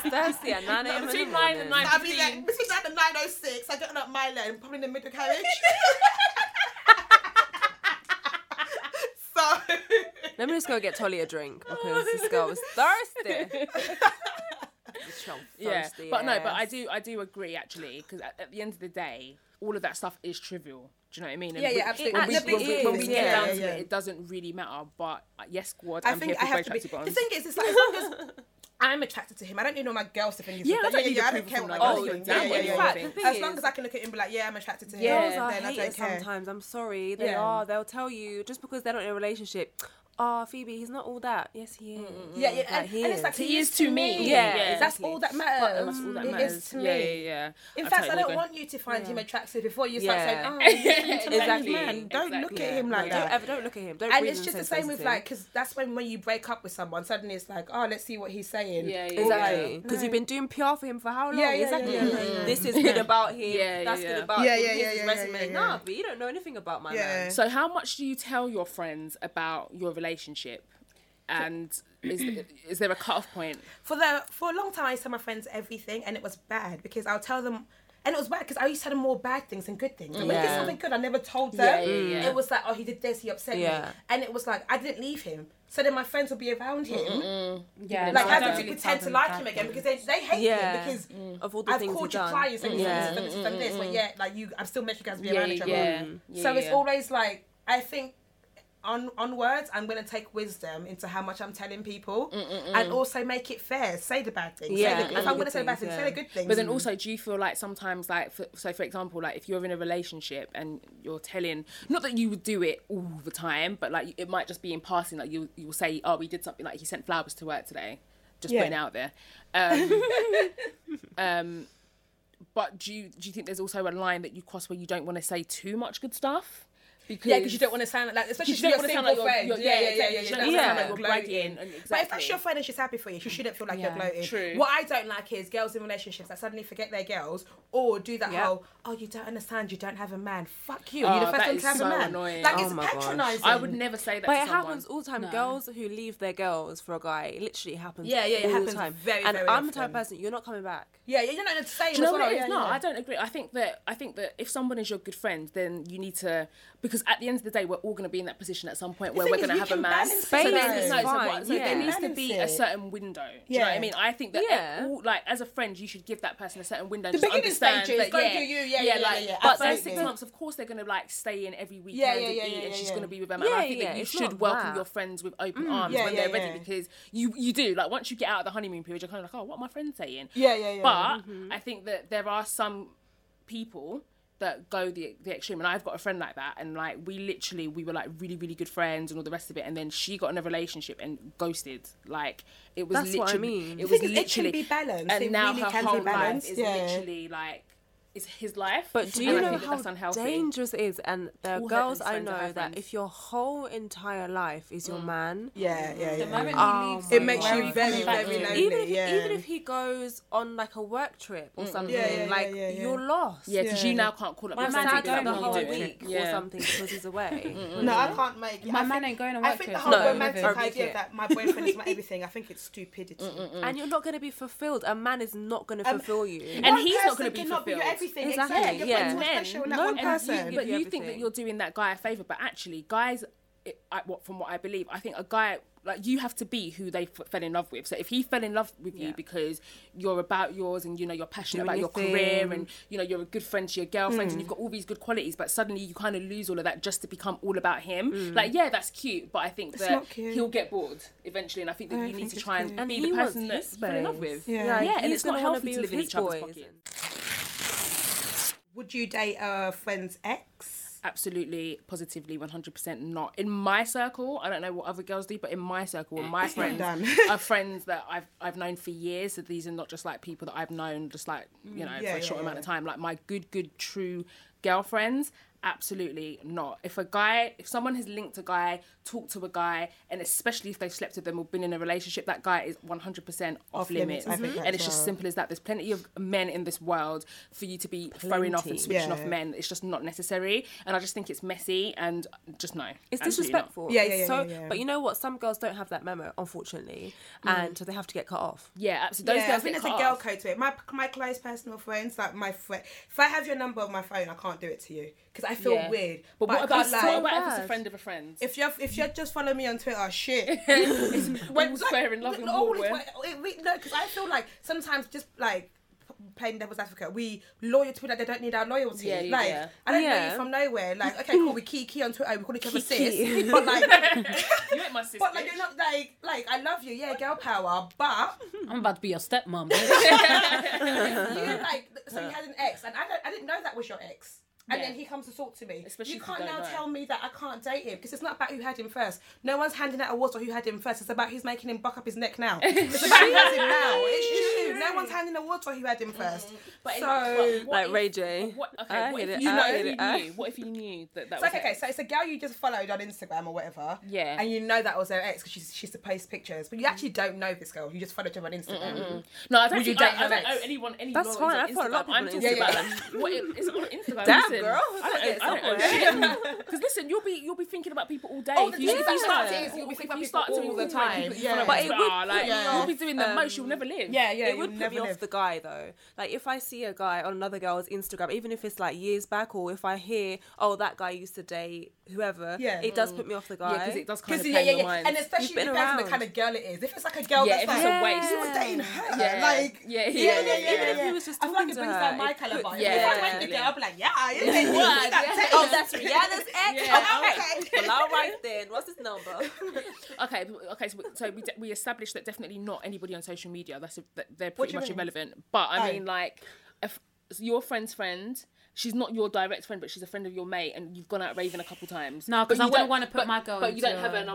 it's, thirsty at 9 a.m. Between nine and nine- I'll be like between nine and nine oh six. I get on up my lane, probably in the middle carriage. so Let me just go get Tolly a drink because this girl is thirsty. Yeah but no but i do i do agree actually because at, at the end of the day all of that stuff is trivial do you know what i mean And Yeah, yeah, absolutely. when we, It when we, when we get yeah, down yeah, to yeah. it it doesn't really matter but uh, yes squad I i'm think here I for have to be. The thing is, it's like as long as I'm attracted to him, I don't need all my girls to think. he's Yeah, don't need yeah, I don't care what my girls Oh, think. Yeah, yeah, yeah. thing As long as I can look at him and be like, yeah, I'm attracted to him. Yeah. Girls are then I don't care. sometimes. I'm sorry. They Yeah. are. They'll tell you just because they're not in a relationship. Oh, Phoebe, he's not all that. Yes, he mm, mm, is. Mm. Yeah, yeah, Like, and, he and is. it's like He is to me. Yeah, Yeah. that's all that But matters. that's all that It matters. is to me. yeah, yeah. In I fact, totally I don't agree. want you to find him attractive before you Yeah. start saying, "Oh, he's into Exactly. man." Don't look at him like that. Don't that. ever don't look at him. Don't and it's just the same same with space to him. like, because that's when when you break up with someone, suddenly it's like, oh, let's see what he's saying. Yeah, yeah, Exactly, because you've been doing PR for him for how long? Yeah, yeah, exactly. yeah, yeah, yeah. This is good about him. Yeah, yeah, That's yeah. good about Yeah, him. yeah, yeah, his yeah, yeah, resume. Nah, but you don't know anything about my man. So, how much do you tell your friends about your relationship? And is is there a cut off point? for the for a long time I used to tell my friends everything and it was bad because I'll tell them and it was bad because I used to tell them more bad things than good things. And when they did something good, I never told them. Yeah, yeah, yeah. It was like, oh, he did this, he upset Yeah. me, and it was like I didn't leave him. So then my friends would be around him, Yeah, like no, I having don't to really pretend to like him again things. because they, they hate Yeah. him because mm. Of all the I've things called he's you done. clients and Yeah. yeah. this, this, and this, but yeah, like you, I've still met you guys be Yeah, around each other. yeah, yeah, so it's always like I think on on words, I'm gonna take wisdom into how much I'm telling people, and also make it fair. Say the bad things. Yeah, the, if I'm gonna say the bad things, things, say the good things. But then also, do you feel like sometimes, like, for, so for example, like if you're in a relationship and you're telling, not that you would do it all the time, but like it might just be in passing, like you you'll say, oh, we did something, like he sent flowers to work today, just Yeah. putting out there. Um, um, but do you do you think there's also a line that you cross where you don't want to say too much good stuff? Because Yeah, because you don't want to sound like, especially if you you're don't a wanna single sound like friend. you're- yeah, yeah, yeah, yeah, exactly. yeah. You You don't don't wanna sound sound like like you're you're bragging, gloating. and But if that's your friend and she's happy for you, she shouldn't feel like Yeah. you're gloating. True. What I don't like is girls in relationships that suddenly forget their girls or do that Yeah. whole, oh, you don't understand, you don't have a man. Fuck you. Oh, You're the first that one is to have so a man. annoying. Like, Oh it's patronising. I would never say that. But to it someone. happens all the time. No. Girls who leave their girls for a guy, it literally happens. Yeah, yeah, it all happens the time. very, and very I'm the type of person you're not coming back. Yeah, yeah, you're not going to say Do you know as what well. it is? Yeah, no. I don't agree. I think that I think that if someone is your good friend, then you need to because at the end of the day, we're all going to be in that position at some point where we're going to have a can man. balance So, it. then, Space no, is so, what- fine, so there yeah. needs to be a certain window. Do you know what I mean? I think that Yeah. all, like as a friend, you should give that person a certain window. The just beginning understand stages, that, go yeah, do you, yeah, yeah, yeah, like, yeah, But then absolutely. six months, of course, they're going to like stay in every weekend Yeah, yeah, and yeah, eat, yeah, and she's yeah. going to be with them. And I Yeah, think yeah, that you should welcome your friends with open mm, arms when they're ready because you you do like once you get out of the honeymoon period, you're kind of like, oh, what are my friends saying? Yeah, yeah, yeah. But mm-hmm. I think that there are some people that go the the extreme, and I've got a friend like that, and like we literally we were like really really good friends and all the rest of it, and then she got in a relationship and ghosted. Like it was That's what I literally mean. it was is, it can be balanced. and It now really her can be whole life balanced, is yeah. literally like it's his life. But do you I know think that how that's unhealthy. dangerous it is? And there are All girls I know that friends. if your whole entire life is Mm. your man, yeah, yeah, The yeah. moment Oh he leaves, my It makes where you are very, very to? lonely. even if yeah. even if he goes on like a work trip or something, Yeah, yeah, yeah, like yeah, yeah. you're lost. yeah, because Yeah. you now can't call up My your man friends ain't and be going the whole are you week or Yeah. something because he's away. No, I can't make My I man ain't going on I work think the whole romantic idea that my boyfriend is my everything, I think it's stupidity. And you're not going to be fulfilled. A man is not going to Um, fulfill you. And he's not gonna be fulfilled. Your everything. Exactly, Exactly. You're yeah. putting more Men, pressure on that no one And person. you, but you you think that you're doing that guy a favor, but actually, guys, it, I, what from what I believe, I think a guy like you have to be who they f- fell in love with. So if he fell in love with you Yeah. because you're about yours and you know you're passionate Doing about your your career and you know you're a good friend to your girlfriends and mm. you've got all these good qualities, but suddenly you kind of lose all of that just to become all about him. Mm. Like yeah, that's cute, but I think that he'll get bored eventually, and I think that I you don't need to try and cute. And be he the person that his you fell in love with. Yeah. Yeah, Yeah, and it's not healthy to live in his each other's boys. pockets. Would you date a friend's ex? absolutely positively 100% not. In my circle i don't know what other girls do but in my circle my friends are friends that i've i've known for years so these are not just like people that i've known just like you know Yeah, for a yeah, short amount of time. Like my good good true girlfriends absolutely not if a guy if someone has linked a guy talked to a guy and especially if they've slept with them or been in a relationship that guy is 100% off, Off limits, limits, I think and it's just right. simple as that there's plenty of men in this world for you to be throwing off and switching Yeah. off men it's just not necessary and i just think it's messy and just no It's absolutely not. disrespectful. Yeah, yeah, yeah, so, yeah, yeah. But you know what? Some girls don't have that memo, unfortunately, Mm. and so they have to get cut off. yeah absolutely those yeah, I girls think get there's a girl off. code to it. My my close personal friends, like my friend, if I have your number on my phone, I can't do it to you because I feel Yeah. weird. but what I about, can't what about if it's a friend of a friend If you're if you just follow me on Twitter, shit. When, all's fair in love and no, war, it's like- it no, because I feel like sometimes just like playing devil's advocate, we loyal to people that they don't need our loyalty. Yeah, yeah, like yeah. I don't know Yeah. you from nowhere. Like okay, cool, we key key on Twitter, we call each other Kiki. sis, but like, you ain't my sister but like you're not like like I love you, yeah, girl power, but I'm about to be your stepmom. bitch. you like so you had an ex, and I don't, I didn't know that was your ex. And Yeah. then he comes to talk to me. Especially you can't don't now know. tell me that I can't date him because it's not about who had him first. No one's handing out awards for who had him first. It's about who's making him buck up his neck now. It's about who has him now. It's true. No one's handing awards for who had him first. Mm-hmm. But so but what Like if- Ray J. what, okay, what if you know hit if it, you knew what if you knew that that It's was like okay, it? so it's a girl you just followed on Instagram or whatever. Yeah. And you know that was her ex because she's she's to post pictures, but you actually don't know this girl. You just followed her on Instagram. no I don't Would you date I, I her don't ex? owe anyone any That's fine, on I follow a lot of Instagram. People on Instagram. what it- it's on Instagram Damn, listen, girl. I don't, Get owe- I don't somewhere. owe Because listen, you'll be you'll be thinking about people all day. Oh, if you, if you start to, you'll be if thinking you about start people to all the time. Yeah, but it would like you'll be doing the most, um, you'll never live. Yeah, yeah. it would you'll put me never off the guy though. Like if I see a guy on another girl's Instagram, even if it's like years back, or if I hear, oh, that guy used to date whoever, Yeah. it does put me off the guy. Yeah, because it does kind of yeah, yeah, yeah, and especially You've been depends on the kind of girl it is. If it's like a girl Yeah, that's if like, it's a waste. you were dating her, Yeah. like Yeah, yeah, yeah, yeah, yeah, yeah. yeah. Even if he was just I feel like talking it brings her, down my it caliber. Yeah, if I went yeah. the girl, I'd be like, yeah, you did What? you got Yeah. text. Oh, that's Rihanna's ex. Yeah. Okay. Well, all right then. What's his number? Okay, okay. So, so we, de- we established that definitely not anybody on social media. That's a, that they're pretty much mean? irrelevant. But I Oh. mean, like, if your friend's friend, she's not your direct friend, but she's a friend of your mate, and you've gone out raving a couple times. No, because I wouldn't wanna put but- my girl But you don't into have her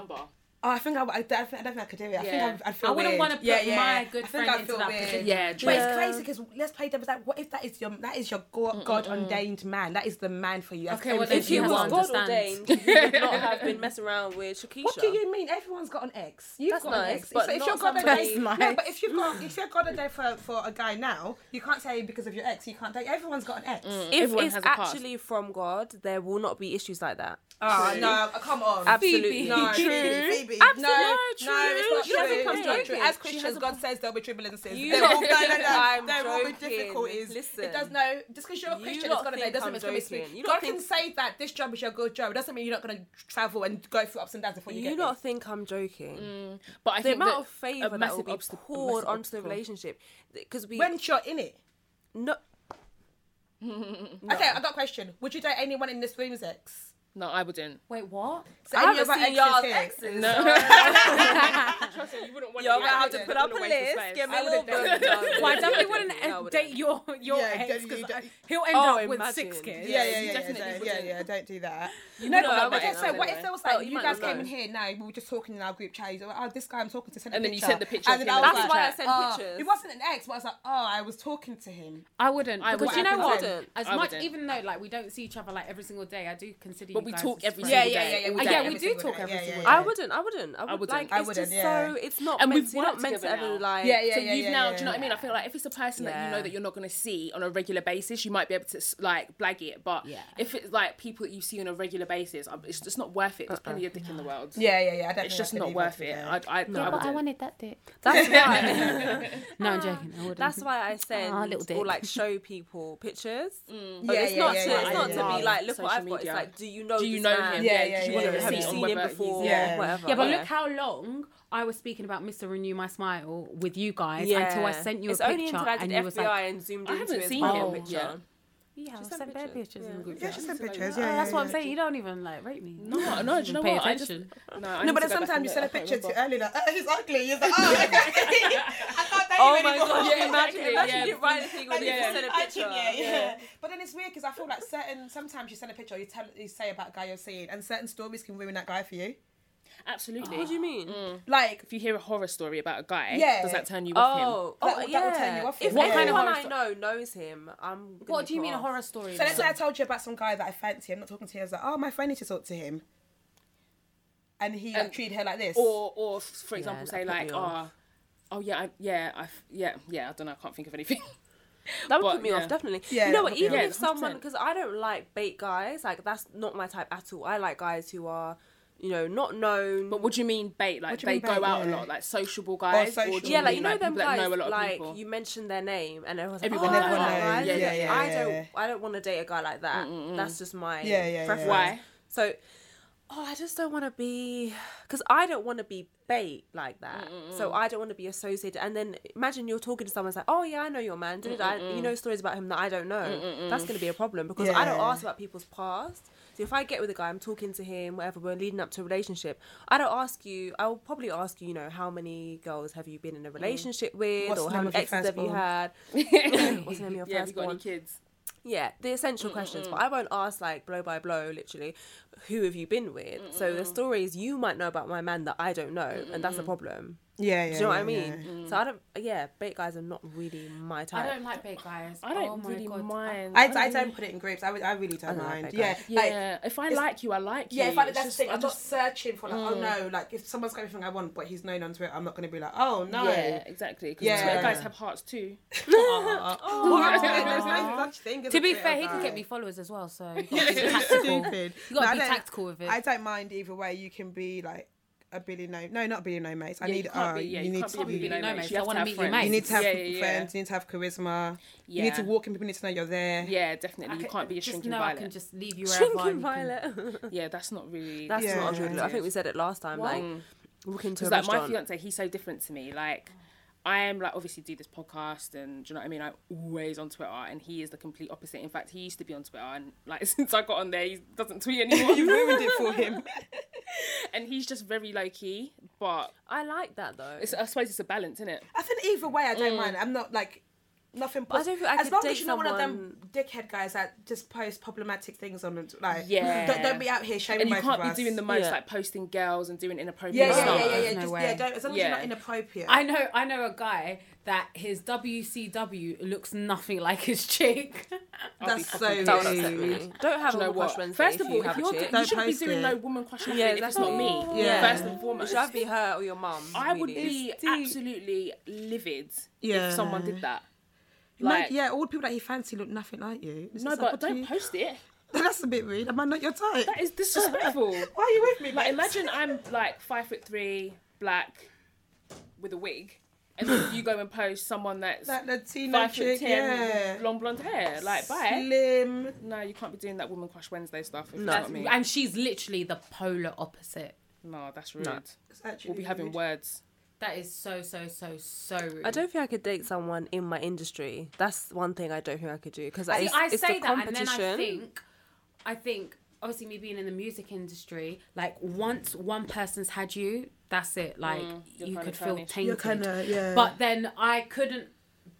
Oh, I think I, I, I, think, I could do it. I yeah. think I, I'd feel I wouldn't want to put yeah, yeah. my good friend I into that weird. position. Yeah, true. But it's crazy because let's play devil's like, what if that is your that is your God, God ordained man? That is the man for you. Okay, well, if you was God ordained, you would not have been messing around with Shakisha. What do you mean? Everyone's got an ex. You've that's got nice, an ex. But so if you're God ordained, nice. no, but if you've got if you're God ordained for for a guy now, you can't say because of your ex you can't date. Everyone's got an ex. Mm. If it's actually from God, there will not be issues like that. Oh no! Come on, absolutely, no, true be. Absolutely. No, true. no, it's not true. It's not true. As Christians, God says there'll be tribulations. You, there will, no, no, no. there will be difficulties. Listen. It does no. Just because you're a Christian, you it's gonna be. It doesn't mean it's gonna be. God can say that this job is your good job. It doesn't mean you're not gonna travel and go through ups and downs before you, you get. You not think I'm joking? Mm. But I the think amount of favor that will be poured onto the relationship because we when you're in it. No. no. Okay, I got a question. Would you date anyone in this room's ex? No, I wouldn't. Wait, what? So I haven't seen your exes. exes. No. Trust me, you wouldn't want. Y'all gonna have to put up a list. Give me a little bit. I definitely wouldn't date your your ex because uh, he'll end oh, up with six kids. Yeah, yeah, yeah, yeah, yeah. Don't do that. No, but just say, what if there was like you guys came in here now? We were just talking in our group chat. Oh, this guy I'm talking to sent a picture. And then you sent the picture. And that's why I sent oh, pictures. It wasn't an ex. I was like, oh, I was talking to him. I wouldn't because you know what? As much, even though like we don't see each other like every single day, I do consider you but we talk every single yeah, day. Yeah, yeah, yeah. yeah, we do talk every single day. I wouldn't. I wouldn't. I would, I would like. It's just so. It's not. And we've not meant to ever like. Yeah, yeah, So you've now. Do you know what I mean? I feel like if it's a person that you know that you're not going to see on a regular basis, you might be able to like blag it. But if it's like people that you see on a regular basis, um, it's just not worth it. There's uh-uh. plenty of dick in the world. Yeah, yeah, yeah. It's just not worth it. I. Yeah, but I wanted that dick. That's why. No, I'm joking. That's why I ah, send or like show people pictures. Mm. Yeah, yeah, yeah. It's not to be like look what I've got. It's like do you know know do you know man? him? Yeah, yeah, yeah, you yeah, yeah, yeah. seen him before? Yeah, whatever. Yeah, but look how long I was speaking about Mr. Renew My Smile with you guys until I sent you it's a picture. and did FBI was like, and zoomed I haven't seen him. picture. Yeah, just send pictures. yeah. just send pictures. Yeah, that's yeah, what I'm saying. You don't even like rate me. No, no, no you know pay what? Attention. I just, no, I no, but sometimes you send a picture too early, like oh, he's ugly. He's like, oh, I can't date oh anymore. Oh my god! Yeah, imagine, yeah, you write a thing when you send a picture. Yeah, yeah. But then it's weird because I feel like certain sometimes you send a picture, or you tell, you say about a guy you're seeing, and certain stories can ruin that guy for you. Absolutely. what do you mean? Mm. Like, If you hear a horror story about a guy, Yeah. does that turn you off him? Oh, oh That- that will yeah. turn you off If him. Anyone I know knows him, I'm. What do you mean a horror story? So let's say I told you about some guy that I fancy. I'm not talking to you. I was like, oh, my friend needs to talk to him. And he treated her like this. or or for example, say like, oh, oh yeah, I, yeah, I, yeah, yeah. I don't know. I can't think of anything. That would But, put me yeah. off, definitely. Yeah, you know what? Even if someone, because I don't like bait guys, like that's not my type at all. I like guys who are you know, not known. But what do you mean bait? Like they go out yeah. a lot, like sociable guys. Or yeah, like you know like them guys. Know like people? you mentioned their name, and everyone's like, everyone oh, knows. Guys. Yeah, yeah, yeah, I don't, I don't want to date a guy like that. Mm-mm. That's just my yeah, yeah, preference. Why? So, oh, I just don't want to be, because I don't want to be bait like that. Mm-mm. So I don't want to be associated. And then imagine you're talking to someone's like, oh yeah, I know your man. Did I? You know stories about him that I don't know. That's gonna be a problem because I don't ask about people's past. So if I get with a guy, I'm talking to him, whatever, we're leading up to a relationship. I don't ask you. I will probably ask you, you know, how many girls have you been in a mm. relationship mm. with, What's or how many exes have you had? What's the name of your yeah, first you got any kids? Yeah, the essential Mm-mm. questions, but mm. I won't ask like blow by blow, literally, who have you been with? Mm-mm. So the stories you might know about my man that I don't know, Mm-mm. and that's a problem. Yeah, yeah. Do you know yeah, what I mean? Yeah. Mm. So I don't. Yeah, baked guys are not really my type. I don't like baked guys. I don't oh really mind. I, I, I, don't put it in groups. I, I really don't don't mind. Like yeah, yeah. Like, if I like you, I like you. Yeah, if I, that's just, the thing. I'm just, not searching for like, oh, mm. oh no, like if someone's got everything I want, but he's known onto it, I'm not going to be like, oh no. Yeah, exactly. Because yeah. guys have hearts too. oh, oh, there's no such thing. To be fair, he can get me followers as well. So you got to be tactical with it. I don't mind either way. You can be like a Billy No. No, not Billy No Mates. I yeah, need. You uh, be, yeah, you, you need to be Billy No Mates. You, you to friends. You need to have yeah, yeah, friends. You need to have charisma. You need to walk in. People need to know you're there. Yeah, definitely. You can't be a shrinking violet. I can just leave you. Shrinking violet. Can... yeah, that's not really. That's not a. I think we said it last time. Like walking to like my fiance, he's so different to me. Like I am like obviously do this podcast and do you know what I mean? I always on Twitter and he is the complete opposite. In fact, he used to be on Twitter and like since I got on there, he doesn't tweet anymore. you ruined it for him. and he's just very low key, but I like that though. It's, I suppose it's a balance, isn't it? I think either way, I don't mm. mind. I'm not like nothing. I don't feel I as long as you're not one of them dickhead guys that just post problematic things on it, like Yeah. don't, don't be out here shaming and you both can't of be us. doing the most Yeah. like posting girls and doing inappropriate yeah, yeah, stuff. yeah, yeah, yeah. There's no Just, way. yeah, don't, as long as you're not inappropriate. I know, I know a guy that his WCW looks nothing like his chick. That's fucking so That would pissed. upset rude. Don't have Do you woman crush? Wednesday First of all, you if you're chick. you shouldn't be doing it. no woman crush nothing Yeah, if it's not me. Yeah. First and It foremost. should either be her or your mum. I would be absolutely livid Yeah. if someone did that. Man, Like, yeah, all the people that he fancy look nothing like you. It's no, but like, do don't you- post it. That's a bit rude. Am I not your type? That is disrespectful. Why are you with me? like, imagine I'm like five foot three, black, with a wig, and then you go and post someone that's Like the Tina five chick, foot ten, yeah. long blonde hair. Like, bye. Slim. No, you can't be doing that woman crush Wednesday stuff. If No. that's not me. and she's literally the polar opposite. No, that's rude. It's actually We'll be having words. That is so, so, so, so rude. I don't think I could date someone in my industry. That's one thing I don't think I could do because See, it's, I say the that, and competition. then I think, I think, obviously, me being in the music industry, like once one person's had you, that's it. Mm, like Mm, you're you could feel tarnished. tainted. You're kind of yeah. But then I couldn't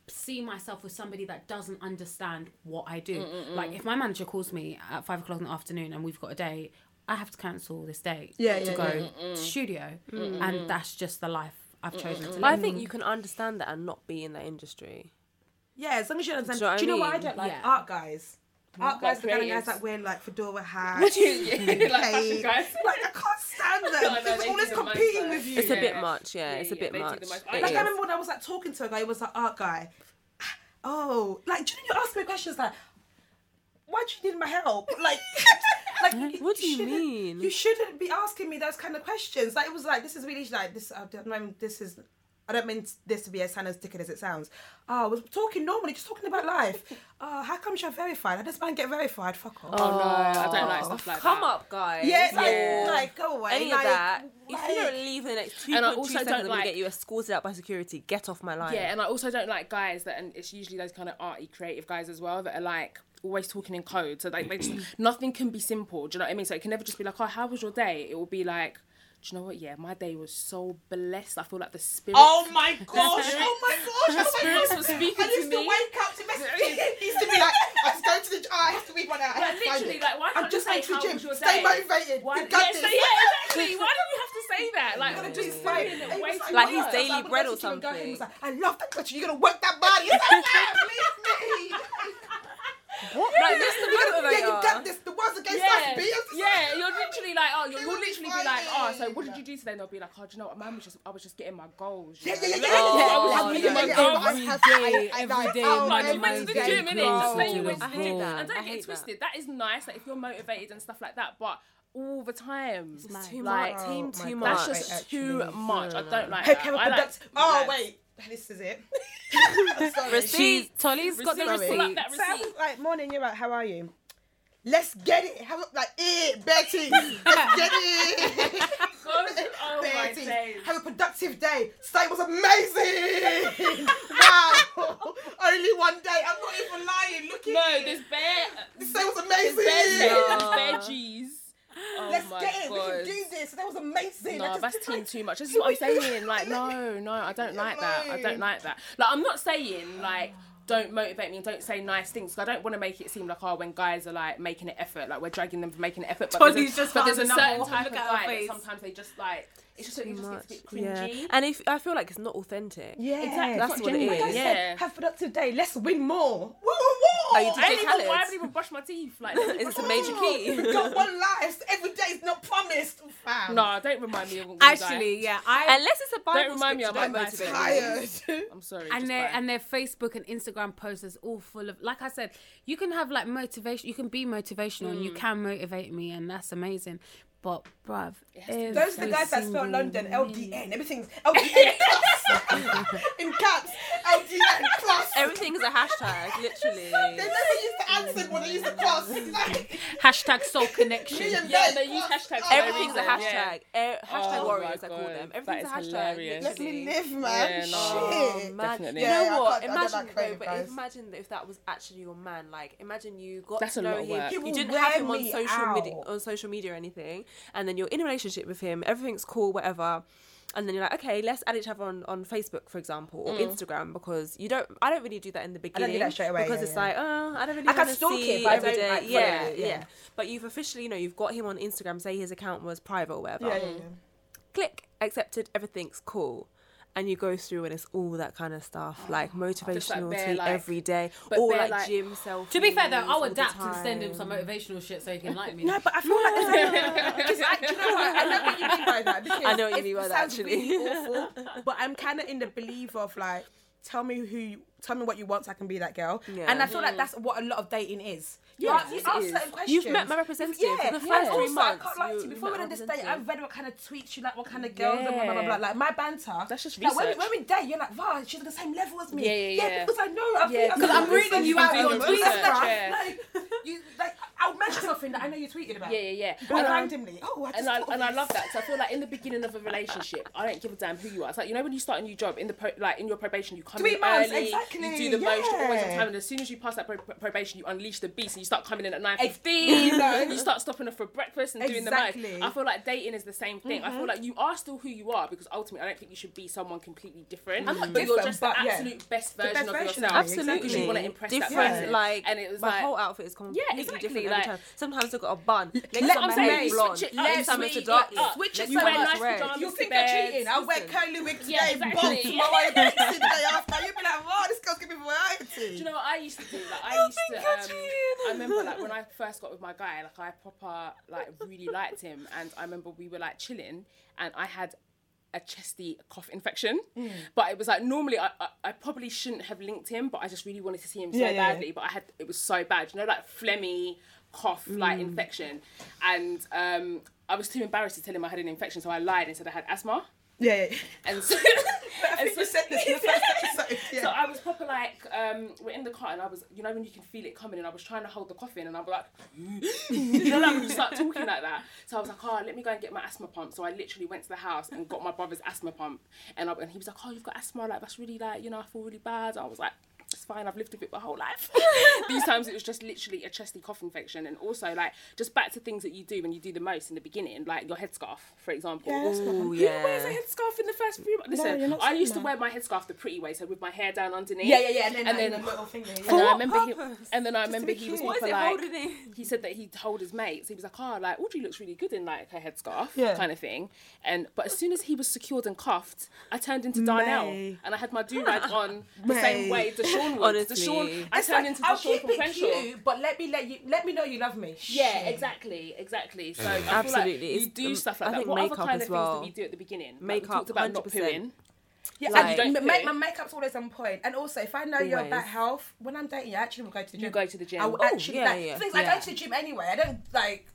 see myself with somebody that doesn't understand what I do. Mm, mm, like if my manager calls me at five o'clock in the afternoon and we've got a date, I have to cancel this date Yeah, to yeah, go yeah. to studio, and that's just the life I've chosen to But I think you can understand that and not be in that industry. yeah, as long as you understand. Do you know what Do you know I what I mean? don't like? Yeah. Art guys. Mm-hmm. Art guys, the kind of guys that wear like fedora hats. and like fashion cape. guys. Like I can't stand them. I know, They're they always the most, competing though. with you. It's a bit Yeah. much, yeah. Yeah, it's a yeah, bit they do the much. most. It I Like is. I remember when I was like talking to a guy, he was like art guy. Oh, like do you know you ask me questions like, why do you need my help? Like, like What do you shouldn't- mean? You shouldn't be asking me those kind of questions. Like it was like this is really like this. I don't know. This is. I don't mean this to be as as dickhead as it sounds. Oh, I was talking normally, just talking about life. Oh, how come you're verified? I just man get verified. Fuck off. Oh no, I don't like oh, stuff like Come that. up, guys. yeah, like, Yeah. like go away. Any like, of that. If you don't leave in the next two And I point two also seconds, don't like- get you escorted out by security. Get off my line. Yeah, and I also don't like guys that, and it's usually those kind of arty, creative guys as well that are like always talking in code. So like, they just, nothing can be simple. Do you know what I mean? So it can never just be like, oh, how was your day? It will be like, do you know what? Yeah, my day was so blessed. I feel like the spirit. Oh my gosh! Oh my gosh! The oh my spirits gosh. were speaking I used to to me. wake up to message him. He used to be like, I was going to the. Oh, I have to read one out. I Like, have to find literally, it. like, why I'm can't just you say going to the gym. your Stay day? motivated. Why, you got yeah, this. so, yeah, exactly. Why do you have to say that? Like, You're gonna do just it saying it way was too Like much. he's daily I would bread or message go, something. He was like, I love that question. You're gonna work that body. It's like, "Man, leave me. What? Like, this is the Yeah, you motivator. got this. The ones against Yeah, us, B. I'm just yeah, you're literally like, oh, you'll, you'll would be literally be like, oh, so what did you do today? And they'll be like, oh, do you know what, man was just, I was just getting my goals. you Yeah, yeah, yeah, yeah, oh, yeah, I was oh, yeah, yeah, getting my yeah, goals. yeah, Every I- day, I- I- every I- day, oh, Like, you went to the God. gym, innit? Just say you went to to the the gym. And don't get twisted. That is nice, like if you're motivated and stuff like that, but all the time. It's too Like, much. Team oh my too God. much. That's just actually. too much. I don't like Hey, that. have a I like Oh lads. wait, this is it. Receipt. Tolly's got the Receipt. receipt. Pull up that receipt. was like, morning, you're right, how are you? Let's get it. Have a, like, eh, Betty. Let's get it. God, oh my Betty. days. Have a productive day. Today was amazing. wow. Only one day. I'm not even lying. Look at No, it. this bear. This day was This bear amazing. veggies. Oh Let's my get it. We can do this. That was amazing. No, just that's did team like- too much. This is what I'm saying. Like, no, no, I don't You're like that. I don't like that. Like, I'm not saying like don't motivate me and don't say nice things. I don't want to make it seem like oh, when guys are like making an effort, like we're dragging them for making an effort. But Tony's there's a, just but there's a certain type of at her guy that sometimes they just like it's just it just gets a bit Yeah, cringy. and if I feel like it's not authentic. Yeah, Exactly, that's what not it genuine. is. Like I said, Yeah. have a productive day. Let's win more. Woo, woo, woo. Are you I DJ haven't even, Khaled? I haven't even brushed my teeth. Like, It's a major key. We got one life. So every day is not promised. Fam. no, don't remind me of one Actually, yeah, I Unless it's a Bible Don't remind me scripture, of don't my motivate life. me. tired. I'm sorry. and just their and their Facebook and Instagram posts is all full of like I said, you can have like motivation, you can be motivational, and you mm. can motivate me, and that's amazing. But bruv, to- Those are the guys that spell London LDN. Everything's LDN plus in caps. LDN plus. Everything's a hashtag, literally. They never use the accent when they use the plus. It's like Hashtag soul connection. me and Yeah, Ben they use plus. hashtags Oh, Everything's a reason, yeah. hashtag. Hashtag Oh warriors, I call them. that Everything's a hashtag. hilarious. Let me literally. live, man. Yeah, no. Oh Shit. man! Definitely. You Yeah, know I what? can't- I Imagine like though, but guys. imagine if that was actually your man. Like, imagine you got That's to know him. You didn't have him on social media, on social media or anything, and then you're in a relationship with him. Everything's cool, whatever. and then you're like, okay, let's add each other on, on Facebook, for example, or Mm. Instagram, because you don't. I don't really do that in the don't do beginning. that straight away, because yeah, it's yeah. like, oh, I don't really I can stalk see it, but I don't, like, yeah, it, yeah, yeah. But you've officially, you know, you've got him on Instagram. Say his account was private or whatever. Yeah, yeah, yeah. Click accepted. Everything's cool. And you go through and it's all that kind of stuff, like motivational tweet like- every day, all like, like- gym selfies. To be fair though, I'll adapt and send him some motivational shit so he can like me. No, but I feel like I, you know what? I know what you mean by that. Because I know what you mean by that, actually. really awful, but I'm kind of in the belief of like, tell me who, you, tell me what you want, so I can be that girl. Yeah. And I feel like that's what a lot of dating is. You Yeah, ask, you ask certain questions. You've met my representative Yeah, for the first three also, months. I can't lie to you- Before we're my on this date. I've read what kind of tweets you like, what kind of girls, and blah, blah, blah, blah. Like my banter. That's just like when, we- research. when we date, you're like, wow, she's on the same level as me. Yeah, yeah, yeah. because I know. I Yeah, think I 'cause know I'm reading you out your research, Like, yeah. Like, you, like, I'll mention something that I know you tweeted about. Yeah, yeah, yeah. And, um, randomly. Oh, I just and I and I love that. So I feel like in the beginning of a relationship, I don't give a damn who you are. It's like you know when you start a new job in the pro- like in your probation, you come in early, exactly, you do the most, you're always on time, and as soon as you pass that pro- probation, you unleash the beast and you start coming in at nine fifteen. you start stopping off for breakfast and doing the Exactly. Mm-hmm. most. I feel like dating is the same thing. I feel like you are still who you are because ultimately I don't think you should be someone completely different. I'm not but you're just but the yeah. absolute best The version best of version yourself. you, Absolutely. Because you want to impress that different, person. like and it was my like whole outfit is completely exactly, different like- every time. Sometimes I've got a bun. Next Let- time I'm hair is blonde. switch it Next time it's a switch dark. Switch it You so much it's nice red. pajamas You think bed. cheating? I'll wear curly wig today, Yeah, exactly. bob tomorrow, the day after. You'll be like, wow, this girl's giving me variety. Do you know what I used to do? Like I used to. Um. I remember like when I first got with my guy, like I proper like really liked him, and I remember we were like chilling, and I had a chesty cough infection, Mm. but it was like normally I, I I probably shouldn't have linked him, but I just really wanted to see him so Yeah, yeah, yeah. badly. But I had it was so bad, you know, like phlegmy cough like Mm. infection, and um, I was too embarrassed to tell him I had an infection, so I lied and said I had asthma. Yeah, yeah. And so, I think you said this in the first episode. Yeah. so I was proper like, um, we're in the car and I was, you know, when you can feel it coming and I was trying to hold the cough in and I was like, you know, like when you start talking like that. So I was like, oh, let me go and get my asthma pump. So I literally went to the house and got my brother's asthma pump. And, I, and he was like, oh, you've got asthma, like that's really like, you know, I feel really bad. I was like, it's fine, I've lived with it my whole life. These times it was just literally a chesty cough infection. And also, like, just back to things that you do when you do the most in the beginning, like your headscarf, for example. Yeah, that's not- Ooh, Who wears a headscarf in the first few months? Listen, you're I saying used to wear my headscarf the pretty way, so with my hair down underneath. yeah, yeah, yeah. And then, And like, then- little thing And then I remember he, purpose? and then I to remember he was cute. What is it like holding in? he said that he told his mates he was like oh like Audrey looks really good in like her headscarf Yeah. kind of thing and but as soon as he was secured and cuffed I turned into Darnell May. and I had my do rag on the same way Deshaun would Honestly. Deshaun I It's turned like, into I'll Deshaun keep from it Crenshaw cute, but let me let you let me know you love me. yeah, Shit. exactly, exactly. So I feel Absolutely. like you do um, stuff like I that. think What other makeup kind as of well. things did we do at the beginning? Like, Makeup, we talked about not 100%. pooing. Yeah, Like- I, You don't ma- poo. make, my makeup's always on point. And also, if I know you're Always. bad health, when I'm dating you, I actually will go to the gym. You go to the gym. I will Oh, actually, yeah, like, yeah, things, I go to the gym anyway. I don't, like,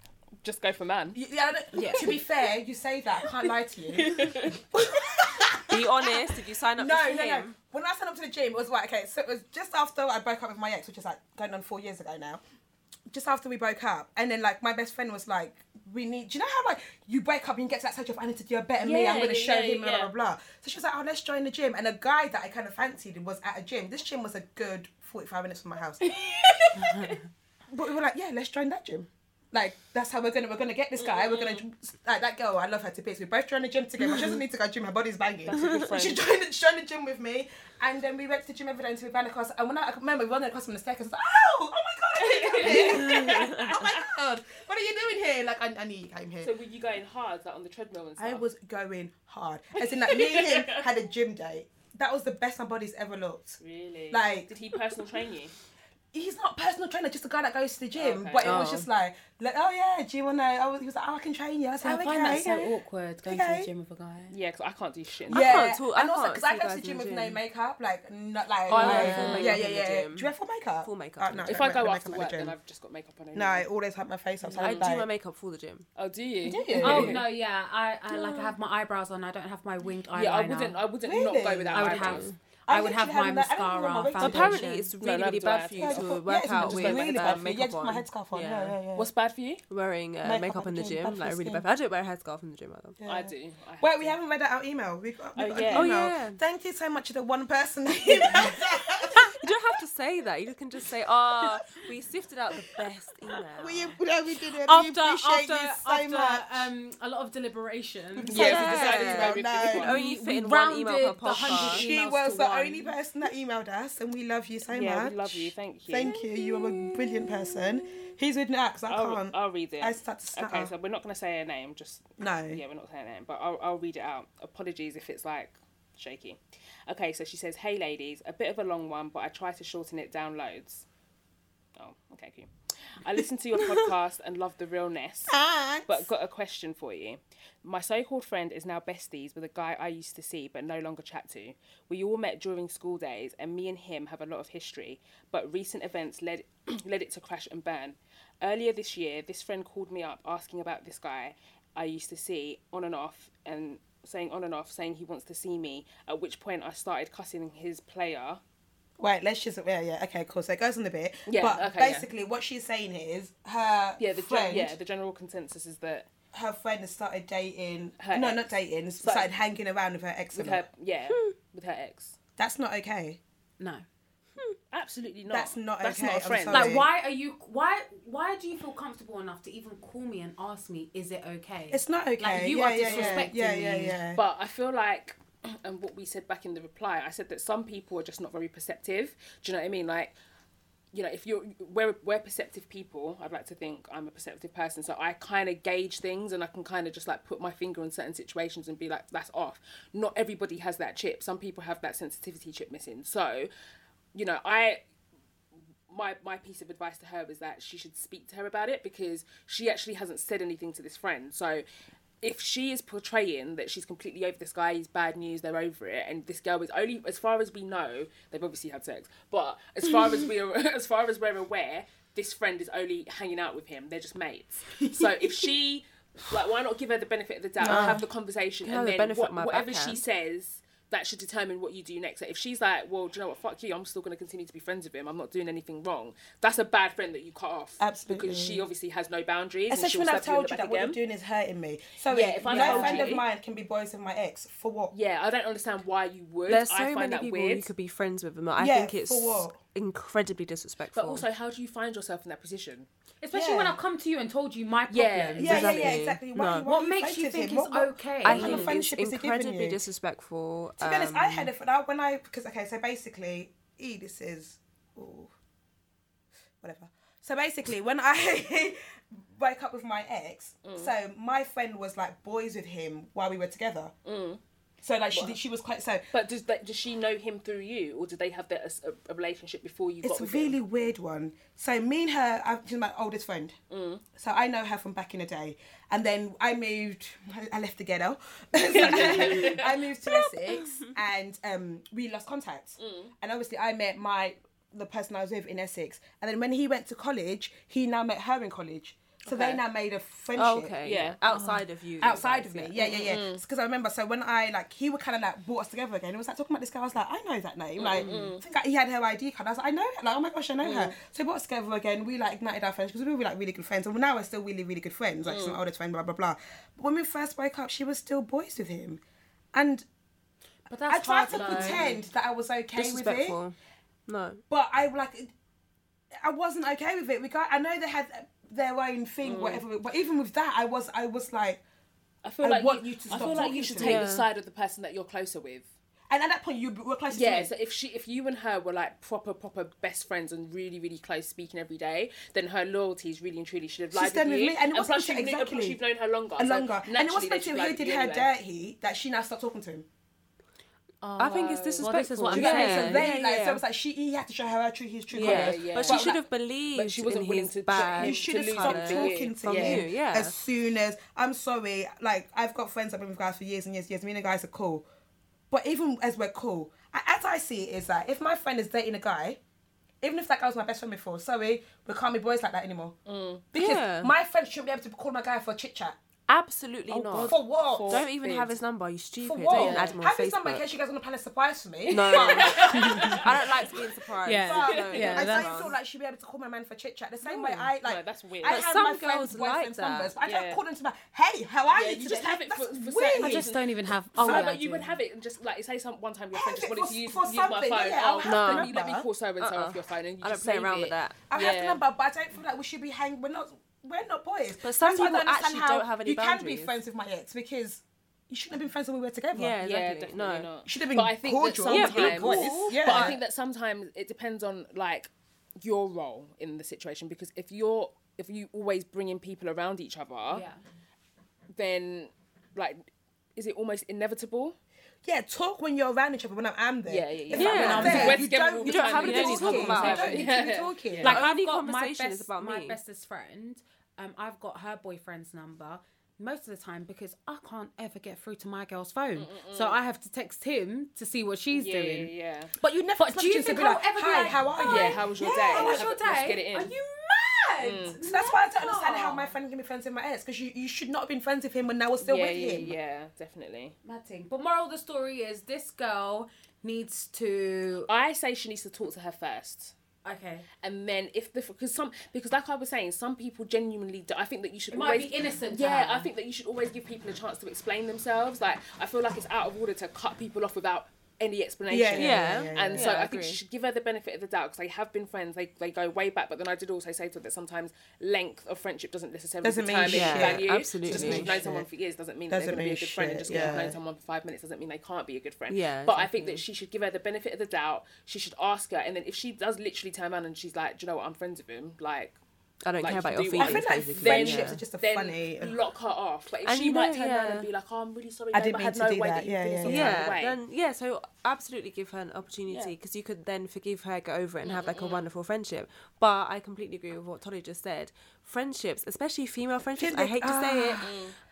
Just go for man. yeah, Yeah. to be fair, you say that, I can't lie to you. Be honest. Did you sign up no, no, no. When I signed up to the gym, it was like, okay, so it was just after I broke up with my ex, which is like going on four years ago now. Just after we broke up, and then like my best friend was like, "We need." Do you know how like you break up and you get to that stage of I need to do a better me. I'm going to yeah, show yeah, him blah blah blah. So she was like, "Oh, let's join the gym." And a guy that I kind of fancied was at a gym. This gym was a good forty-five minutes from my house. but we were like, "Yeah, let's join that gym." Like that's how we're gonna we're gonna get this guy. We're gonna mm-hmm. like that girl. I love her to bits. We both joined the gym together. She doesn't mm-hmm. need to go to gym. Her body's banging. She joined the, joined the gym with me, and then we went to the gym every day until we ran across. And when I, I remember we ran across from the staircase, I was like, "Oh, oh my god, I knew here. oh my god, what are you doing here?" Like I, I knew you came here. So were you going hard, like on the treadmill and stuff? I was going hard. As in, like me and him had a gym day. That was the best my body's ever looked. Really? Like- did he personal train you? He's not a personal trainer, just a guy that goes to the gym. Okay. But it was Oh. just like, like, oh yeah, do you wanna? I was, he was like, oh, I can train you. I was I like, find that okay. so awkward going to the gym with a guy. Yeah, because I can't do shit. Yeah, I Yeah, can't talk- I and also can't because I go to the gym with gym. no makeup, like not like Oh, I like, wear yeah, yeah, yeah. Do you wear full makeup? Full makeup Oh, in no, If I wear go after in the work, gym. then I've just got makeup on. No, I always have my face up. So I I'm do my makeup for the gym. Oh, do you? Do you? Oh no, yeah. I, I like I have my eyebrows on. I don't have my winged eyeliner. Yeah, I wouldn't. I wouldn't not go without I eyebrows. Have. I I would have my have that- I don't even know mascara, my Apparently, it's really, no, really bad for you to yeah, work out with really uh, bad for you. makeup Yeah, on. my headscarf on. Yeah, yeah, yeah. What's bad for you? Wearing uh, Makeup makeup in the the gym, gym, bad for like the really bad. I don't wear a headscarf in the gym either. I do. I Wait, we haven't read out our email. We've got, we've Oh, got yeah. an Oh, yeah. Thank you so much to the one person. that emailed us. You don't have to say that. You can just say, "Ah, we sifted out the best email." We, no, we didn't. we After appreciate after you so after much. um a lot of deliberation. Yeah, Yeah. we decided to go No. this only we- fit in one email per rounded the 100 podcast. she was the one. only person that emailed us, and we love you so Yeah, much. Yeah, we love you. Thank you. Thank you. You are a brilliant person. He's with Nax. I I'll, can't. I'll read it. I start to stutter. Okay, so we're not going to say her name. Just no. yeah, we're not saying her name, but I'll, I'll read it out. Apologies if it's like shaky. Okay, so she says, "Hey ladies, a bit of a long one, but I try to shorten it down loads." Oh, okay, cool. I listened to your podcast and love the realness. Thanks. But got a question for you. My so called friend is now besties with a guy I used to see but no longer chat to. We all met during school days and me and him have a lot of history, but recent events led led it to crash and burn. Earlier this year, this friend called me up asking about this guy I used to see on and off and saying on and off saying he wants to see me, at which point I started cussing his player. Wait, let's just yeah, yeah. Okay, cool. So it goes on a bit. Yeah, But okay, yeah. basically, what she's saying is her Yeah, the gen- yeah, the general consensus is that her friend has started dating. Her no, ex. not dating. Started- Started, hanging around with her ex. with her yeah, hmm. with her ex. That's not okay. No. Absolutely not. That's not That's okay, not a I'm friend. Like why are you why why do you feel comfortable enough to even call me and ask me is it okay? It's not okay. Like, you yeah, are yeah, disrespecting yeah, yeah, me. yeah. But I feel like, and what we said back in the reply, I said that some people are just not very perceptive. Do you know what I mean? Like, you know, if you're we're we're perceptive people, I'd like to think I'm a perceptive person, so I kind of gauge things and I can kind of just like put my finger on certain situations and be like, that's off. Not everybody has that chip. Some people have that sensitivity chip missing. So, you know, I my my piece of advice to her was that she should speak to her about it because she actually hasn't said anything to this friend. So if she is portraying that she's completely over this guy, he's bad news, they're over it, and this girl is only, as far as we know, they've obviously had sex, but as far as we're as far as we're aware, this friend is only hanging out with him. They're just mates. So if she like, why not give her the benefit of the doubt and ah. have the conversation, and the then benefit what, of my whatever she says that should determine what you do next. Like, if she's like, well, do you know what? Fuck you. I'm still going to continue to be friends with him. I'm not doing anything wrong. That's a bad friend that you cut off. Absolutely. Because she obviously has no boundaries. and Especially she'll when I've stab you told you back that what you're doing is hurting me. So Yeah, if I no told friend you- of mine can be boys with my ex for what? Yeah, I don't understand why you would. There's I so find many that people weird. you could be friends with them. I Yeah, think it's for what? Incredibly disrespectful. But also, how do you find yourself in that position? Especially Yeah. when I've come to you and told you my problems. Yeah, Yeah, yeah, yeah, Exactly. exactly. No. Why, why What makes you think it's What- what- okay? I what kind think of it's friendship is incredibly you? disrespectful. To be honest, I um, had it now when I because okay, so basically, e this is, ooh, whatever. So basically, when I broke up with my ex, Mm. so my friend was like boys with him while we were together. So like she she was quite so. But does that, does she know him through you, or did they have that a, a relationship before you It's a really him? weird one. So me and her, I- she's my oldest friend. Mm. So I know her from back in the day. And then I moved. I- I left the ghetto. I moved to Essex, and um, we lost contact. Mm. And obviously, I met my the person I was with in Essex. And then when he went to college, he now met her in college. So they now made a friendship Oh, okay. Yeah. Yeah. Outside of you. outside guys, of me. Yeah, yeah, yeah. Because mm-hmm. I remember, so when I like, he would kind of like brought us together again. It was like talking about this girl. I was like, I know that name. Like, mm-hmm. I think I, he had her ID card. I was like, I know her. Like, oh my gosh, I know her. Mm-hmm. So he brought us together again. We like ignited our friendship because we were like really good friends. And now we're still really, really good friends. Like, she's my mm. oldest friend. Blah blah blah. But when we first broke up, she was still boys with him, and But I that's tried hard to though. pretend that I was okay with it. No. But I like, I wasn't okay with it. We got. I know they had their own thing, mm. whatever. But even with that, I was. I was like. I feel I like want you, you to I feel like you should take me. the side of the person that you're closer with. And at that point, you were close to Yeah, so if she, if you and her were like proper, proper best friends and really, really close, speaking every day, then her loyalties really and truly should have lied with with you. me, and it wasn't plus, until- you've, kn- exactly. plus you've known her longer. and so longer. And it wasn't until he did her anyway. dirty that she now stopped talking to him. Oh, I think it's Oh, disrespectful. well, this is what Do I'm you get me? saying. So then, yeah, like, yeah. so it was like she, he had to show her her true, his true Yeah, colours. yeah. But she But, should like, have believed but she wasn't in willing to- bad You should have stopped leave colour it talking to from me you. Yeah. as soon as I'm sorry. Like I've got friends I've been with guys for years and years, and years. Me and the guys are cool, but even as we're cool, as I see it, is that if my friend is dating a guy, even if that guy was my best friend before, sorry, we can't be boys like that anymore. Mm. Because Yeah. my friend shouldn't be able to call my guy for a chit chat. Absolutely Oh, not. God. For what? For- Don't even have his number. You stupid. For Don't what? even add him on Have his number in case you guys want to plan a surprise for me. No, I don't like being surprised. Yeah. But No, Yeah, I that's- don't feel like she'd be able to call my man for chit chat the same way I like. No, that's weird. I But have some my girls friends' like that. numbers, but I Yeah. don't call them to my hey, how are Yeah, you you today? just have it for- for weird. I just don't even have. Oh, So, but you would have it and just like say some one time your friend just wanted to use, use my phone. yeah, I'll have the let me let me number. call so and so off your phone and you I don't just play around with that. I have the number, but I don't feel like we should be hanging. We're not. We're not boys. But some That's why I people don't actually don't have any You can be friends with my ex because you shouldn't have been friends when we were together. Yeah, Yeah, exactly. definitely no. You should have been But I think that cordial. Yeah, be sometimes, cool. Yeah. but I think that sometimes it depends on like your role in the situation because if you're if you always bringing people around each other, Yeah. then like is it almost inevitable? Yeah, talk when you're around each other. When I'm, I'm there. Yeah, yeah, yeah. If Yeah. I'm there, you don't. the You don't have you to don't be talk talking. about You it. don't need to be talking. Like The I've got my best, about my me. bestest friend. Um, I've got her boyfriend's number most of the time because I can't ever get through to my girl's phone, so I have to text him to see what she's Yeah, doing. yeah. But you never. But do you think be I'll like, ever be Hi, like, how are you? Yeah, how was your day? How was your it- let's day? get it in. Are you mad? So that's why I don't understand how my friend can be friends with my ex because you, you should not have been friends with him when I was still yeah, with yeah, him. yeah, definitely. Mad thing. But moral of the story is this girl needs to. I say she needs to talk to her first. Okay. and then if the because some because like I was saying, some people genuinely. Do, I think that you should It might be innocent Yeah. I think that you should always give people a chance to explain themselves. Like I feel like it's out of order to cut people off without any explanation. Yeah, Yeah. yeah, yeah, And yeah. so Yeah, I I think she should give her the benefit of the doubt because they have been friends. They they go way back. But then I did also say to her that sometimes length of friendship doesn't necessarily Doesn't mean determine shit. Value. absolutely. Just because you've known Shit. someone for years doesn't mean Doesn't they're going to be a mean good friend. And just because you've known someone for five minutes doesn't mean they can't be a good friend. Yeah, But I think that she should give her the benefit of the doubt. She should ask her, and then if she does literally turn around and she's like, "Do you know what? I'm friends with him." Like. I don't Like, care about your do what- feelings. I feel like basically. friendships yeah. are just a then funny. lock her off. Like if And she might know, turn around and be like, "Oh, I'm really sorry, I didn't I mean had to no do way that. that you Yeah, yeah, yeah. of Yeah, way." then yeah, so absolutely give her an opportunity Yeah. because you could then forgive her, get over it, and have like a wonderful friendship. But I completely agree with what Tolly just said. Friendships, especially female friendships, I hate to say it, ah.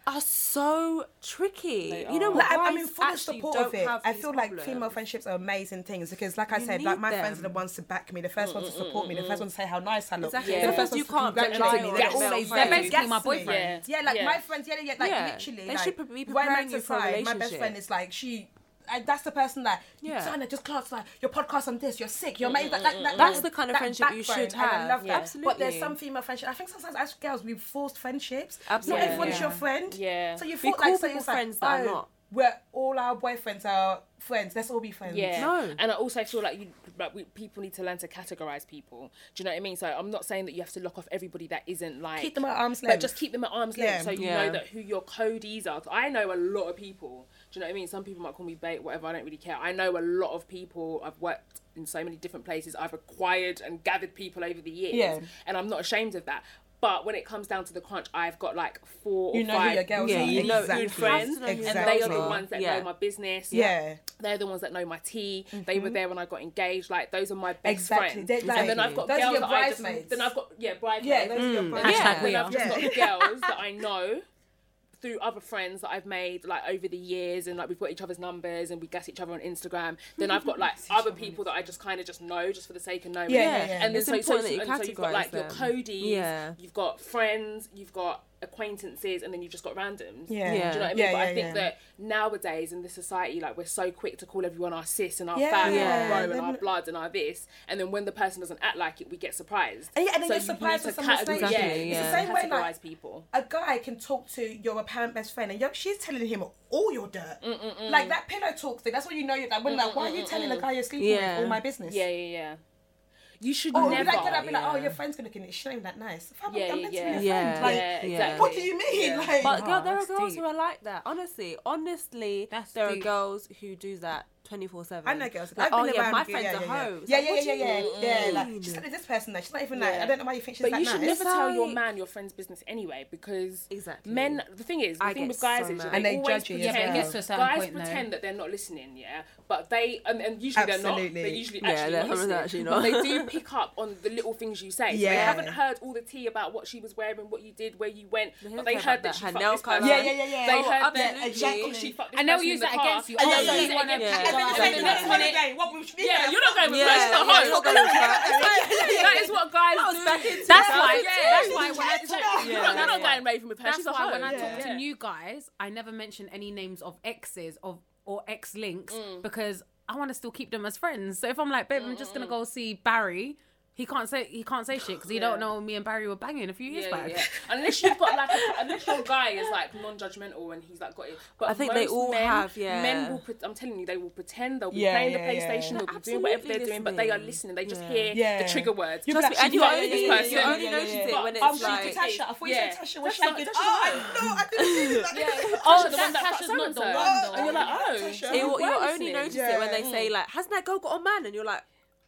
Are so tricky. They You know what? Like, I, I guys mean, full support of it. I feel like problems. female friendships are amazing things because, like I You said, like need my friends are the ones to back me, the first ones to mm, mm, support mm, me, the first ones to say how nice I look, Exactly. the first Because ones you to can't congratulate rely me. on They're always there. They're basically my boyfriend. Yeah, like Yeah. my friends. Yeah, yeah, like Yeah. literally. They like, should be preparing you for a side. My best friend is like she. I, that's the person that Yeah. yeah. Sana just class like your podcast on this, you're sick, you're mm, amazing. Like, that, mm, that, That's the kind of friendship you should and I have. love Yeah. that. But there's some female friendship. I think sometimes as girls we forced friendships. Absolutely. Not everyone is Yeah. your friend. Yeah. So you We thought call like so people it's like, friends that are oh, not. We're all our boyfriends are friends. Let's all be friends. Yeah. No. And I also feel like you, like we, people need to learn to categorize people. Do you know what I mean? So I'm not saying that you have to lock off everybody that isn't like. Keep them at arm's length. But just keep them at arm's Yeah. length so you Yeah. know that who your codees are. 'Cause I know a lot of people. Do you know what I mean? Some people might call me bait, whatever. I don't really care. I know a lot of people. I've worked in so many different places. I've acquired and gathered people over the years. Yeah. And I'm not ashamed of that. But when it comes down to the crunch, I've got like four You or know who five your girls Yeah, are. you know- exactly. good friends, You have to know who and they are the ones that Yeah. know my business. Yeah. They're the ones that know my tea. They were mm-hmm. there when I got engaged. Like those are my best Exactly. friends. They're like- and then I've got Those are girls your that I just, then I've got yeah bridesmaids. Yeah, those are your Then friends. Hashtag then we I've just got the girls that I know through other friends that I've made like over the years and like we've got each other's numbers and we gas each other on Instagram. Then I've got like other people that I just kind of just know just for the sake of knowing. Yeah, yeah, yeah. And then It's so, so, important that you and so you've got like your categorise them. codies, Yeah. you've got friends, you've got acquaintances, and then you've just got randoms. Yeah. Yeah. Do you know what I mean? Yeah, but I think yeah. that nowadays in this society, like we're so quick to call everyone our sis and our Yeah. family Yeah. and our bro and Then- our blood and our this, and then when the person doesn't act like it, we get surprised. And yeah, and then so you're surprised need when to someone categorize, yeah, yeah. It's the same way, categorize like- people. a guy can talk to your apparent best friend and you're, she's telling him all your dirt. Mm, mm, mm. Like that pillow talk thing. That's what you know. You're like, when, like, why are you telling a guy you're sleeping Yeah. with all my business? Yeah, yeah, yeah. You should oh, Or never. like, get up, be like, oh, your friend's gonna look at it. She's not even that nice. Fam, Yeah, I'm yeah, to yeah. be a Yeah. friend. Like, yeah, Yeah. exactly. what do you mean? Yeah. Like, But girl, Oh, there are girls deep. who are like that. Honestly, honestly, That's there deep. are girls who do that twenty four seven. I know girls. Like, I've oh been yeah, around my friend's yeah, a yeah, hoe. Yeah, Like, yeah, what yeah, yeah, yeah. Yeah, like she's like this person. Like she's not even like. Yeah. I don't know why you think she's But that you should nice. never tell your man your friend's business anyway, because Exactly. men. The thing is, the I thing with guys so is they, And they always judge you Yeah, but it pretend. gets to a certain guys point, though. pretend that they're not listening, yeah, but they and, and usually they're not. Absolutely. They're usually Yeah, actually they're not But they do pick up on the little things you say. So they haven't heard all the tea about what she was wearing, what you did, where you went, They but they heard heard that she her fucked nail this person. Yeah, yeah, yeah, yeah. They Oh, heard that absolutely. she, she fucked this And they'll person use that against you. And Oh, they'll yeah, use yeah, against you. Then you And say the the next next minute- holiday. What we should be Yeah, there. you're not going with Yeah, her. She's not yeah, home. you're going with that is what guys do. That's Yeah. why. That's why when I talk, You're not, going raving with her. that's She's a why hoe. when I talk to new guys, I never mention any names of exes of or ex links Mm. because I want to still keep them as friends. So if I'm like, babe, I'm just Mm, gonna go see Barry. He can't say he can't say shit because he Yeah. don't know me and Barry were banging a few years Yeah, back. yeah, yeah. Unless you've got like, a, unless your guy is like non-judgmental and he's like got it. But I think they all men, have, yeah. Men will. pre- I'm telling you, they will pretend they'll be Yeah, playing yeah, the. PlayStation, No, they'll be doing whatever they're absolutely doing, but they are listening. listening. They just Yeah. hear Yeah. the trigger words. You'll be Trust me, and you like, only, yeah, you yeah, yeah, only yeah, notice yeah, it yeah. when But it's I'm like. like, Tasha. I thought you Yeah. said Tasha was That's not- shaking. that's Oh, I not- know. I didn't do that. Yeah. Oh, Tasha, the one that Tasha's fucked not the so-and-so. one, And you're like, oh. Tasha. It, will- you only notice it when they say like, "Hasn't that girl got a man?" And you're like,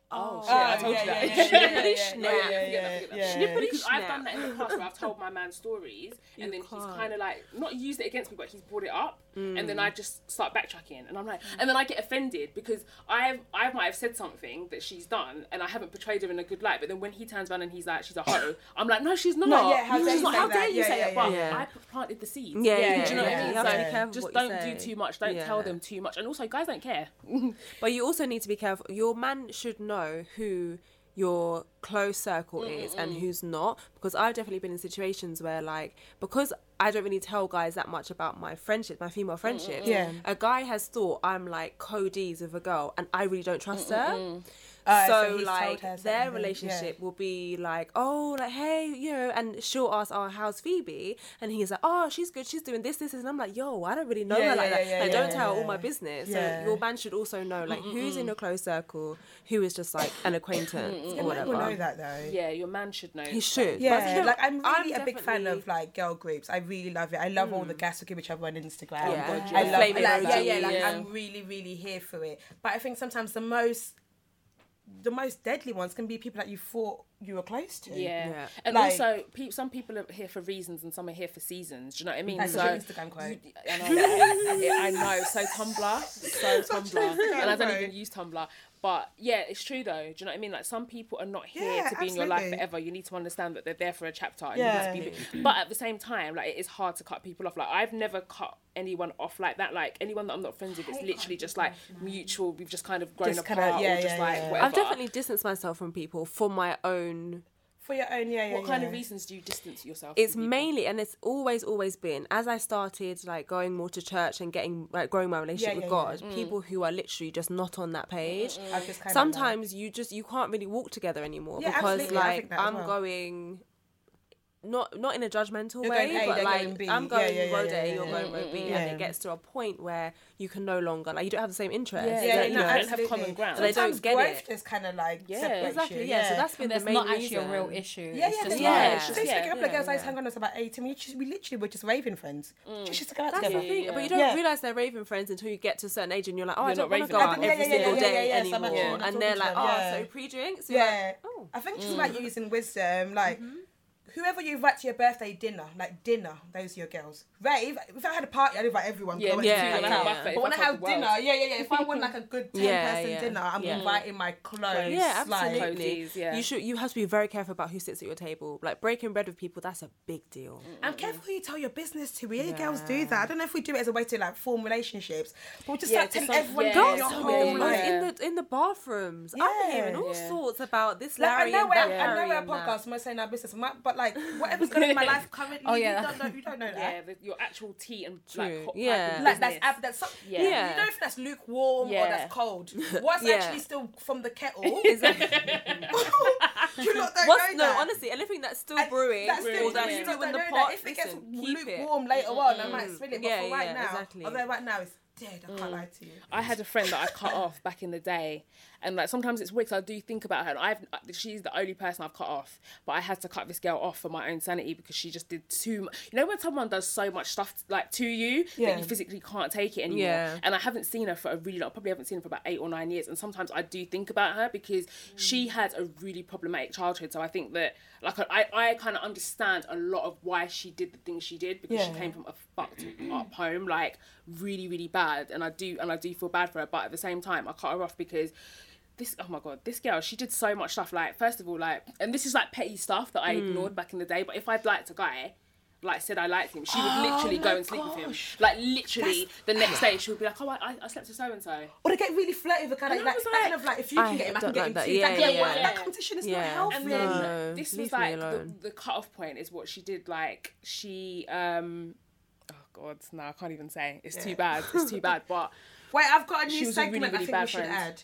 Oh, "Oh, shit, I told yeah, you that. yeah, yeah, yeah, yeah, Snippity yeah, snap. Snippity Because I've done that in the past where I've told my man stories and then he's kind of like not used it against me, but he's brought it up, and Mm. then I just start backtracking, and I'm like, and then I get offended because I I might have said something that she's done, and I haven't portrayed her in a good light, but then when he turns around and he's like, she's a hoe, I'm like, no, she's not. No, yeah, how dare she's you not. How that? dare you say it? But. I planted the seeds. Yeah, yeah, Do you know what yeah, I mean? you have to So just don't do too much. Don't tell them too much, and also guys don't care. But you also need to be careful. Your man should know who your close circle mm, is mm, and mm. who's not. Because I've definitely been in situations where, like, because I don't really tell guys that much about my friendships, my female friendships. Yeah. A guy has thought I'm like codees with a girl, and I really don't trust her. Uh, so so, like their something, relationship will be like oh like hey you know and she'll ask oh how's phoebe and he's like oh she's good she's doing this this and i'm like yo i don't really know Yeah, her like yeah, that yeah, like yeah, don't tell yeah. all my business Yeah. so your man should also know like who's in your close circle who is just like an acquaintance Yeah, or whatever will know that though. Yeah, your man should know. he should But I Yeah, think- like I'm really I'm a big fan of like girl groups. I really love it. I love all the gas we give each other on Instagram. Yeah. God, I yeah. love Flame like, yeah, yeah, like yeah. I'm really, really here for it. But I think sometimes the most the most deadly ones can be people that you thought you were close to. Yeah. Yeah. And Like- also, pe- some people are here for reasons and some are here for seasons. Do you know what I mean? That's so your Instagram quote. you- I know, I know. So Tumblr, so Tumblr, and I don't quote. even use Tumblr. But yeah, it's true though. Do you know what I mean? Like some people are not here Yeah, to be in your life forever. You need to understand that they're there for a chapter. And Yeah. you need to be, but at the same time, like it is hard to cut people off. Like I've never cut anyone off like that. Like anyone that I'm not friends with, it's literally just like mutual. We've just kind of grown Just apart, kinda- yeah, or just yeah, like yeah. whatever. i've definitely distanced myself from people for my own For your own, yeah, yeah. What kind yeah. of reasons do you distance yourself? it's from mainly and it's always always been as i started like going more to church and getting like growing my relationship Yeah, with yeah, yeah. god mm. people who are literally just not on that page I've just kinda sometimes you just you can't really walk together anymore Yeah, because absolutely, like think that as i'm well. going not not in a judgmental You're way going A, but they're like going B. i'm going yeah, yeah, road yeah, a yeah, you're yeah. going road b mm-hmm. Yeah. and it gets to a point where you can no longer like you don't have the same interests Yeah, Yeah, yeah, like, you no, don't have common ground. They don't Sometimes get growth it. just kind of like Yeah. separates exactly you. yeah. so that's been There's the main not reason. actually a real issue. Yeah, It's yeah, just there's yeah, not. it's Just just- a couple of girls I yeah. hung on us about 18. We, just, we literally were just raving friends. Mm. Just to go out That's together. the thing, but you don't realize they're raving friends until you get to a certain age and you're like, oh, I don't not want to go out every Yeah, yeah, single day yeah, yeah, anymore. some actually not And they're like, to oh, so pre-drinks? Yeah. oh. I think it's mm. about using wisdom. Like, mm-hmm. Whoever you invite to your birthday dinner, like dinner, those are your girls. Rave, if I had a party, I'd invite everyone. Yeah, I went me to too, when I have But when I have the world. dinner, yeah, yeah, yeah. If I want like a good 10 Yeah, person yeah. dinner, I'm Yeah. inviting my close. Yeah, like- absolutely. Cozies, yeah. You should. You have to be very careful about who sits at your table. Like breaking bread with people, that's a big deal. And careful who you tell your business to. We Yeah. girls do that. I don't know if we do it as a way to like form relationships, but we just Yeah, start telling some- everyone yeah, about your some whole degree, life. in the in the bathrooms, I'm Yeah. hearing all Yeah. sorts about this Like, I Larry know we're, I know we're a and that. podcast, we're saying our business, but like whatever's going on in my life currently, Oh, yeah. you don't know, you don't know that. Yeah, the, your actual tea and True, like hot yeah. pipe Like that's business. ab- that's some, Yeah. yeah. Yeah. You know if that's lukewarm or that's cold. What's Yeah. actually still from the kettle? Exactly. you lot don't What's, know no, that. honestly, anything that's still And brewing that's or still that's brewing, you still lot in the know pot, that. If it gets listen, keep it. lukewarm later on, I might mm. spill it. But Yeah, for right yeah, now, exactly. although right now it's dead, I can't mm. lie to you. I had a friend that I cut off back in the day, and like sometimes it's weird. 'cause I do think about her, and I've uh, she's the only person I've cut off, but I had to cut this girl off for my own sanity because she just did too much. You know when someone does so much stuff like to you Yeah. that you physically can't take it anymore. Yeah. And I haven't seen her for a really long. Probably haven't seen her for about eight or nine years, and sometimes I do think about her because she mm. had a really problematic childhood. So I think that like I I kind of understand a lot of why she did the things she did because she came from a fucked up home, like really, really bad. And I do, and I do feel bad for her. But at the same time, I cut her off because this. Oh my god, this girl, she did so much stuff. Like, first of all, like, and this is like petty stuff that I ignored back in the day. But if I'd liked a guy. like said I liked him, she would Oh literally go my and sleep with him. Like literally the next day, she would be like, "Oh, I, I- I slept with so and so." Or they get really flirty with a guy like, I like, was that like- kind of like if you I can get him, I can get like him that. too. Yeah, That, yeah, yeah, yeah. that competition is Yeah. not healthy. And then No, this was like the, the cut off point is what she did. Like she, um, oh god, no, I can't even say. It's too bad. It's too bad. But Wait, I've got a new was a segment really, really I think bad we should friend. add.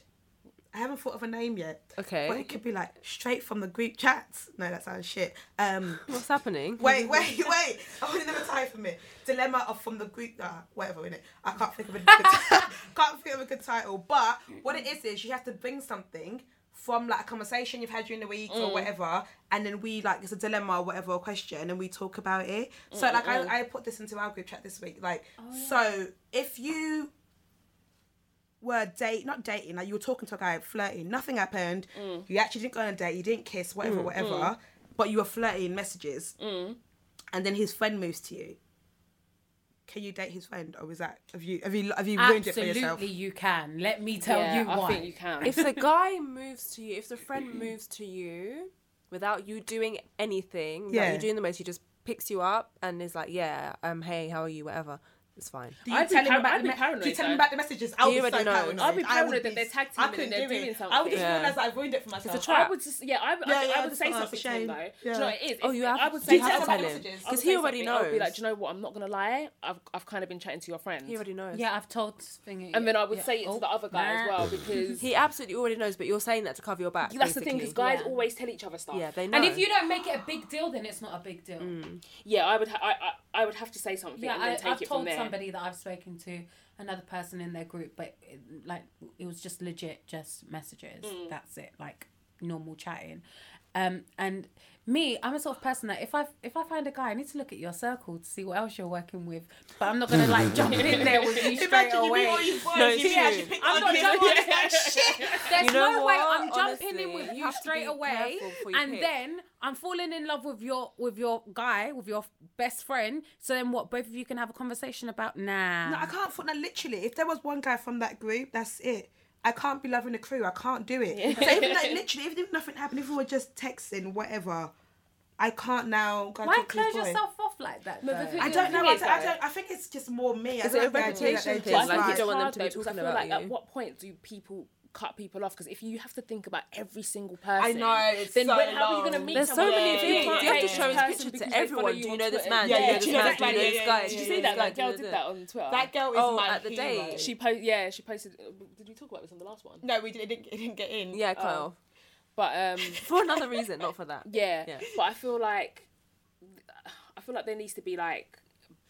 I haven't thought of a name yet. Okay. But it could be like straight from the group chats. No, that sounds shit. Um, What's happening? wait, wait, wait. I want another title for me. Dilemma of from the group. Uh, whatever in it. I can't think of a good. can't think of a good title. But what it is is you have to bring something from like a conversation you've had during the week or whatever, and then we like it's a dilemma or whatever or question, and we talk about it. So like I, I put this into our group chat this week. Like so if you were date not dating like you were talking to a guy flirting nothing happened mm. you actually didn't go on a date you didn't kiss whatever mm, whatever mm. but you were flirting messages and then his friend moves to you can you date his friend or is that have you have you have you ruined it for yourself Absolutely, you can. Let me tell yeah, you I why. think you can. if the guy moves to you, if the friend moves to you without you doing anything, without Yeah. you doing the most, he just picks you up and is like, "Yeah, um, hey, how are you? Whatever." It's fine. do you I'd be tell him about I'd the be me- paranoid, do you tell him though. about the messages I would He be so already knows. paranoid I'd be I paranoid would that be- they're tag I teaming couldn't and they're do doing it. something. I would just Yeah. realise that I've ruined it for myself It's a trap. I would just yeah, I, Yeah, I, yeah, I I would just say oh, something for to him shame. though. Yeah. Do you know what it is? Oh, If- you have I would to say tell to him him- him. I would because say he already something. I would be knows. like, do you know what? I'm not gonna lie. I've I've kind of been chatting to your friend. He already knows. Yeah, I've told Thingy. And then I would yeah. say it to Oh, the other guy as oh, nah. well because He absolutely already knows, but you're saying that to cover your back. that's the thing because basically. guys Yeah. always tell each other stuff. Yeah, they know. And if you don't make it a big deal, then it's not a big deal. Yeah, I would. Ha- I, I I would have to say something Yeah, and then I, take I've it from told there. Somebody that I've spoken to another person in their group, but it, like it was just legit, just messages. Mm. That's it, like normal chatting. Um, and me, I'm a sort of person that if I if I find a guy, I need to look at your circle to see what else you're working with. But I'm not gonna like jump in there with you straight Imagine away. meet all your boys, No, it's actually true. I'm not jumping. It's like, shit. There's You know no way what? I'm jumping in with you you straight away, careful before you and pick. then I'm falling in love with your with your guy, with your best friend. So then what? Both of you can have a conversation about nah. No, I can't. Put, no, literally, if there was one guy from that group, that's it. I can't be loving the crew. I can't do it. So even like literally, even if nothing happened, if we were just texting, whatever, I can't now go. Why talk to his close yourself off like that? No, the though? thing I don't know. I, don't, I don't. I think it's just more me. Is don't it a like the idea that reputation thing? just But I Like, you don't want them to though be because I talking feel about like at what point do people cut people off? Because if you have to think about every single person, I know, it's then so when, how are you going to long. meet There's so someone? many You things. can't You have to show this his picture to everyone. you Do you know this man? Yeah, Do you yeah, know this do you know man? that Do you guy? know this guy? Did you see that? yeah. That girl did that on Twitter. That girl is Oh, my at the hero. date. She posted. Yeah, she posted. Did we talk about this on the last one? No, we didn't. It didn't, get in. Yeah, cut Oh. off. But um, For another reason, not for that. yeah. Yeah. But I feel like I feel like there needs to be like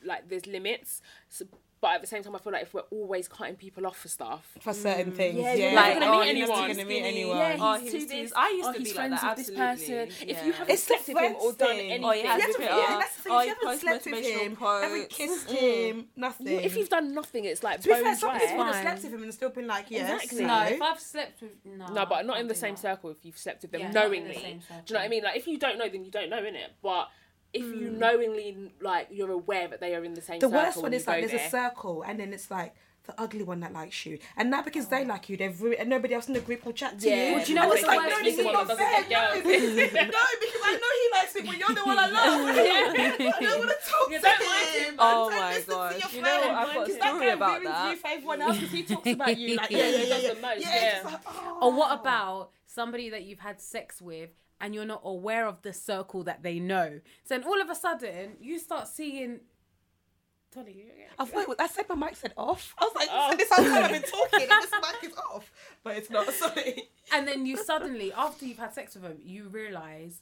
like there's limits. So, but at the same time, I feel like if we're always cutting people off for stuff, For certain mm. things. Yeah, Yeah, you're Like, oh, gonna meet he's anyone. Gonna meet anyone. Yeah, Oh, he's he too this. I used oh, to he's be like friends that, with this absolutely. person. If you haven't It's slept with him or done anything, Oh, yeah, You have to Twitter. be, yeah, oh. that's the thing. Oh, if you haven't posts slept with him, haven't kissed him, nothing. You- if you've done nothing, it's like to be bone fair, some people would have slept with him and still been like, yes, Exactly. No, no. if I've slept with no, No, but not in the same circle if you've slept with them Yeah, not in the knowingly. Do you know what I mean? Like if you don't know, then you don't know, innit? But if you Hmm. knowingly like you're aware that they are in the same The circle, worst one and is like go there's there, a circle and then it's like the ugly one that likes you, and now because they like you, they've ruined, and nobody else in the group will chat to Yeah. you. Well, do you know And what's it's the like, worst no, thing? this is The one not that fair. No, because I know he likes me, but you're the one I love. I don't want to talk You to don't like him. him. Oh Don't my listen to gosh. your You know what? friend, I've got a because that story guy about ruins that. you for everyone else because he talks about you like yeah, yeah, He yeah, does yeah. the most, yeah. yeah. it's like, oh. Or what about somebody that you've had sex with and you're not aware of the circle that they know? So then all of a sudden you start seeing. Tolly, I thought was, I said my mic said off. I was like, Oh. this whole time I've been talking and this mic is off, but it's not. Sorry. and then you suddenly, after you've had sex with them, you realize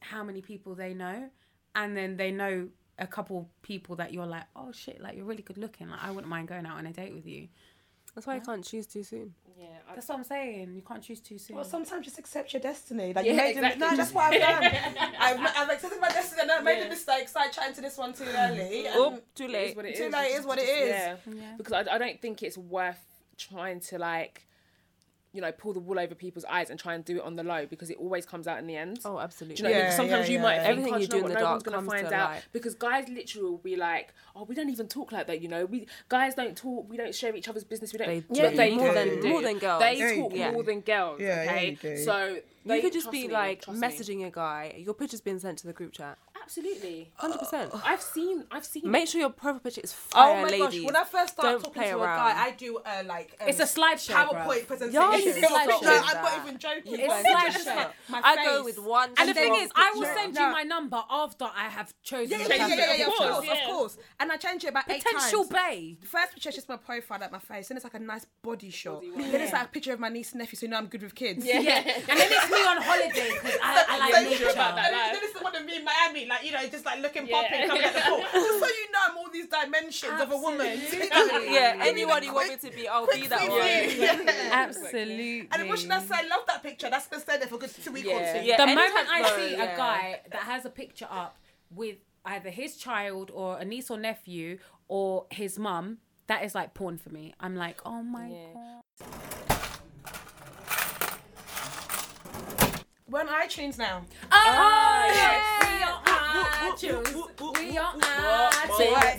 how many people they know, and then they know a couple people that you're like, oh shit, like you're really good looking. Like I wouldn't mind going out on a date with you. That's why I can't choose too soon. Yeah, I- That's what I'm saying. You can't choose too soon. Well, sometimes just accept your destiny. Like Yeah, you made exactly. a, no, that's what I've done. I've, I've accepted my destiny and I made Yeah. a mistake. Started chatting to this one too early. Oh, too it is late. what it Too is. late is what it is. just- is. Yeah, Yeah. because I, I don't think it's worth trying to like, you know, pull the wool over people's eyes and try and do it on the low because it always comes out in the end. Oh, Do absolutely. you know, what I mean? Yeah, sometimes yeah, you might yeah. think, Everything oh, you do you know in what, the no one's gonna comes find to out light. because guys literally will be like, oh, we don't even talk like that, you know. We guys don't talk, we don't share each other's business, we don't. They but do. they More do. than- more than girls. They Yeah, talk do. more than girls. Yeah, yeah, okay, you do. so You could just be me, like trust me. messaging a guy. Your picture's been sent to the group chat. Absolutely. Hundred percent. I've seen. I've seen. Make sure your profile picture is Oh fire, my ladies. gosh! When I first start Don't talking play to around. a guy, I do uh, like um, It's a slideshow, PowerPoint bruv. presentation. Y'all It's a no, slideshow. I'm not even joking. It's guys. slideshow. Just like my I go face. with one. And the thing strong is, I will picture. send you my number after I have chosen Yeah, the yeah, yeah, yeah, yeah, yeah, of picture. course, yeah. of course. And I change it about eight Potential times. bae. The first picture is just my profile, like my face. Then it's like a nice body shot. Body one. Then it's like a picture of my niece and nephew, so you know I'm good with kids. Yeah. Yeah, and then it's me on holiday because I, I like Thank nature. you about that. And then, then it's the one of me in Miami, like you know, just like looking Yeah. popping, coming at the pool. Just so you know, I'm all these dimensions of a woman. yeah, anyone you want me to be, I'll be that one. Yeah. Absolutely. And what should I say? I love that picture. That's gonna stay there for a good two week or two. Yeah, the anytime- moment I see yeah. a guy that has a picture up with either his child or a niece or nephew or his mum, that is like porn for me. I'm like, oh my Yeah. god. We're on iTunes now. Oh, ah, yes. we on iTunes. We on Right, iTunes.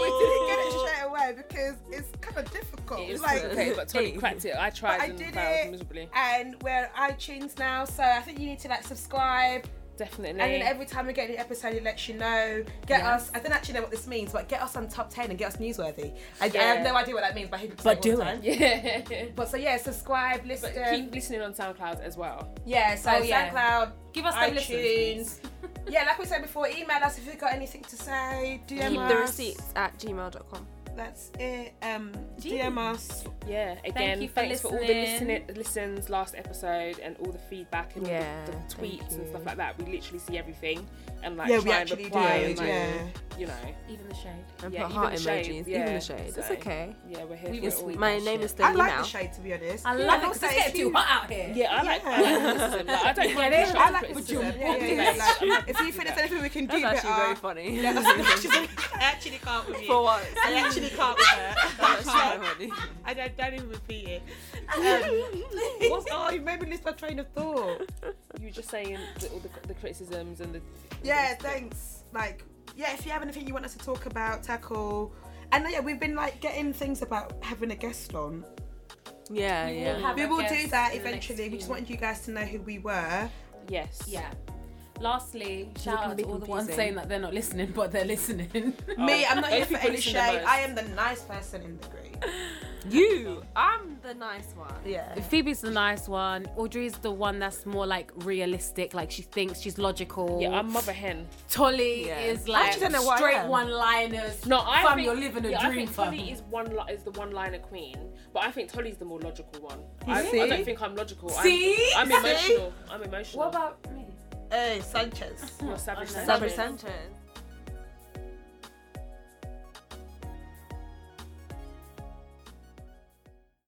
We didn't get it straight away because it's kind of difficult. It is like, okay, but Tony cracked it. I tried I and did failed it, miserably. and we're on iTunes now, so I think you need to like subscribe, Definitely. and then every time we get a new episode, it lets you know. Get Yeah. us. I don't actually know what this means, but get us on top ten and get us newsworthy. I, I have no idea what that means, but I But say it all the time. yeah. But so yeah, subscribe, listen. But keep listening on SoundCloud as well. yeah, so Oh, yeah. SoundCloud, Give us iTunes. listens. yeah, like we said before, email us if you've got anything to say. DM Keep us. the receipts at gmail.com. That's it. Um, Gee. DM us. Yeah. Again, you for thanks for all the listening. listen- listens last episode and all the feedback and all the, the tweets and stuff like that. We literally see everything and like Yeah, we try and actually reply do, and, like, yeah. You know. Even the shade. And Yeah, put even heart the shade, emojis. yeah, Even the shade. It's so- okay. Yeah, we're here We for it all. My name shit. is still I like now. the shade to be honest. I love And it because also, it's getting too hot out here. Yeah, I like, I Yeah. like criticism. Like, I don't mind it? I like criticism. criticism. Yeah, yeah, yeah. If you think there's anything we can do That's actually very funny. Yeah, that's- she's like, I actually can't with you. For what? I actually can't with her. That's so funny. I don't, don't even repeat it. Um, what's, oh, you made me lose my train of thought. You were just saying the, all the, the criticisms and the. Yeah, thanks. Like, yeah, if you have anything you want us to talk about, tackle. And yeah, we've been like getting things about having a guest on. Yeah, We will yeah. We will do that in the next eventually. We just wanted you guys to know who we were. Yes. Yeah. Lastly, shout out be to all the ones saying that they're not listening, but they're listening. Me, I'm not here for any shade. I am the nice person in the group. You. I'm the nice one. Yeah. Phoebe's the nice one. Audrey's the one that's more like realistic, like she thinks she's logical. Yeah, I'm mother hen. Tolly Yeah. is like actually don't know what I straight am. one-liners. No, I fam, think you're living a yeah, I dream, think fam. Tolly is one is the one liner queen, but I think Tolly's the more logical one. I. I don't think I'm logical. See? I'm, I'm See? emotional. I'm emotional. What about me? Hey, Sanchez. Savage. Oh, no. Sanchez. Sanchez.